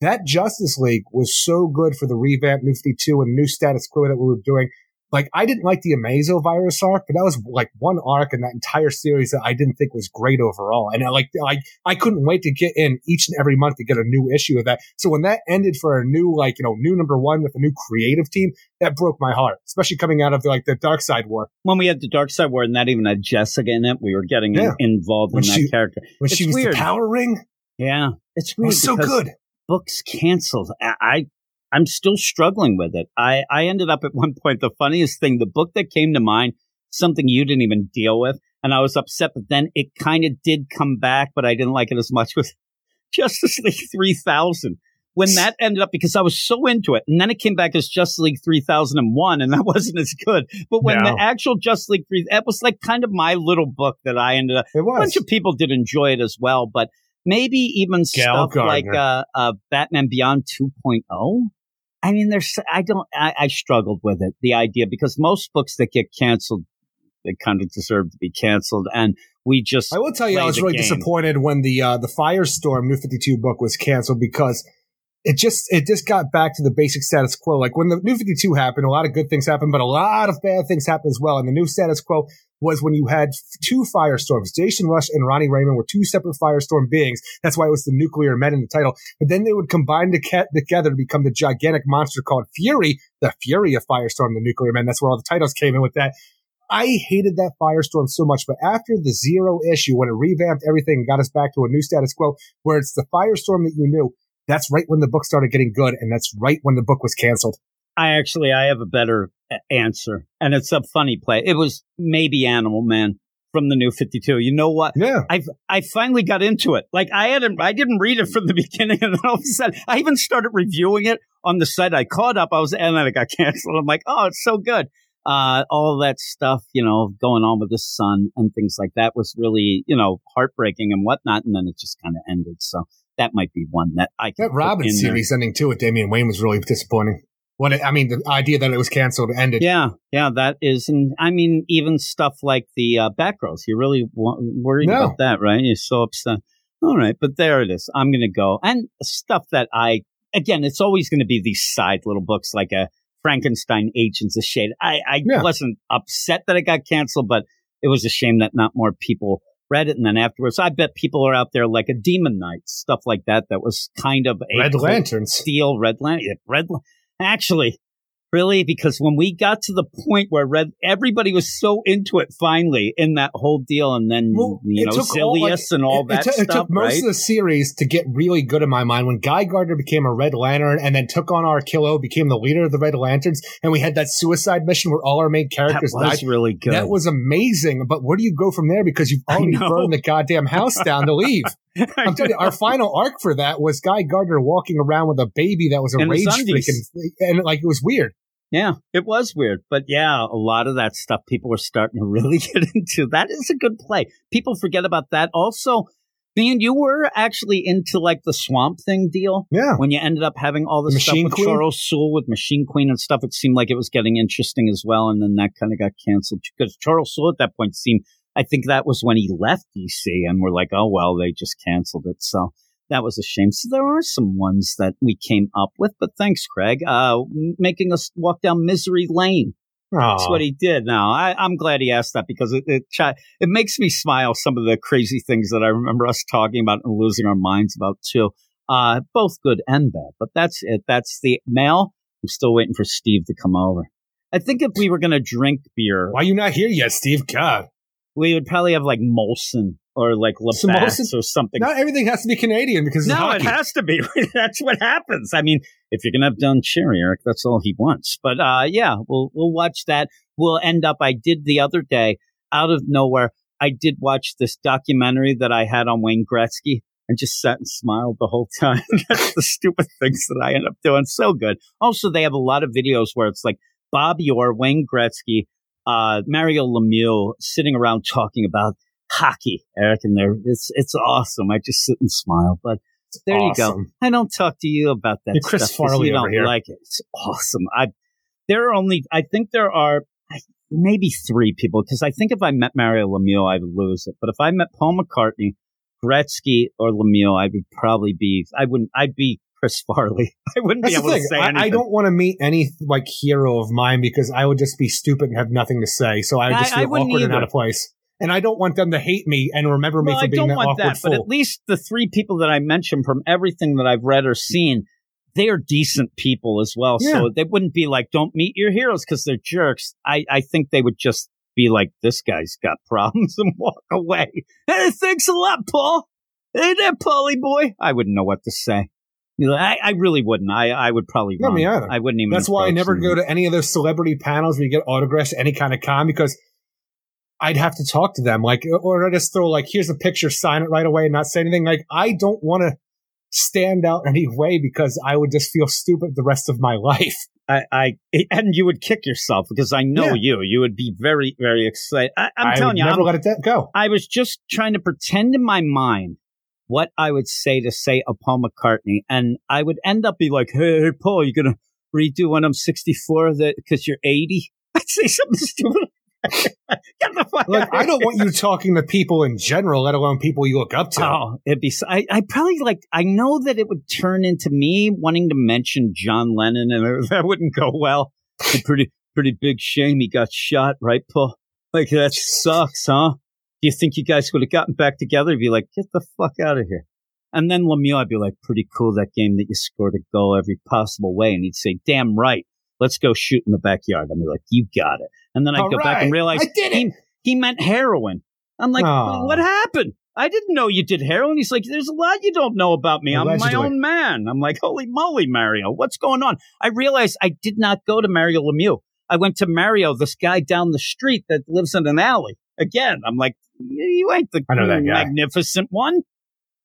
that Justice League was so good for the revamp New 52 and new status quo that we were doing. Like, I didn't like the Amazo virus arc, but that was like one arc in that entire series that I didn't think was great overall. And I like, I, I couldn't wait to get in each and every month to get a new issue of that. So when that ended for a new, like, you know, new number one with a new creative team, that broke my heart, especially coming out of like the Darkseid War. When we had the Darkseid War and that even had Jessica in it, we were getting in- involved When in that character. when It's she was weird. the Power Ring. Yeah, it's It weird. was so good. Books canceled. I, I I'm still struggling with it. I I ended up at one point. The funniest thing, the book that came to mind, something you didn't even deal with, and I was upset. But then it kind of did come back, but I didn't like it as much. Was Justice League three thousand. When that ended up, because I was so into it, and then it came back as Justice League 3001, and that wasn't as good. But when No. the actual Justice League 3, that was like kind of my little book that I ended up, a bunch of people did enjoy it as well, but maybe even Gal stuff like Gardner. uh, uh, Batman Beyond 2.0. I mean, there's, I don't, I, I struggled with it, the idea, because most books that get canceled, they kind of deserve to be canceled. And we just, I will tell you, I was really game. disappointed when the uh, the Firestorm New Fifty Two book was canceled because it just it just got back to the basic status quo. Like when the New Fifty Two happened, a lot of good things happened, but a lot of bad things happened as well. And the new status quo was when you had two Firestorms. Jason Rusch and Ronnie Raymond were two separate Firestorm beings. That's why it was the Nuclear Men in the title. But then they would combine to together to become the gigantic monster called Fury, the Fury of Firestorm, the Nuclear Men. That's where all the titles came in with that. I hated that Firestorm so much, but after the zero issue, when it revamped everything and got us back to a new status quo, where it's the Firestorm that you knew, that's right when the book started getting good, and that's right when the book was canceled. I actually I have a better answer, and it's a funny play. It was maybe Animal Man from the New Fifty Two. You know what? Yeah. I I finally got into it. Like I hadn't, I didn't read it from the beginning, and then all of a sudden, I even started reviewing it on the site. I caught up. I was, and then it got canceled. I'm like, oh, it's so good. Uh, all that stuff, you know, going on with the son and things like that was really, you know, heartbreaking and whatnot. And then it just kind of ended. So that might be one that I That Robin there. series ending too with Damian Wayne was really disappointing. What it, I mean, the idea that it was canceled ended. Yeah, yeah, that is, and I mean, even stuff like the uh, Batgirls. You're really wo- worried No. about that, right? You're so upset. All right, but there it is. I'm going to go and stuff that I again. It's always going to be these side little books like a Frankenstein Agents of Shade. I, I Yeah. wasn't upset that it got canceled, but it was a shame that not more people read it. And then afterwards, I bet people are out there like a Demon Knight stuff like that. That was kind of a Red Lanterns. Steel Red Lantern. Red. Lan- Actually, really, because when we got to the point where Red, everybody was so into it finally in that whole deal, and then Well, you know took all, like, and all it, that it, took- stuff. it took most right? of the series to get really good in my mind when Guy Gardner became a Red Lantern and then took on Arkillo, became the leader of the Red Lanterns, and we had that suicide mission where all our main that characters died. was really good. That was amazing, but where do you go from there? Because you've already burned the goddamn house down to leave. I'm telling you, our final arc for that was Guy Gardner walking around with a baby that was a his rage freaking, and like it was weird. Yeah, it was weird. But yeah, a lot of that stuff people were starting to really get into. That is a good play. People forget about that. Also, man, you were actually into like the Swamp Thing deal Yeah, when you ended up having all this Machine stuff with Queen? Charles Soule with Machine Queen and stuff. It seemed like it was getting interesting as well. And then that kind of got canceled because Charles Soule at that point seemed, I think that was when he left DC and we're like, oh, well, they just canceled it. So that was a shame. So there are some ones that we came up with, but thanks, Craig, uh, making us walk down misery lane. That's what he did. Now I, I'm glad he asked that because it it, it makes me smile. Some of the crazy things that I remember us talking about and losing our minds about too. Uh, both good and bad. But that's it. That's the mail. I'm still waiting for Steve to come over. I think if we were gonna drink beer, Why you not here yet, Steve? God, we would probably have like Molson or like Molson? or something. not everything has to be Canadian because it's No, hockey. it has to be. that's what happens. I mean, if you're gonna have Don Cherry, Eric, that's all he wants. But uh, yeah, we'll we'll watch that. We'll end up. I did the other day, out of nowhere. I did watch this documentary that I had on Wayne Gretzky, and just sat and smiled the whole time. that's the stupid things that I end up doing. So good. Also, they have a lot of videos where it's like Bob Orr, Wayne Gretzky, uh, Mario Lemieux sitting around talking about hockey, Eric, and they're it's it's awesome. I just sit and smile. But there you go. I don't talk to you about that. You're Chris stuff Farley you over don't here. like it. It's awesome. I there are only I think there are maybe three people because I think if I met Mario Lemieux, I would lose it. But if I met Paul McCartney, Gretzky, or Lemieux, I would probably be. I wouldn't. I'd be Chris Farley. I wouldn't That's be able to say I, anything. I don't want to meet any like hero of mine because I would just be stupid and have nothing to say. So I would just I feel wouldn't awkward and out of place. And I don't want them to hate me and remember me well, for I being don't that want awkward that, but at least the three people that I mentioned from everything that I've read or seen, they are decent people as well. So they wouldn't be like, "Don't meet your heroes" because they're jerks. I I think they would just be like, "This guy's got problems" and walk away. Hey, thanks a lot, Paul. Hey there, Paulie boy. I wouldn't know what to say. You know, I, I really wouldn't. I, I would probably Not me either. I wouldn't even. That's why I never them. go to any of those celebrity panels where you get autographs, any kind of con, because I'd have to talk to them. Like, or I just throw like, here's a picture, sign it right away, and not say anything. Like, I don't want to stand out any way because I would just feel stupid the rest of my life. I, I and you would kick yourself because I know Yeah. you. You would be very, very excited. I, I'm I telling you, never I'm, let it go. I was just trying to pretend in my mind what I would say to say a Paul McCartney, and I would end up be like, "Hey, hey Paul, you gonna redo when I'm 64 that because you're 80?" I'd say something stupid. Get the fuck Like, out I don't want you talking to people in general, let alone people you look up to. Oh, it'd be. I, I probably like. I know that it would turn into me wanting to mention John Lennon, and that wouldn't go well. Pretty, pretty big shame he got shot, right, Paul? Like that sucks, huh? Do you think you guys would have gotten back together? Be like, get the fuck out of here. And then Lemieux, I'd be like, pretty cool that game that you scored a goal every possible way. And he'd say, damn right. Let's go shoot in the backyard. I'm like, you got it. And then All go back and realize I he, he meant heroin. I'm like, what happened? I didn't know you did heroin. He's like, there's a lot you don't know about me. I'm my own man. I'm like, holy moly, Mario, what's going on? I realized I did not go to Mario Lemieux. I went to Mario, this guy down the street that lives in an alley. Again, I'm like, you ain't the I know that guy. magnificent one.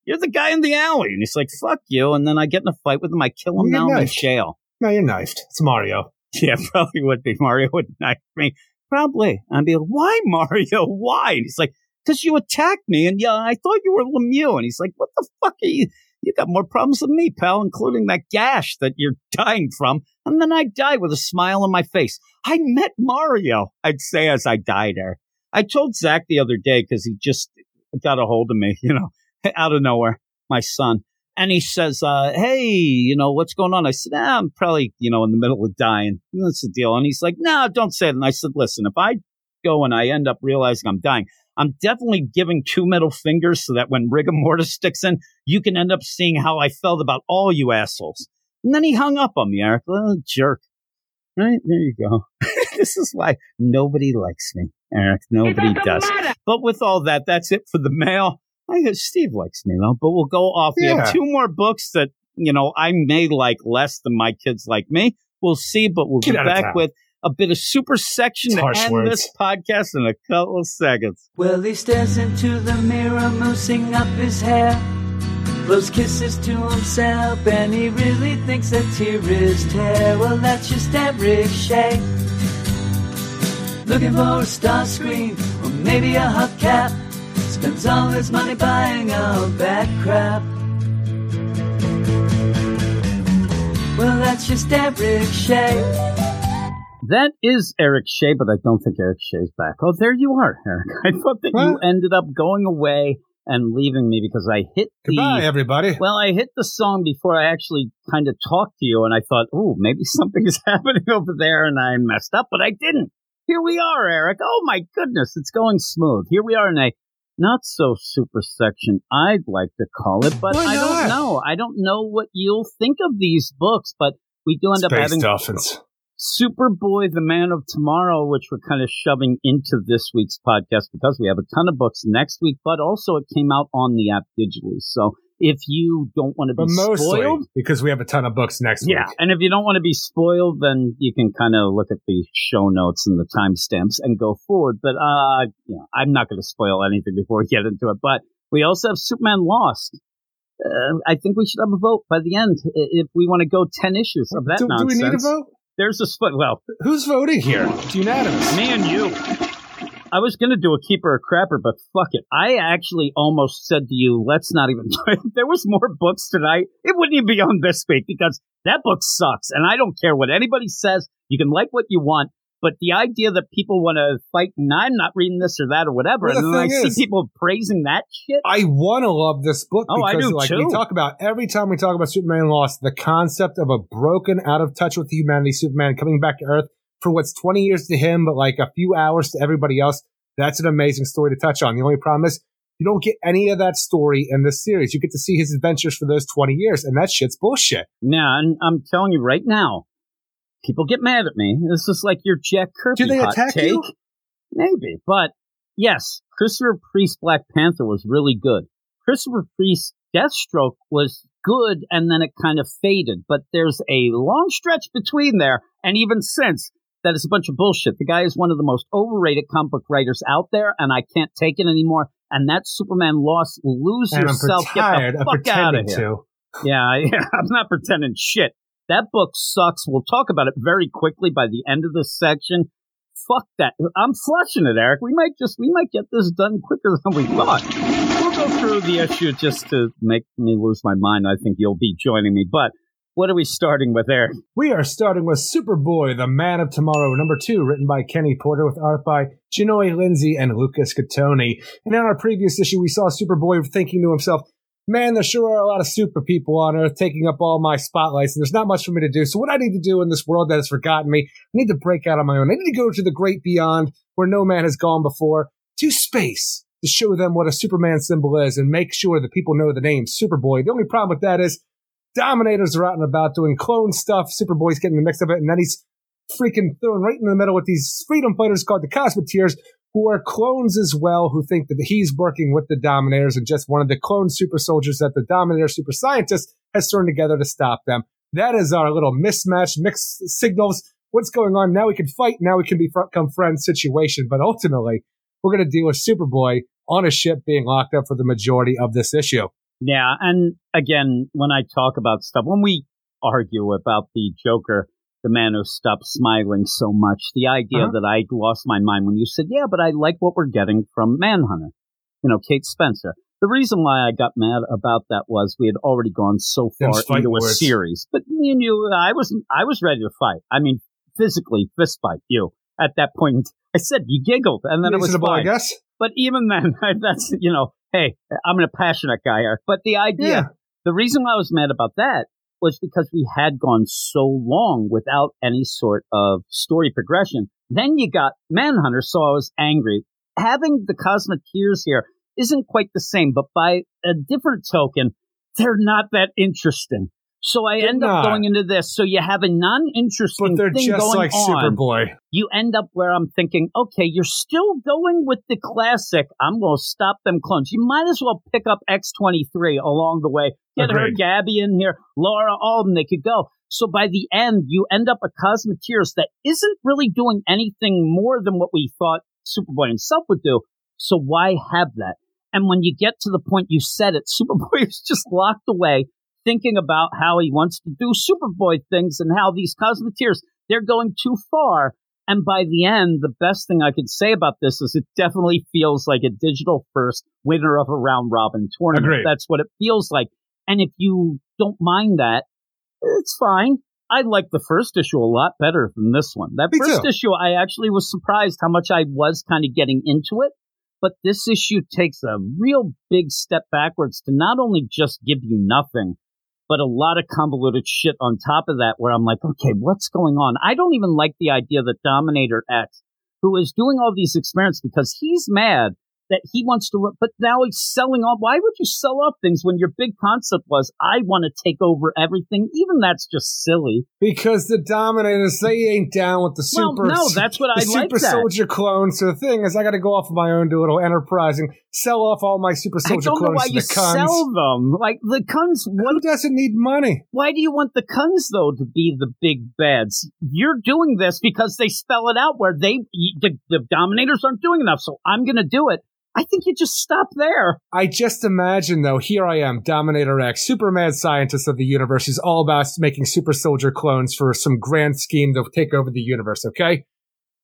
You're the guy in the alley. And he's like, fuck you. And then I get in a fight with him. I kill him. Now in jail. No, you're knifed. It's Mario. Yeah, probably would be. Mario would knife me. Probably. I'd be like, why, Mario? Why? And he's like, because you attacked me. And yeah, I thought you were Lemieux. And he's like, what the fuck are you? You got more problems than me, pal, including that gash that you're dying from. And then I die with a smile on my face. I met Mario, I'd say as I died there. I told Zach the other day because he just got a hold of me, you know, out of nowhere, my son. And he says, uh, hey, you know, what's going on? I said, ah, I'm probably, you know, in the middle of dying. That's the deal. And he's like, no, don't say it. And I said, listen, if I go and I end up realizing I'm dying, I'm definitely giving two middle fingers so that when rigor mortis sticks in, you can end up seeing how I felt about all you assholes. And then he hung up on me, Eric. Oh, jerk. Right? There you go. this is why nobody likes me, Eric. Nobody does. But with all that, that's it for the mail. I guess Steve likes me though, but we'll go off. We Yeah. have two more books that, you know, I may like less than my kids like me. We'll see, but we'll Get be back with a bit of super section It's to harsh end words. this podcast in a couple of seconds. Well, he stares into the mirror, moosing up his hair. Blows kisses to himself, and he really thinks that tear is tear. Well, that's just Eric Shea. Looking for a star screen, or maybe a hubcap. Spends all his money buying all that crap. Well, that's just Eric Shea. That is Eric Shea, but I don't think Eric Shea's back. Oh, there you are, Eric. I thought that you ended up going away and leaving me because I hit the Goodbye, everybody. Well, I hit the song before I actually kind of talked to you, and I thought, oh, maybe something is happening over there, and I messed up, but I didn't. Here we are, Eric. Oh my goodness, it's going smooth. Here we are in a not so super section, I'd like to call it, but I don't know. I don't know what you'll think of these books, but we do end up having Dolphins. Superboy, the Man of Tomorrow, which we're kind of shoving into this week's podcast because we have a ton of books next week, but also it came out on the app digitally. So if you don't want to be mostly spoiled, because we have a ton of books next yeah, week. and if you don't want to be spoiled, then you can kind of look at the show notes and the timestamps and go forward. But uh, you know, I'm not going to spoil anything before we get into it. But we also have Superman Lost. Uh, I think we should have a vote by the end if we want to go ten issues of that do, do we need a vote? There's a split. Well, Who's voting here? It's unanimous. me and you. I was going to do a keeper or crapper, but fuck it. I actually almost said to you, let's not even. if there was more books tonight, it wouldn't even be on this week because that book sucks. And I don't care what anybody says. You can like what you want. But the idea that people want to fight, and I'm not reading this or that or whatever, Well, and then I thing see people praising that shit. I want to love this book Oh, I do like too. we talk about every time we talk about Superman Lost, the concept of a broken, out of touch with humanity Superman coming back to Earth for what's 20 years to him, but like a few hours to everybody else. That's an amazing story to touch on. The only problem is you don't get any of that story in this series. You get to see his adventures for those 20 years, and that shit's bullshit. Now, and I'm telling you right now, people get mad at me. This is like your Jack Kirby Do they hot attack take. you? Maybe, but yes, Christopher Priest Black Panther was really good. Christopher Priest Deathstroke was good, and then it kind of faded. But there's a long stretch between there, and even since that is a bunch of bullshit. The guy is one of the most overrated comic book writers out there, and I can't take it anymore. And that Superman lost. Lose And yourself. I'm Get the fuck out of here. to. Yeah, yeah, I'm not pretending shit. That book sucks. We'll talk about it very quickly by the end of this section. Fuck that. I'm flushing it, Eric. We might just we might get this done quicker than we thought. We'll go through the issue just to make me lose my mind. I think you'll be joining me. But what are we starting with, Eric? We are starting with Superboy, the Man of Tomorrow, number two, written by Kenny Porter with art by Jahnoy Lindsay and Lucas Gattoni. And in our previous issue, we saw Superboy thinking to himself, man, there sure are a lot of super people on Earth taking up all my spotlights, and there's not much for me to do. So what I need to do in this world that has forgotten me, I need to break out on my own. I need to go to the great beyond where no man has gone before, to space, to show them what a Superman symbol is and make sure that people know the name Superboy. The only problem with that is Dominators are out and about doing clone stuff. Superboy's getting the mix of it, and then he's freaking thrown right in the middle with these freedom fighters called the Cosmeteers, who are clones as well, who think that he's working with the Dominators and just one of the clone super soldiers that the Dominator super scientist has thrown together to stop them. That is our little mismatch, mixed signals. What's going on? Now we can fight. Now we can become friends situation. But ultimately, we're going to deal with Superboy on a ship being locked up for the majority of this issue. Yeah. And again, when I talk about stuff, when we argue about the Joker, the man who stopped smiling so much, the idea uh-huh. that I lost my mind when you said, yeah, but I like what we're getting from Manhunter, you know, Kate Spencer. The reason why I got mad about that was we had already gone so far into a series. But me and you, I was I was ready to fight. I mean, physically fist fight you at that point. I said you giggled, and then Reasonable, it was fine. I guess. But even then, that's you know, hey, I'm a passionate guy here. But the idea, yeah. the reason why I was mad about that was because we had gone so long without any sort of story progression. Then you got Manhunter, so I was angry. Having the Cosmeteers here isn't quite the same, but by a different token, they're not that interesting. So I they're end not. up going into this. So you have a non-interesting but they're thing just going like on. Superboy. You end up where I'm thinking, okay, you're still going with the classic. I'm going to stop them clones. You might as well pick up X23 along the way. Get Agreed. her, Gabby in here, Laura, Alden. They could go. So by the end, you end up a Cosmeteers that isn't really doing anything more than what we thought Superboy himself would do. So why have that? And when you get to the point you said it, Superboy is just locked away thinking about how he wants to do Superboy things and how these Cosmeteers, they're going too far. And by the end, the best thing I could say about this is it definitely feels like a digital first winner of a round robin tournament. Agreed. That's what it feels like. And if you don't mind that, it's fine. I like the first issue a lot better than this one. That Me first too. issue, I actually was surprised how much I was kind of getting into it. But this issue takes a real big step backwards to not only just give you nothing, but a lot of convoluted shit on top of that where I'm like, okay, what's going on? I don't even like the idea that Dominator X, who is doing all these experiments because he's mad that he wants to, but now he's selling off. Why would you sell off things when your big concept was, I want to take over everything? Even that's just silly. Because the Dominators, they ain't down with the super. Well, no, that's what I like. Super that. soldier clones. So the thing is, I got to go off of my own, do a little enterprising, sell off all my super soldier clones. I don't know why you sell them. Like the Khunds. What Who doesn't need money? Why do you want the Khunds though to be the big bads? You're doing this because they spell it out where they the, the Dominators aren't doing enough. So I'm going to do it. I think you just stop there. I just imagine, though, here I am, Dominator X, Superman scientist of the universe. He's all about making super soldier clones for some grand scheme to take over the universe, okay?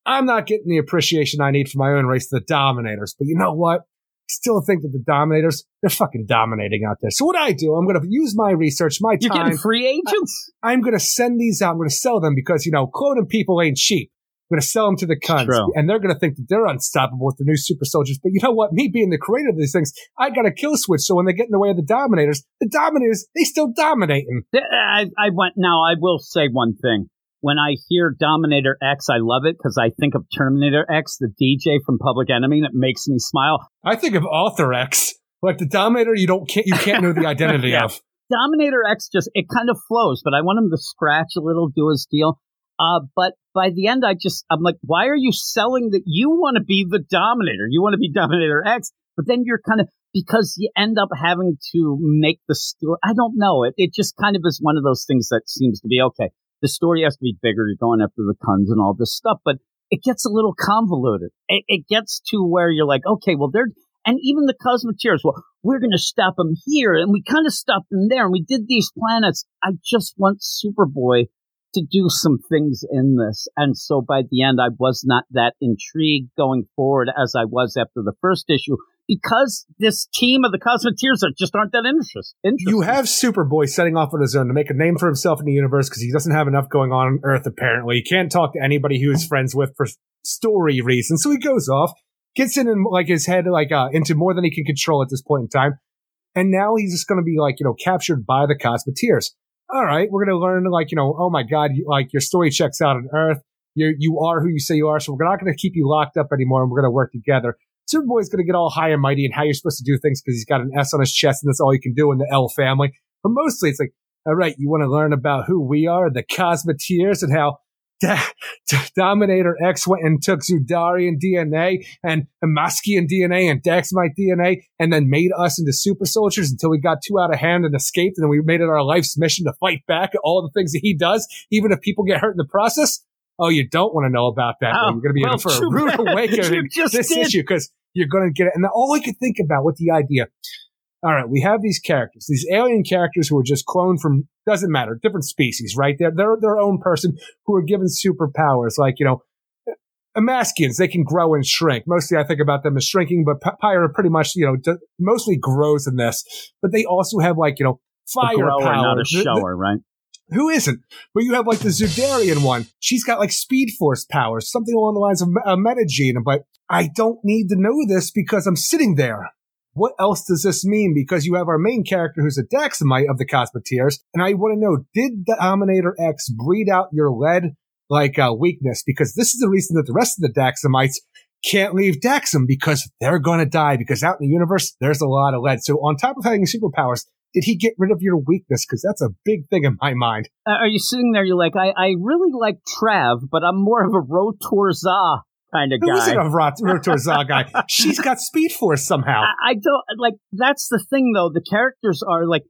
I'm not getting the appreciation I need for my own race, the Dominators. But you know what? I still think that the Dominators, they're fucking dominating out there. So what I do, I'm going to use my research, my time. You're getting free agents? I, I'm going to send these out. I'm going to sell them because, you know, cloning people ain't cheap. I'm going to sell them to the Khunds, and they're going to think that they're unstoppable with the new super soldiers. But you know what? Me being the creator of these things, I got a kill switch. So when they get in the way of the Dominators, the Dominators they still dominate them. I, I went now. I will say one thing. When I hear Dominator X, I love it because I think of Terminator X, the DJ from Public Enemy, that makes me smile. I think of Author X, like the Dominator. You don't can't you can't know the identity yeah. of. Dominator X just it kind of flows, but I want him to scratch a little, do his deal. Uh, but by the end, I just, I'm like, why are you selling that you want to be the dominator? You want to be Dominator X, but then you're kind of, because you end up having to make the story. I don't know. It, it just kind of is one of those things that seems to be okay. The story has to be bigger. You're going after the Khunds and all this stuff, but it gets a little convoluted. It, it gets to where you're like, okay, well, they're, and even the Cosmeteers, well, we're going to stop them here, and we kind of stopped them there, and we did these planets. I just want Superboy to do some things in this. And so by the end, I was not that intrigued going forward as I was after the first issue because this team of the Cosmeteers are just aren't that interest, interesting. You have Superboy setting off on his own to make a name for himself in the universe because he doesn't have enough going on on Earth, apparently. He can't talk to anybody who he's friends with for story reasons. So he goes off, gets in, in like his head, like, uh, into more than he can control at this point in time. And now he's just going to be like, you know, captured by the Cosmeteers all right, we're going to learn like, you know, oh my God, you, like your story checks out on Earth. You're, you are who you say you are. So we're not going to keep you locked up anymore and we're going to work together. Superboy's going to get all high and mighty and how you're supposed to do things because he's got an S on his chest and that's all you can do in the L family. But mostly it's like, all right, you want to learn about who we are, the Cosmeteers and how Dominator X went and took Zudarian DNA and Amaskian DNA and Daxamite DNA and then made us into super soldiers until we got too out of hand and escaped. And then we made it our life's mission to fight back at all the things that he does, even if people get hurt in the process. Oh, you don't want to know about that. Oh, you're going to be well, in for a rude awakening just this did. issue because you're going to get it. And all I could think about with the idea, all right, we have these characters, these alien characters who are just cloned from doesn't matter, different species, right? They're they're their own person who are given superpowers, like you know, uh, Amaskians. They can grow and shrink. Mostly, I think about them as shrinking, but Pyra pretty much you know d- mostly grows in this. But they also have like you know A fire grower, power. not a The- the- shower, right? Who isn't? But you have like the Zudarian one. She's got like speed force powers, something along the lines of a metagene. But I don't need to know this because I'm sitting there. What else does this mean? Because you have our main character who's a Daxamite of the Cosmeteers, and I want to know: Did the Dominator X breed out your lead like uh, weakness? Because this is the reason that the rest of the Daxamites can't leave Daxam because they're going to die. Because out in the universe, there's a lot of lead. So on top of having superpowers, did he get rid of your weakness? Because that's a big thing in my mind. Uh, are you sitting there? You're like, I, I really like Trav, but I'm more of a Rotorza kind of Who guy. isn't a Rot- Rotorza guy? She's got speed force somehow. I, I don't like. That's the thing, though. The characters are like,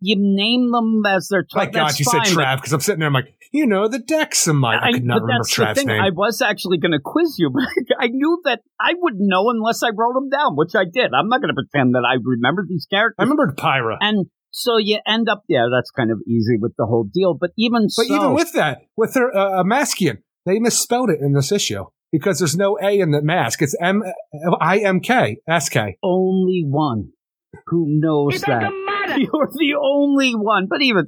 you name them as they're My talking. God, you said fine, but Trav because I'm sitting there. I'm like, you know, the Daxamite. I, could not remember that's the Trav's thing. name. I was actually going to quiz you, but I knew that I wouldn't know unless I wrote them down, which I did. I'm not going to pretend that I remember these characters. I remembered Pyra. and so you end up, yeah, that's kind of easy with the whole deal. But even But so, even with that, with her uh, Maskian, they misspelled it in this issue because there's no A in the mask. It's M I M K S K. only one who knows that. You're the only one. But even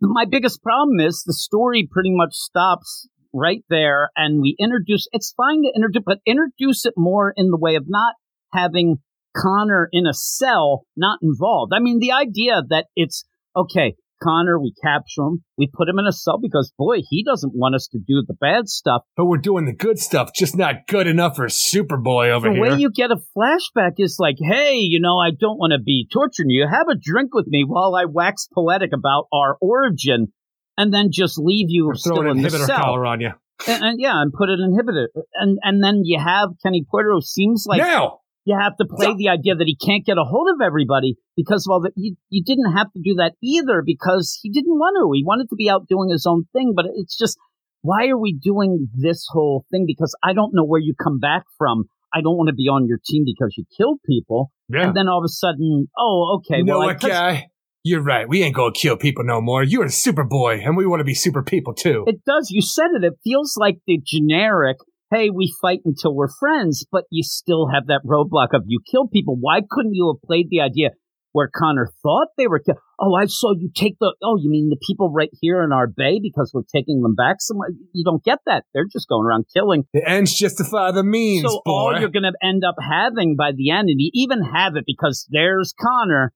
my biggest problem is the story pretty much stops right there, and we introduce. It's fine to introduce, but introduce it more in the way of not having Connor in a cell, not involved. I mean, the idea that it's okay. Connor, we capture him, we put him in a cell because boy, he doesn't want us to do the bad stuff. But we're doing the good stuff, just not good enough for Superboy over the here. The way you get a flashback is like, hey, you know, I don't want to be torturing you. Have a drink with me while I wax poetic about our origin, and then just leave you still in the cell. collar on you. And, and yeah, and put an inhibitor, and and then you have Kenny who seems like now, you have to play So- the idea that he can't get a hold of everybody because well, that you you didn't have to do that either because he didn't want to. He wanted to be out doing his own thing, but it's just why are we doing this whole thing? Because I don't know where you come back from. I don't want to be on your team because you killed people, yeah. and then all of a sudden, oh, okay, you know well, what, guy? You're right. We ain't gonna kill people no more. You're a super boy, and we want to be super people too. It does. You said it. It feels like the generic, hey, we fight until we're friends, but you still have that roadblock of you kill people. Why couldn't you have played the idea where Connor thought they were killed? Oh, I saw you take the, oh, you mean the people right here in our bay because we're taking them back somewhere? You don't get that. They're just going around killing. the ends justify the means, so boy. all you're going to end up having by the end, and you even have it because there's Connor.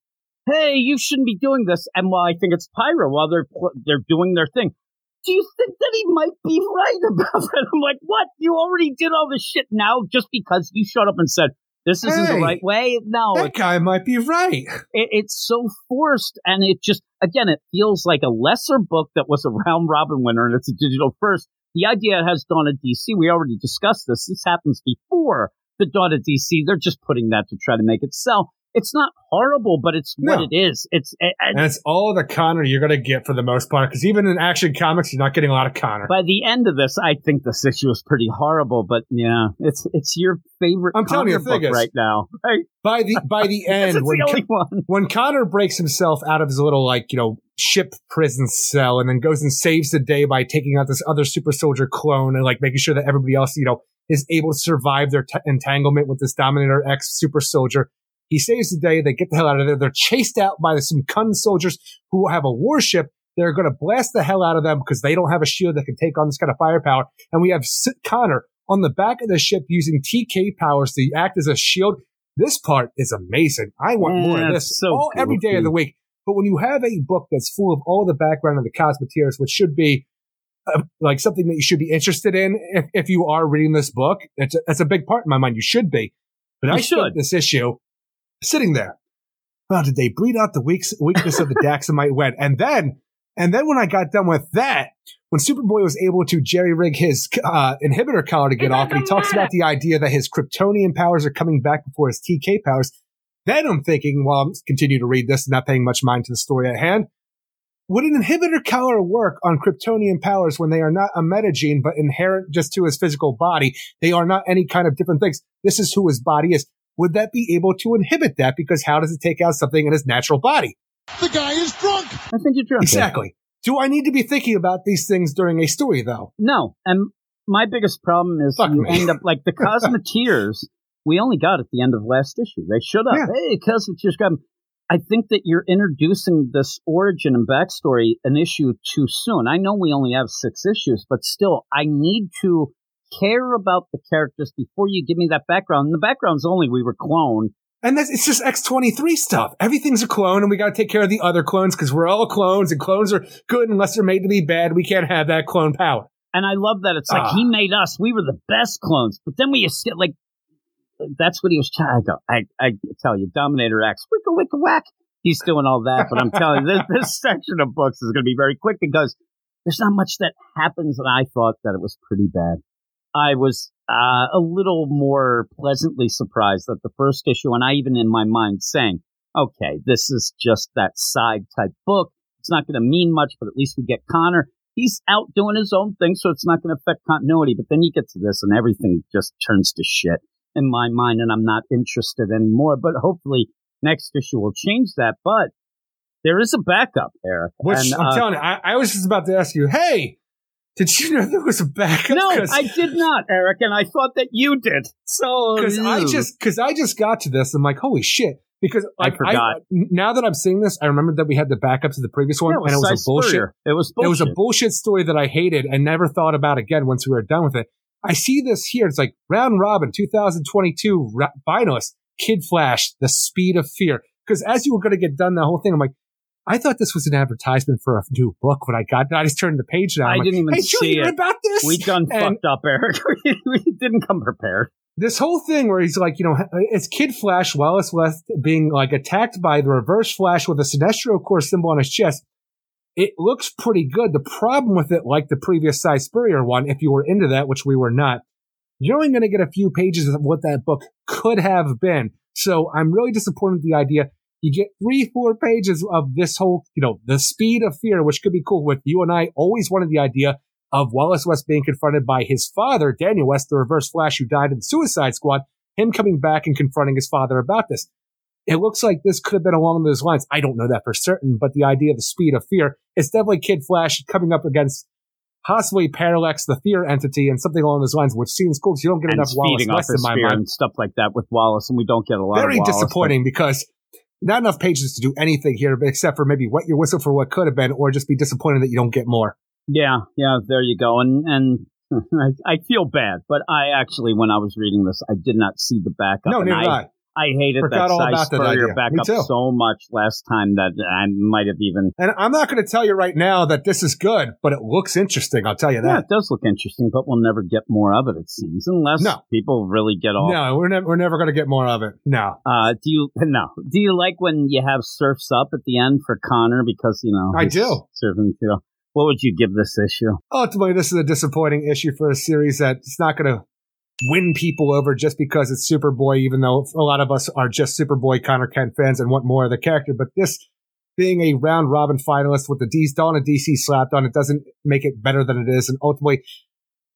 Hey, you shouldn't be doing this. And while I think it's Pyro, while they're they're doing their thing, do you think that he might be right about that? I'm like, what? You already did all this shit now just because you showed up and said this isn't Hey, the right way? No, that guy might be right. it, it's so forced, and it just again, it feels like a lesser book that was a round robin winner, and it's a digital first. The idea has Dawn of DC. We already discussed this. This happens before the Dawn of DC. They're just putting that to try to make it sell. It's not horrible, but it's what No. it is. It's and And it's all the Connor you're gonna get for the most part, because even in action comics, you're not getting a lot of Connor. by the end of this, I think this issue is pretty horrible. But yeah, it's it's your favorite I'm telling you, comic the thing book is- right now. Right? By the by the end, when the when Connor breaks himself out of his little like you know ship prison cell and then goes and saves the day by taking out this other super soldier clone and like making sure that everybody else you know is able to survive their t- entanglement with this Dominator X super soldier. He saves the day. They get the hell out of there. They're chased out by some Khund soldiers who have a warship. They're going to blast the hell out of them because they don't have a shield that can take on this kind of firepower. And we have S- Connor on the back of the ship using TK powers to act as a shield. This part is amazing. I want more of this so all every day of the week. But when you have a book that's full of all the background of the Cosmeteers, which should be uh, like something that you should be interested in if, if you are reading this book, it's a, that's a big part in my mind. You should be. But You I should. this issue sitting there. Oh, did they breed out the weakness of the Daxamite wet? And then, and then when I got done with that, when Superboy was able to jerry rig his uh, inhibitor collar to get off, and he talks about the idea that his Kryptonian powers are coming back before his TK powers. Then I'm thinking, while I'm continue to read this, and not paying much mind to the story at hand, would an inhibitor collar work on Kryptonian powers when they are not a metagene but inherent just to his physical body? They are not any kind of different things. This is who his body is. Would that be able to inhibit that? Because how does it take out something in his natural body? The guy is drunk. I think you're drunk. Exactly. Do I need to be thinking about these things during a story, though? No, and my biggest problem is Fuck you me. end up like the Cosmeteers. we only got at the end of last issue. They showed up. Yeah. Hey, Cosmeteers got 'em." I think that you're introducing this origin and backstory an issue too soon. I know we only have six issues, but still, I need to care about the characters before you give me that background. And the background's only we were cloned. And that's, it's just X23 stuff. Everything's a clone, and we got to take care of the other clones because we're all clones, and clones are good unless they're made to be bad. We can't have that clone power. And I love that it's like Ah. he made us. We were the best clones, but then we escaped. Like that's what he was trying to go. I I tell you, Dominator X, wicka wicka whack. He's doing all that, but I'm telling you, this, this section of books is going to be very quick because there's not much that happens, and I thought that it was pretty bad. I was uh, a little more pleasantly surprised that the first issue, and I even in my mind saying, okay, this is just that side type book. It's not going to mean much, but at least we get Connor. He's out doing his own thing, so it's not going to affect continuity. But then you get to this, and everything just turns to shit in my mind, and I'm not interested anymore. But hopefully, next issue will change that. But there is a backup, Eric. Which and, I'm uh, telling you, I, I was just about to ask you, hey, did you know there was a backup? No, I did not, Eric, and I thought that you did. So because I just because I just got to this. I'm like, holy shit! Because I like, forgot. now that I'm seeing this, I remember that we had the backups of the previous one, Yeah, and it was a bullshit. Spurrier. It was It was a bullshit story that I hated and never thought about again once we were done with it. I see this here. It's like round robin 2022 ra- finalist Kid Flash, The Speed of Fear. Because as you were going to get done the whole thing, I'm like, I thought this was an advertisement for a new book when I got it. I just turned the page down. I'm I like, didn't even hey, see it. about this? we done And- fucked up, Eric. we, didn't come prepared. this whole thing where he's like, you know, it's Kid Flash, Wallace West being like attacked by the Reverse Flash with a Sinestro Corps symbol on his chest. It looks pretty good. The problem with it, like the previous Si Spurrier one, if you were into that, which we were not, you're only going to get a few pages of what that book could have been. So I'm really disappointed with the idea. You get three, four pages of this whole, you know, the speed of fear, which could be cool with you and I always wanted the idea of Wallace West being confronted by his father, Daniel West, the reverse flash who died in the Suicide Squad, him coming back and confronting his father about this. It looks like this could have been along those lines. I don't know that for certain, but the idea of the speed of fear, is definitely Kid Flash coming up against possibly Parallax, the fear entity, and something along those lines, which seems cool because you don't get and enough Wallace West in my mind. and stuff like that with Wallace, and we don't get a lot Very of Wallace, but- disappointing because not enough pages to do anything here, except for maybe wet your whistle for what could have been, or just be disappointed that you don't get more. Yeah, yeah, there you go. And and I, I feel bad, but I actually, when I was reading this, I did not see the backup. no, neither I, I. I hated Forgot that size Si about that Spurrier. Me backup too. so much last time that I might have even. And I'm not going to tell you right now that this is good, but it looks interesting. I'll tell you that. Yeah, it does look interesting, but we'll never get more of it. It seems, unless No. people really get off. No, we're never we're never going to get more of it. No, Uh, do you no? Do you like when you have surfs up at the end for Connor because you know I do. Surfing too. What would you give this issue? ultimately, this is a disappointing issue for a series that's not going to win people over just because it's Superboy. Even though a lot of us are just Superboy Connor Kent fans and want more of the character, but this being a round robin finalist with the D's Dawn and DC slapped on it doesn't make it better than it is, and ultimately,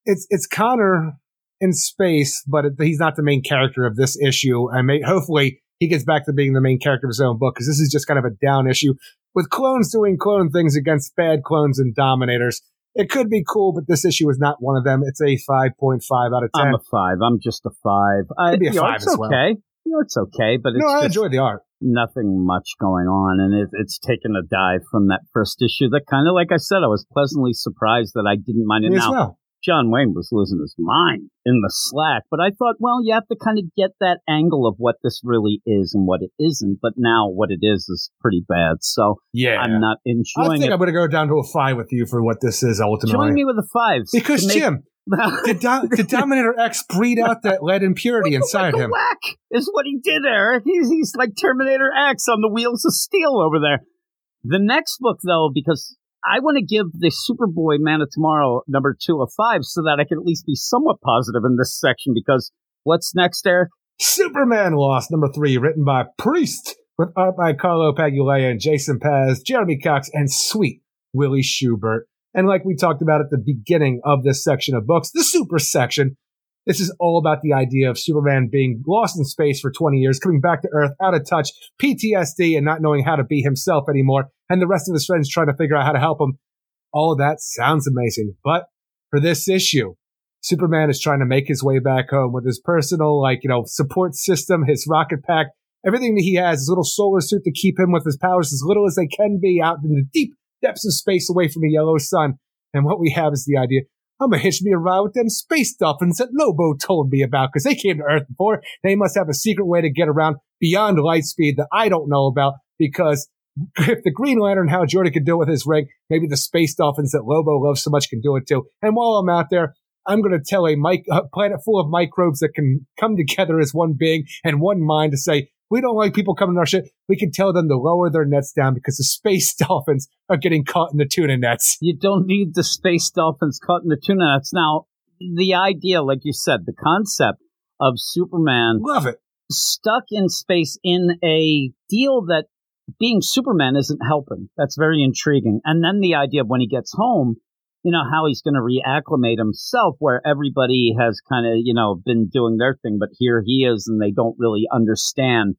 it's it's Connor in space, but it, he's not the main character of this issue. And may, hopefully, he gets back to being the main character of his own book because this is just kind of a down issue with clones doing clone things against bad clones and dominators. It could be cool, but this issue is not one of them. It's a 5.5 out of 10. I'm a five. I'm just a five. I, Could be a you know, five it's as well. okay. You know, it's okay, but it's no, I enjoy the art. nothing much going on, and it, it's taken a dive from that first issue. That kind of, like I said, I was pleasantly surprised that I didn't mind it. Me as Now, well. John Wayne was losing his mind in the slack, but I thought, well, you have to kind of get that angle of what this really is and what it isn't. But now, what it is is pretty bad. So Yeah. I'm not enjoying. I think it. I'm going to go down to a 5 with you for what this is ultimately. Join me with a five because, make- Jim, did, Do- did Dominator X breed out that lead impurity inside Like him? Whack is what he did, Eric. He's, he's like Terminator X on the wheels of steel over there. The next book, though, because I want to give the Superboy Man of Tomorrow number two a five so that I can at least be somewhat positive in this section because what's next, Eric? Superman Lost, number three, written by Priest, with art by Carlo Pagulayan and Jason Paz, Jeremy Cox, and sweet Willie Schubert. And like we talked about at the beginning of this section of books, the super section, this is all about the idea of Superman being lost in space for 20 years, coming back to Earth, out of touch, PTSD, and not knowing how to be himself anymore, and the rest of his friends trying to figure out how to help him. All of that sounds amazing. But for this issue, Superman is trying to make his way back home with his personal, like, you know, support system, his rocket pack, everything that he has, his little solar suit to keep him with his powers as little as they can be out in the deep depths of space away from the yellow sun. And what we have is the idea I'm gonna hitch me a ride with them space dolphins that Lobo told me about because they came to Earth before. They must have a secret way to get around beyond light speed that I don't know about because if the Green Lantern Hal Jordan can do it with his ring, maybe the space dolphins that Lobo loves so much can do it too. And while I'm out there, I'm going to tell a, mic- a planet full of microbes that can come together as one being and one mind to say, we don't like people coming to our shit. We can tell them to lower their nets down because the space dolphins are getting caught in the tuna nets. You don't need the space dolphins caught in the tuna nets. Now, the idea, like you said, the concept of Superman Love it. stuck in space in a deal that being Superman isn't helping. That's very intriguing. And then the idea of when he gets home, you know, how he's going to reacclimate himself where everybody has kind of, you know, been doing their thing, but here he is and they don't really understand,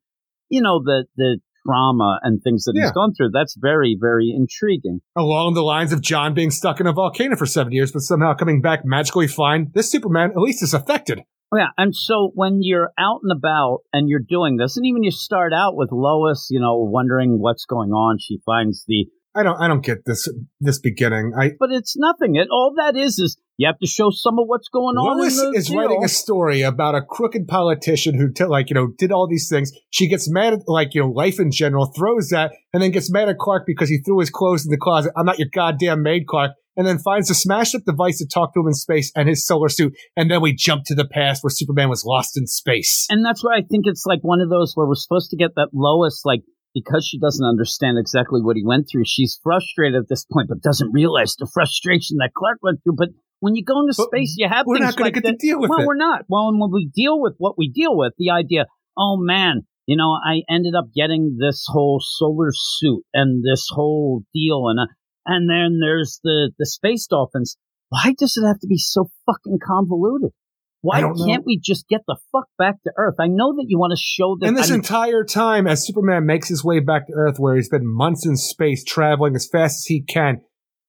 you know, the, the trauma and things that Yeah. he's gone through. That's very, very intriguing. Along the lines of John being stuck in a volcano for seven years, but somehow coming back magically fine, this Superman at least is affected. Oh, yeah. And so when you're out and about and you're doing this, and even you start out with Lois, you know, wondering what's going on, she finds the I don't, I don't get this, this beginning. I, but it's nothing. It all that is is you have to show some of what's going on. In is deal. writing a story about a crooked politician who, t- like, you know, did all these things. She gets mad at, like, you know, life in general, throws that, and then gets mad at Clark because he threw his clothes in the closet. I'm not your goddamn maid, Clark. And then finds a smashed up device to talk to him in space and his solar suit. And then we jump to the past where Superman was lost in space. and that's why I think it's like one of those where we're supposed to get that Lois like because she doesn't understand exactly what he went through. She's frustrated at this point, but doesn't realize the frustration that Clark went through. But when you go into But space, you have we're not gonna like get to deal with well, it. we're not. Well, and when we deal with what we deal with, the idea, oh man, you know, I ended up getting this whole solar suit and this whole deal, and uh, and then there's the the space dolphins. Why does it have to be so fucking convoluted? Why I don't know. can't we just get the fuck back to Earth? I know that you want to show that. And this I'm- entire time, as Superman makes his way back to Earth, where he's been months in space, traveling as fast as he can,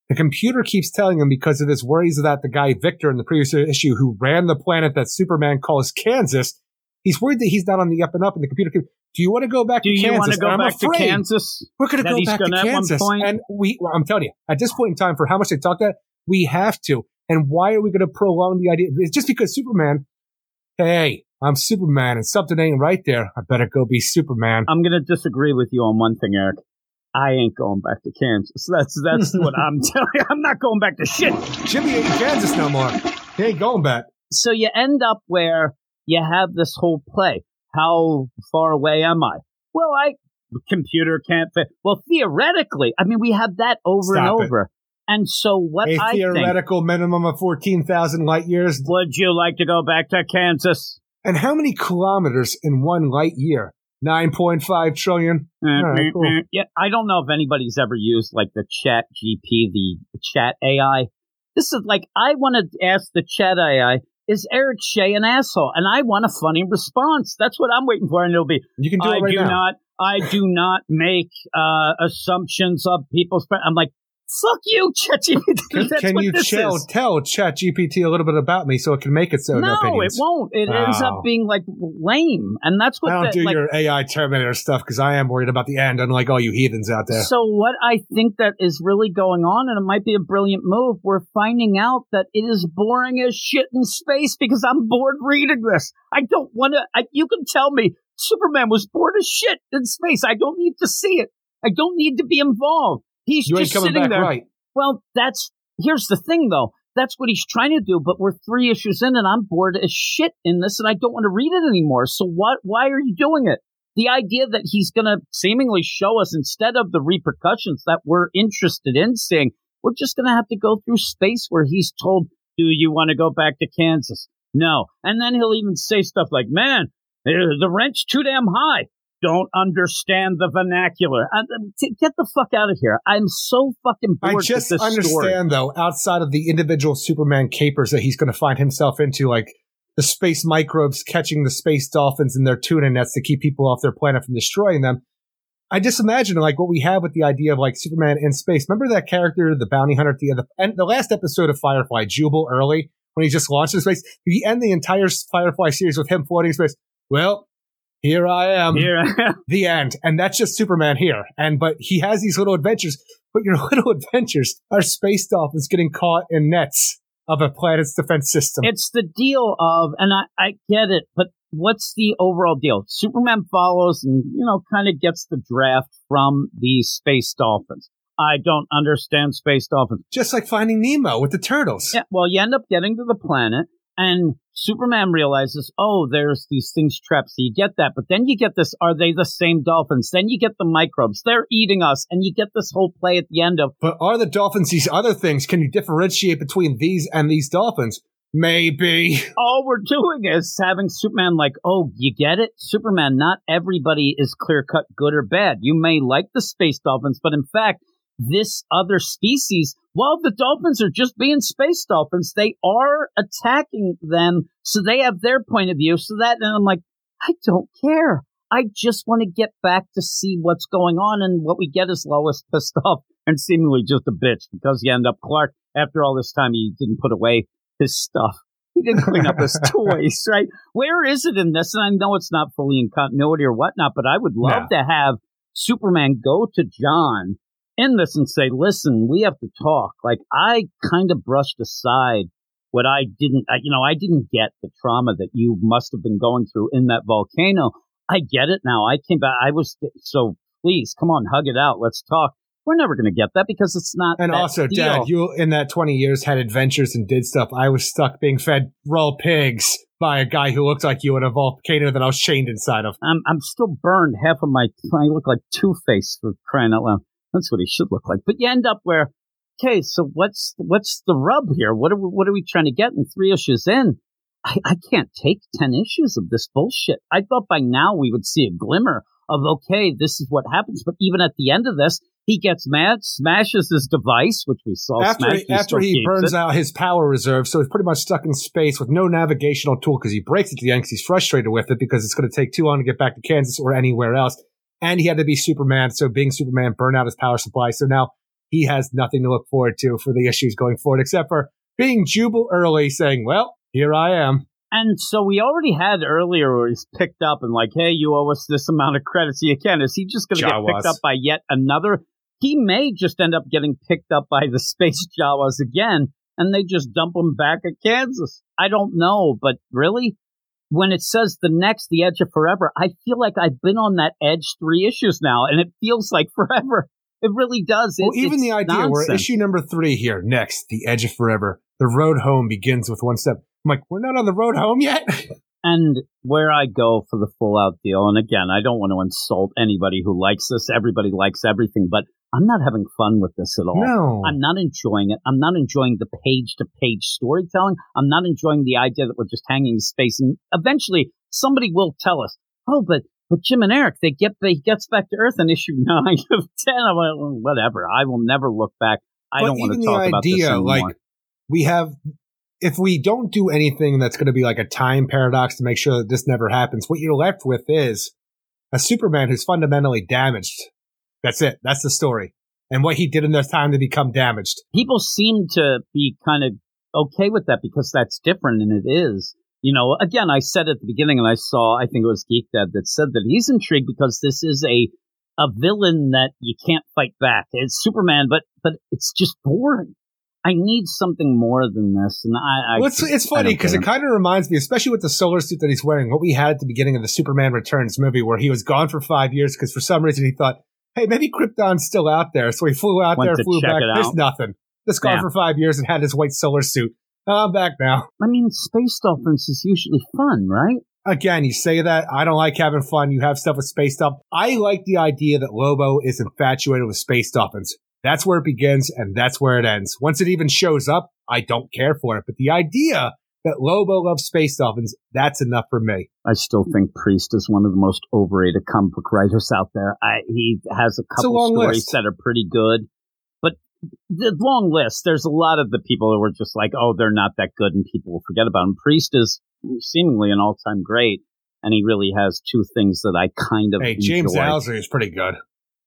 the computer keeps telling him because of his worries about the guy Victor in the previous issue who ran the planet that Superman calls Kansas. He's worried that he's not on the up and up, and the computer. Keeps, Do you want to go back do to you want to go I'm back to Kansas? We're going to go back to gonna at one Kansas, point? and we. well, I'm telling you, at this point in time, for how much they talk that, we have to. And why are we going to prolong the idea? It's just because Superman. Hey, I'm Superman, and something ain't right there. I better go be Superman. I'm going to disagree with you on one thing, Eric. I ain't going back to Kansas. That's that's what I'm telling you. I'm not going back to shit. Jimmy ain't in Kansas no more. He ain't going back. So you end up where you have this whole play. How far away am I? Well, I computer can't fit. Well, theoretically, I mean, we have that over Stop and it. And so what A I think, theoretical minimum of 14,000 light years. would you like to go back to Kansas? And how many kilometers in one light year? 9.5 trillion. Right, eh, cool. eh. Yeah, I don't know if anybody's ever used like the Chat GP, the Chat AI. This is like I want to ask the Chat AI, is Eric Shea an asshole? And I want a funny response. That's what I'm waiting for, and it'll be You can do I it right do now. not. I do not make uh, assumptions of people's. I'm like, fuck you, ChatGPT. Can, can you tell, is. tell ChatGPT a little bit about me so it can make its own No, it won't. It ends up Oh. being like lame, and that's what I don't do like, your AI Terminator stuff because I am worried about the end, unlike all you heathens out there. So what I think that is really going on, and it might be a brilliant move, we're finding out that it is boring as shit in space because I'm bored reading this. I don't want to. You can tell me Superman was bored as shit in space. I don't need to see it. I don't need to be involved. He's you just coming sitting back there. right. Well, that's here's the thing though. That's what he's trying to do, but we're three issues in and I'm bored as shit in this and I don't want to read it anymore. So what why are you doing it? The idea that he's gonna seemingly show us instead of the repercussions that we're interested in seeing, we're just going to have to go through space where he's told, do you want to go back to Kansas? No. And then he'll even say stuff like, man, eh, the rent's too damn high. Don't understand the vernacular. Uh, t- get the fuck out of here. I'm so fucking bored I just understand story. though, outside of the individual Superman capers that he's going to find himself into, like the space microbes catching the space dolphins in their tuna nets to keep people off their planet from destroying them. I just imagine like what we have with the idea of like Superman in space. Remember that character, the bounty hunter at the end, and the last episode of Firefly, Jubal Early, when he just launched in space. We end the entire Firefly series with him floating in space. Well, here I am. Here, I am. the end. And that's just Superman here. And, but he has these little adventures, but your little adventures are space dolphins getting caught in nets of a planet's defense system. it's the deal of, and I, I get it, but what's the overall deal? Superman follows and, you know, kind of gets the draft from these space dolphins. I don't understand space dolphins. just like finding Nemo with the turtles. Yeah, well, you end up getting to the planet, and Superman realizes, oh, there's these things trapped. So you get that, but then you get this: are they the same dolphins? Then you get the microbes; they're eating us, and you get this whole play at the end of, But are the dolphins these other things? Can you differentiate between these and these dolphins? Maybe. all we're doing is having Superman like, oh, you get it, Superman. Not everybody is clear cut good or bad. You may like the space dolphins, but in fact, this other species, while the dolphins are just being space dolphins, they are attacking them. So they have their point of view. So that, and I'm like, I don't care. I just want to get back to see what's going on. And what we get is Lois pissed off and seemingly just a bitch because you end up Clark, after all this time, he didn't put away his stuff. He didn't clean up his toys, right? Where is it in this? And I know it's not fully in continuity or whatnot, but I would love to have Superman go to John in this and say, listen, we have to talk. Like, I kind of brushed aside what I didn't, I, you know, I didn't get the trauma that you must have been going through in that volcano. I get it now. I came back. I was, so please, come on, hug it out. Let's talk. We're never going to get that because it's not. And also, deal. Dad, you in that 20 years had adventures and did stuff. I was stuck being fed raw pigs by a guy who looked like you in a volcano that I was chained inside of. I'm I'm still burned. Half of my I look like Two Face for crying out loud. That's what he should look like. But you end up where, okay, so what's what's the rub here? What are we, what are we trying to get in three issues in? I, I can't take ten issues of this bullshit. I thought by now we would see a glimmer of okay, this is what happens. But even at the end of this, he gets mad, smashes his device, which we saw after smash. he, after he burns out his power reserve, so he's pretty much stuck in space with no navigational tool because he breaks it to the end 'cause he's frustrated with it because it's going to take too long to get back to Kansas or anywhere else. And he had to be Superman, so being Superman burned out his power supply. So now he has nothing to look forward to for the issues going forward, except for being Jubal early, saying, "Well, here I am." And so we already had earlier where he's picked up and like, hey, you owe us this amount of credits. You can. Is he just going to get picked up by yet another? He may just end up getting picked up by the space Jawas again, and they just dump him back at Kansas. I don't know, but really, when it says the next, the edge of forever, I feel like I've been on that edge three issues now, and it feels like forever. It really does. Well, even the idea we're nonsense. issue number three here next, the edge of forever. The road home begins with one step. I'm like, we're not on the road home yet. And where I go for the full out deal, and again, I don't want to insult anybody who likes this. Everybody likes everything, but I'm not having fun with this at all. no, I'm not enjoying it. I'm not enjoying the page to page storytelling. I'm not enjoying the idea that we're just hanging in space. And eventually somebody will tell us, oh, but, but Jim and Eric, they get, he gets back to Earth in issue nine of 10. I'm like, well, whatever. I will never look back. I But don't want to talk the about this idea, anymore. like we have, if we don't do anything that's going to be like a time paradox to make sure that this never happens, what you're left with is a Superman who's fundamentally damaged. That's it. That's the story. And what he did in this time to become damaged. people seem to be kind of okay with that because that's different and it is. You know, again, I said at the beginning and I saw, I think it was Geek Dad that said that he's intrigued because this is a, a villain that you can't fight back. It's Superman, but, but it's just boring. I need something more than this. And I, I well, it's, it's funny because it kind of reminds me, especially with the solar suit that he's wearing, what we had at the beginning of the Superman Returns movie, where he was gone for five years because for some reason he thought, "Hey, maybe Krypton's still out there." So he flew out Went there, flew back. There's nothing. This gone Yeah. for five years and had his white solar suit. Oh, I'm back now. I mean, Space Dolphins is usually fun, right? Again, you say that I don't like having fun. You have stuff with space stuff. I like the idea that Lobo is infatuated with space dolphins. That's where it begins and that's where it ends. Once it even shows up, I don't care for it. But the idea that Lobo loves space dolphins, that's enough for me. I still think Priest is one of the most overrated comic book writers out there. I, he has a a couple long stories list. that are pretty good, but the long list. There's a lot of the people who were just like, "Oh, they're not that good," and people will forget about him. Priest is seemingly an all-time great, and he really has two things that I kind of Hey, James. Owsley is pretty good.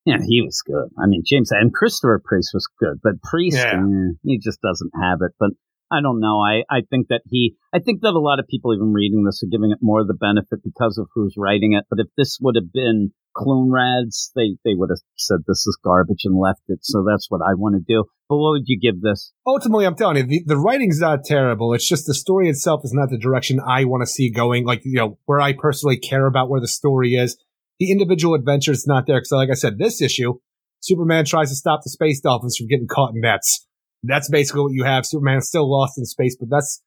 Yeah, he was good. I mean, James and Christopher Priest was good, but Priest, Yeah. eh, he just doesn't have it. But I don't know. I, I think that he, I think that a lot of people even reading this are giving it more of the benefit because of who's writing it. But if this would have been Clone Rads, they, they would have said this is garbage and left it. So that's what I want to do. But what would you give this? Ultimately, I'm telling you, the, the writing's not terrible. It's just the story itself is not the direction I want to see going. Like, you know, where I personally care about where the story is. The individual adventure is not there. Cause like I said, this issue, Superman tries to stop the space dolphins from getting caught in nets. That's basically what you have. Superman's still lost in space, but that's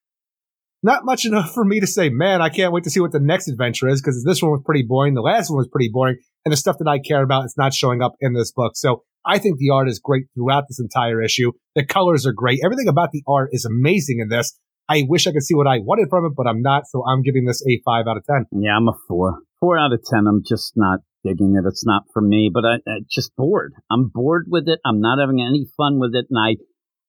not much enough for me to say, man, I can't wait to see what the next adventure is because this one was pretty boring. The last one was pretty boring. And the stuff that I care about is not showing up in this book. So I think the art is great throughout this entire issue. The colors are great. Everything about the art is amazing in this. I wish I could see what I wanted from it, but I'm not. So I'm giving this a five out of 10. Yeah, I'm a four. Four out of ten. I'm just not digging it. It's not for me, but I, I just bored. I'm bored with it. I'm not having any fun with it. And I,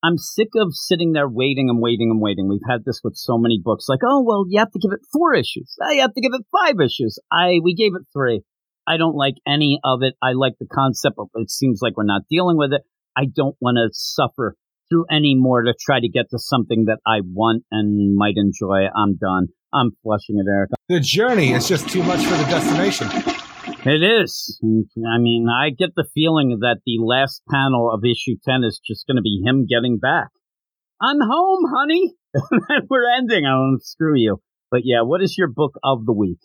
I'm sick of sitting there waiting and waiting and waiting. We've had this with so many books. Like, oh, well, you have to give it four issues. Oh, you have to give it five issues. I, we gave it three. I don't like any of it. I like the concept, but it seems like we're not dealing with it. I don't want to suffer through any more to try to get to something that I want and might enjoy. I'm done. I'm flushing it, Eric. The journey is just too much for the destination. It is. I mean, I get the feeling that the last panel of issue 10 is just going to be him getting back. I'm home, honey. We're ending. I don't screw you. But yeah, what is your book of the week?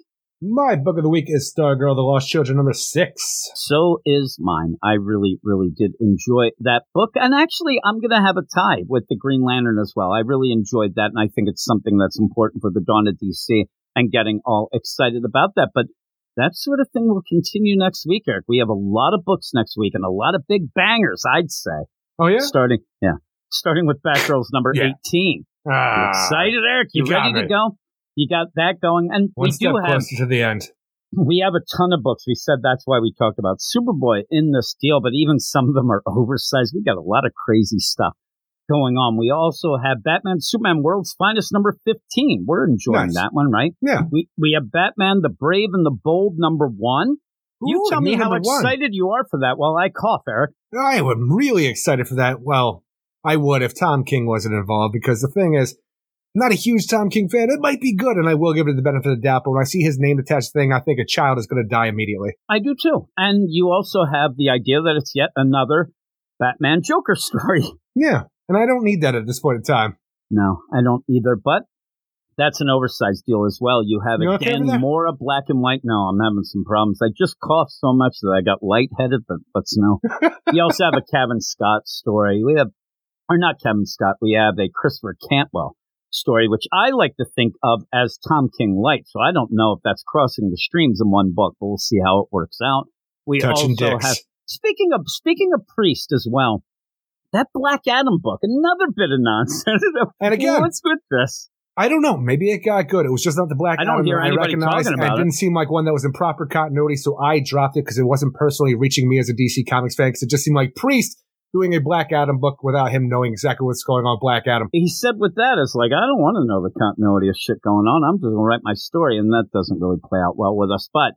My book of the week is Stargirl, The Lost Children, number six. So is mine. I really, really did enjoy that book. And actually, I'm going to have a tie with the Green Lantern as well. I really enjoyed that. And I think it's something that's important for the Dawn of DC and getting all excited about that. But that sort of thing will continue next week, Eric. We have a lot of books next week and a lot of big bangers, I'd say. Oh, yeah? Starting, yeah. Starting with Batgirls number Yeah. 18. You Ah, excited, Eric? You, you ready to go? You got that going? And One we step do have closer to the end. we have a ton of books. We said that's why we talked about Superboy in this deal, but even some of them are oversized. We got a lot of crazy stuff going on. We also have Batman Superman World's Finest number 15. We're enjoying Nice. that one, right? Yeah. We we have Batman the Brave and the Bold number 1. You Ooh, tell me how number one. excited you are for that while I cough, Eric. I am really excited for that. Well, I would if Tom King wasn't involved because the thing is, I'm not a huge Tom King fan. It might be good, and I will give it the benefit of the doubt. But when I see his name attached to the thing, I think a child is going to die immediately. I do too. And you also have the idea that it's yet another Batman Joker story. Yeah, and I don't need that at this point in time. No, I don't either. But that's an oversized deal as well. You have You okay again that? more of black and white. No, I'm having some problems. I just coughed so much that I got lightheaded, but let's know. we also have a Kevin Scott story. We have, or not Kevin Scott, we have a Christopher Cantwell story, which I like to think of as Tom King Light. So I don't know if that's crossing the streams in one book, but we'll see how it works out. We Touching also dicks. have speaking of speaking of priest as well. That Black Adam book, another bit of nonsense. And again- what's with this? I don't know. Maybe it got good. It was just not the Black I don't Adam hear I recognized. talking about it it. didn't seem like one that was in proper continuity, so I dropped it because it wasn't personally reaching me as a DC Comics fan. Because it just seemed like Priest doing a Black Adam book without him knowing exactly what's going on Black Adam. He said with that, it's like, I don't want to know the continuity of shit going on. I'm just going to write my story. And that doesn't really play out well with us. But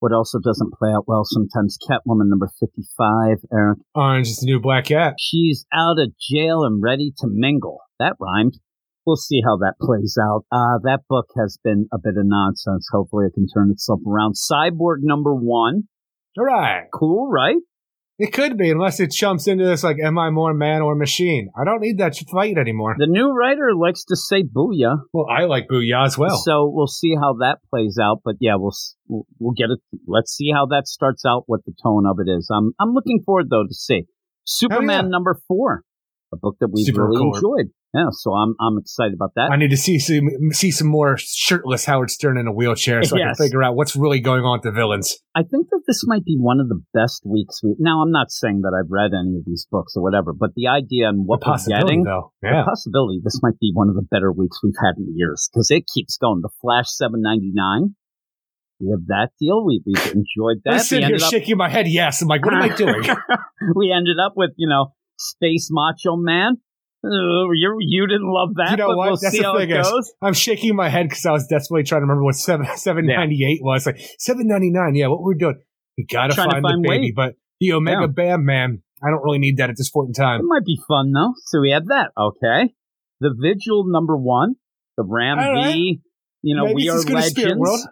what also doesn't play out well sometimes, Catwoman number 55, Eric. Orange is the new Black Cat. She's out of jail and ready to mingle. That rhymed. We'll see how that plays out. Uh, that book has been a bit of nonsense. Hopefully it can turn itself around. Cyborg number one. All right. Cool, right? It could be, unless it jumps into this like, am I more man or machine? I don't need that fight anymore. The new writer likes to say booyah. Well, I like Booyah as well. So we'll see how that plays out. But yeah, we'll we'll, get it. Let's see how that starts out. What the tone of it is. I'm I'm looking forward though to see Superman yeah. number four. A book that we've Super really cool. enjoyed. Yeah, so I'm I'm excited about that. I need to see some see some more shirtless Howard Stern in a wheelchair so I can figure out what's really going on with the villains. I think that this might be one of the best weeks we. Now, I'm not saying that I've read any of these books or whatever, but the idea and what the we're possibility, getting, though. the possibility, this might be one of the better weeks we've had in years because it keeps going. The Flash 799, we have that deal. We we've enjoyed that. We sitting here up, shaking my head. Yes, I'm like, what am I doing? we ended up with you know Space Macho Man. Uh, you you didn't love that, You know but what? we'll That's see the how thing it is, goes. I'm shaking my head because I was desperately trying to remember what seven seven ninety eight was. Like seven ninety nine. Yeah, what we're doing? We gotta find, find the baby, Wade. but the Omega Yeah. Bam Man. I don't really need that at this point in time. It might be fun though. So we have that. Okay. The Vigil number one, the Ram right. V. You know, Maybe we are legends.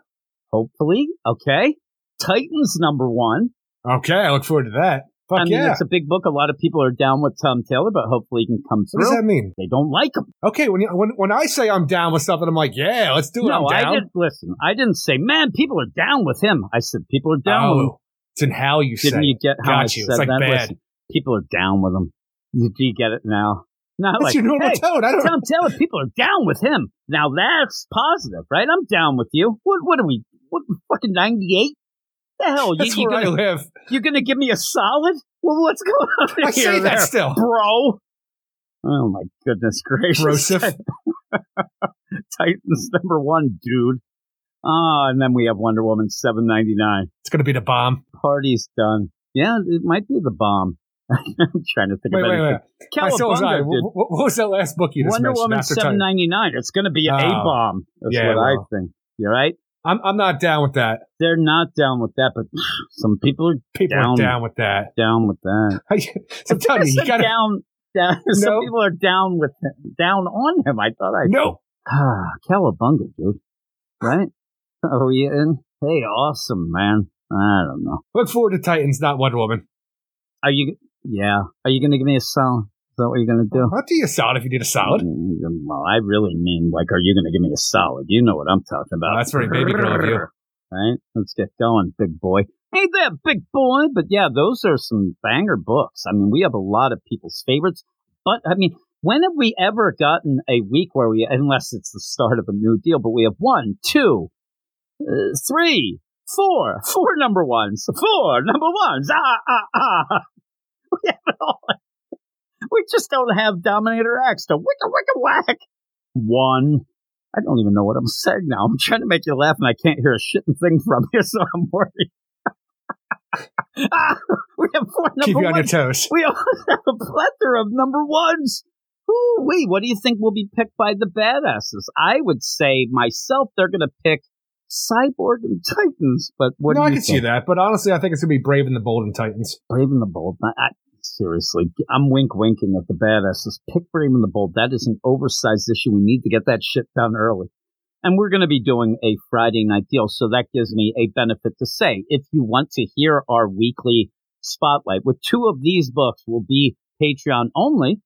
Hopefully, okay. Titans number one. Okay, I look forward to that. Fuck I mean, yeah. it's a big book. A lot of people are down with Tom Taylor, but hopefully he can come through. What does that mean? They don't like him. Okay, when, you, when when I say I'm down with something, I'm like, yeah, let's do it. no, I didn't listen. I didn't say, man, people are down with him. I said people are down with oh, him. oh, it's in how you. Didn't you it. get how I you. said It's like that? bad. Listen, people are down with him. Do you get it now? Not That's like, your normal hey, tone. I don't. Tom Taylor, people are down with him. Now that's positive, right? I'm down with you. What what are we? What fucking ninety eight? The hell? That's you, you where I gonna live. you gonna give me a solid? Well, what's going on I here, say that there, still. bro? Oh my goodness gracious! Titans number one, dude. Ah, and then we have Wonder Woman seven ninety nine. It's gonna be the bomb. Party's done. Yeah, it might be the bomb. I'm trying to think Wait, of wait, anything. wait. I so was I. What, what- was that last book you just Wonder mentioned? Woman after seven Titan? It's going to be a Oh. bomb. That's Yeah, what I think. You're right. I'm I'm not down with that. They're not down with that, but some people are People Down. are down with that. down with that. I'm telling you, you gotta. down, down. Some people are down with down on him. I thought I No, Ah, cowabunga, dude. Right? Are we in? Hey, awesome, man. I don't know. look forward to Titans, not Wonder Woman. Are you? Yeah. Are you going to give me a solid? Is that what you're going to do? I'll do you a solid if you did a solid. Well, I really mean, like, are you going to give me a solid? You know what I'm talking about. Oh, that's very baby girl of you. Right? Let's get going, big boy. Ain't that big boy? But yeah, those are some banger books. I mean, we have a lot of people's favorites. But, I mean, when have we ever gotten a week where we, unless it's the start of a new deal, but we have one, two, uh, three, four, four number ones, four number ones. Ah, ah, ah. We have it all. We just don't have Dominator X to wicka wicka whack. One. I don't even know what I'm saying now. I'm trying to make you laugh and I can't hear a shitting thing from you, so I'm worried. ah, we have four Keep number you on your toes. We also have a plethora of number ones. Ooh, wait, what do you think will be picked by the badasses? I would say myself, they're going to pick Cyborg and Titans. But what no, do I can think? see that, but honestly, I think it's gonna be Brave and the Bold and Titans. Brave and the Bold. I, I, seriously, I'm wink winking at the badasses. Pick Brave and the Bold. That is an oversized issue. We need to get that shit done early. And we're going to be doing a Friday night deal. So that gives me a benefit to say. If you want to hear our weekly spotlight with two of these books will be Patreon only.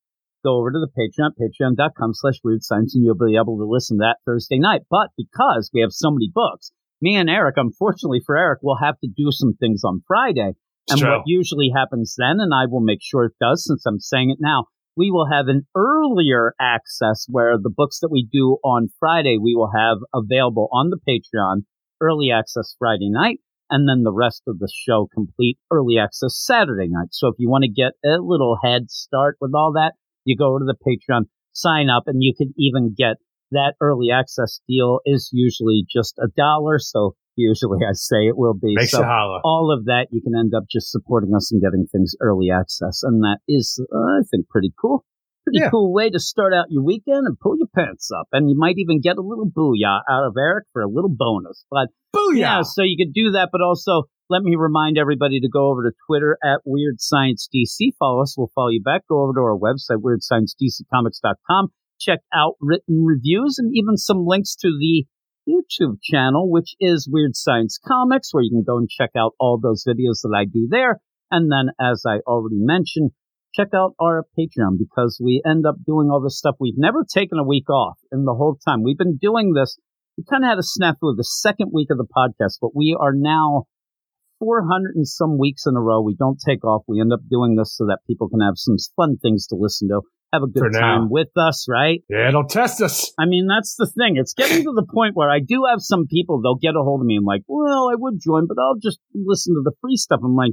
Go over to the Patreon, patreon.com slash weird science, and you'll be able to listen to that Thursday night. But because we have so many books, me and Eric, unfortunately for Eric, will have to do some things on Friday. And True. what usually happens then, and I will make sure it does since I'm saying it now, we will have an earlier access where the books that we do on Friday, we will have available on the Patreon, early access Friday night, and then the rest of the show complete early access Saturday night. So if you want to get a little head start with all that, you go to the Patreon, sign up, and you can even get that early access deal is usually just a dollar. So usually I say it will be. Makes so all of that, you can end up just supporting us and getting things early access. And that is, uh, I think, pretty cool. Pretty Yeah. cool way to start out your weekend and pull your pants up. And you might even get a little booyah out of Eric for a little bonus. But Booyah! yeah, so you could do that, but also let me remind everybody to go over to Twitter at Weird Science DC. Follow us, we'll follow you back. Go over to our website, WeirdScienceDCComics.com. Check out written reviews and even some links to the YouTube channel, which is Weird Science Comics, where you can go and check out all those videos that I do there. And then, as I already mentioned, check out our Patreon because we end up doing all this stuff. We've never taken a week off in the whole time. We've been doing this. We kind of had a snafu the second week of the podcast, but we are now 400 and some weeks in a row. We don't take off. We end up doing this so that people can have some fun things to listen to. Have a good time with us, right? Yeah, it'll test us. I mean, that's the thing. It's getting to the point where I do have some people, they'll get a hold of me and like, well, I would join, but I'll just listen to the free stuff. I'm like,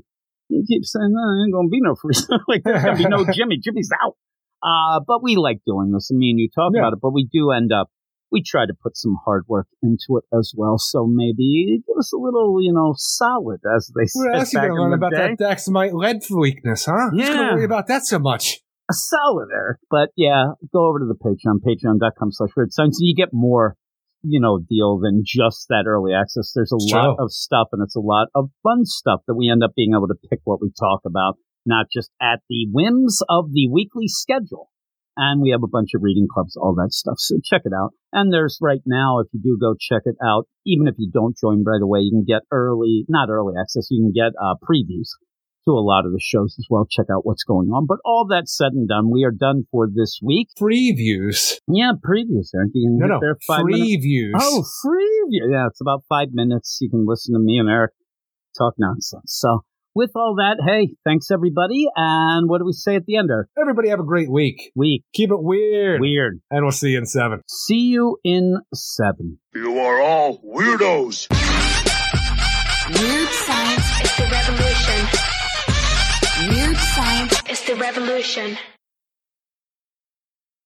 you keep saying that, there ain't going to be no free stuff. like, there's going to be no Jimmy. Jimmy's out. Uh, but we like doing this. I mean, you talk Yeah. about it, but we do end up, we try to put some hard work into it as well. So maybe give us a little, you know, solid, as they said else you back gonna learn about day. that Daxamite lead weakness, huh? Who's gonna Yeah. worry about that so much? A solid Eric. But yeah, go over to the Patreon, patreon.com slash weird science, and you get more, you know, deal than just that early access. There's a It's lot true. of stuff and it's a lot of fun stuff that we end up being able to pick what we talk about, not just at the whims of the weekly schedule. And we have a bunch of reading clubs, all that stuff. So check it out. And there's right now, if you do go check it out, even if you don't join right away, you can get early, not early access, you can get uh, previews to a lot of the shows as well. Check out what's going on. But all that said and done, we are done for this week. Previews. Yeah, previews, Eric. You can No, no. there five minutes. Previews. Oh, preview. Yeah, it's about five minutes. You can listen to me and Eric talk nonsense. So with all that, hey, thanks everybody. And what do we say at the end, Eric? Everybody have a great week. Week. Keep it weird. Weird. And we'll see you in seven. See you in seven. You are all weirdos. Weird science It's the revolution. Weird science It's the revolution.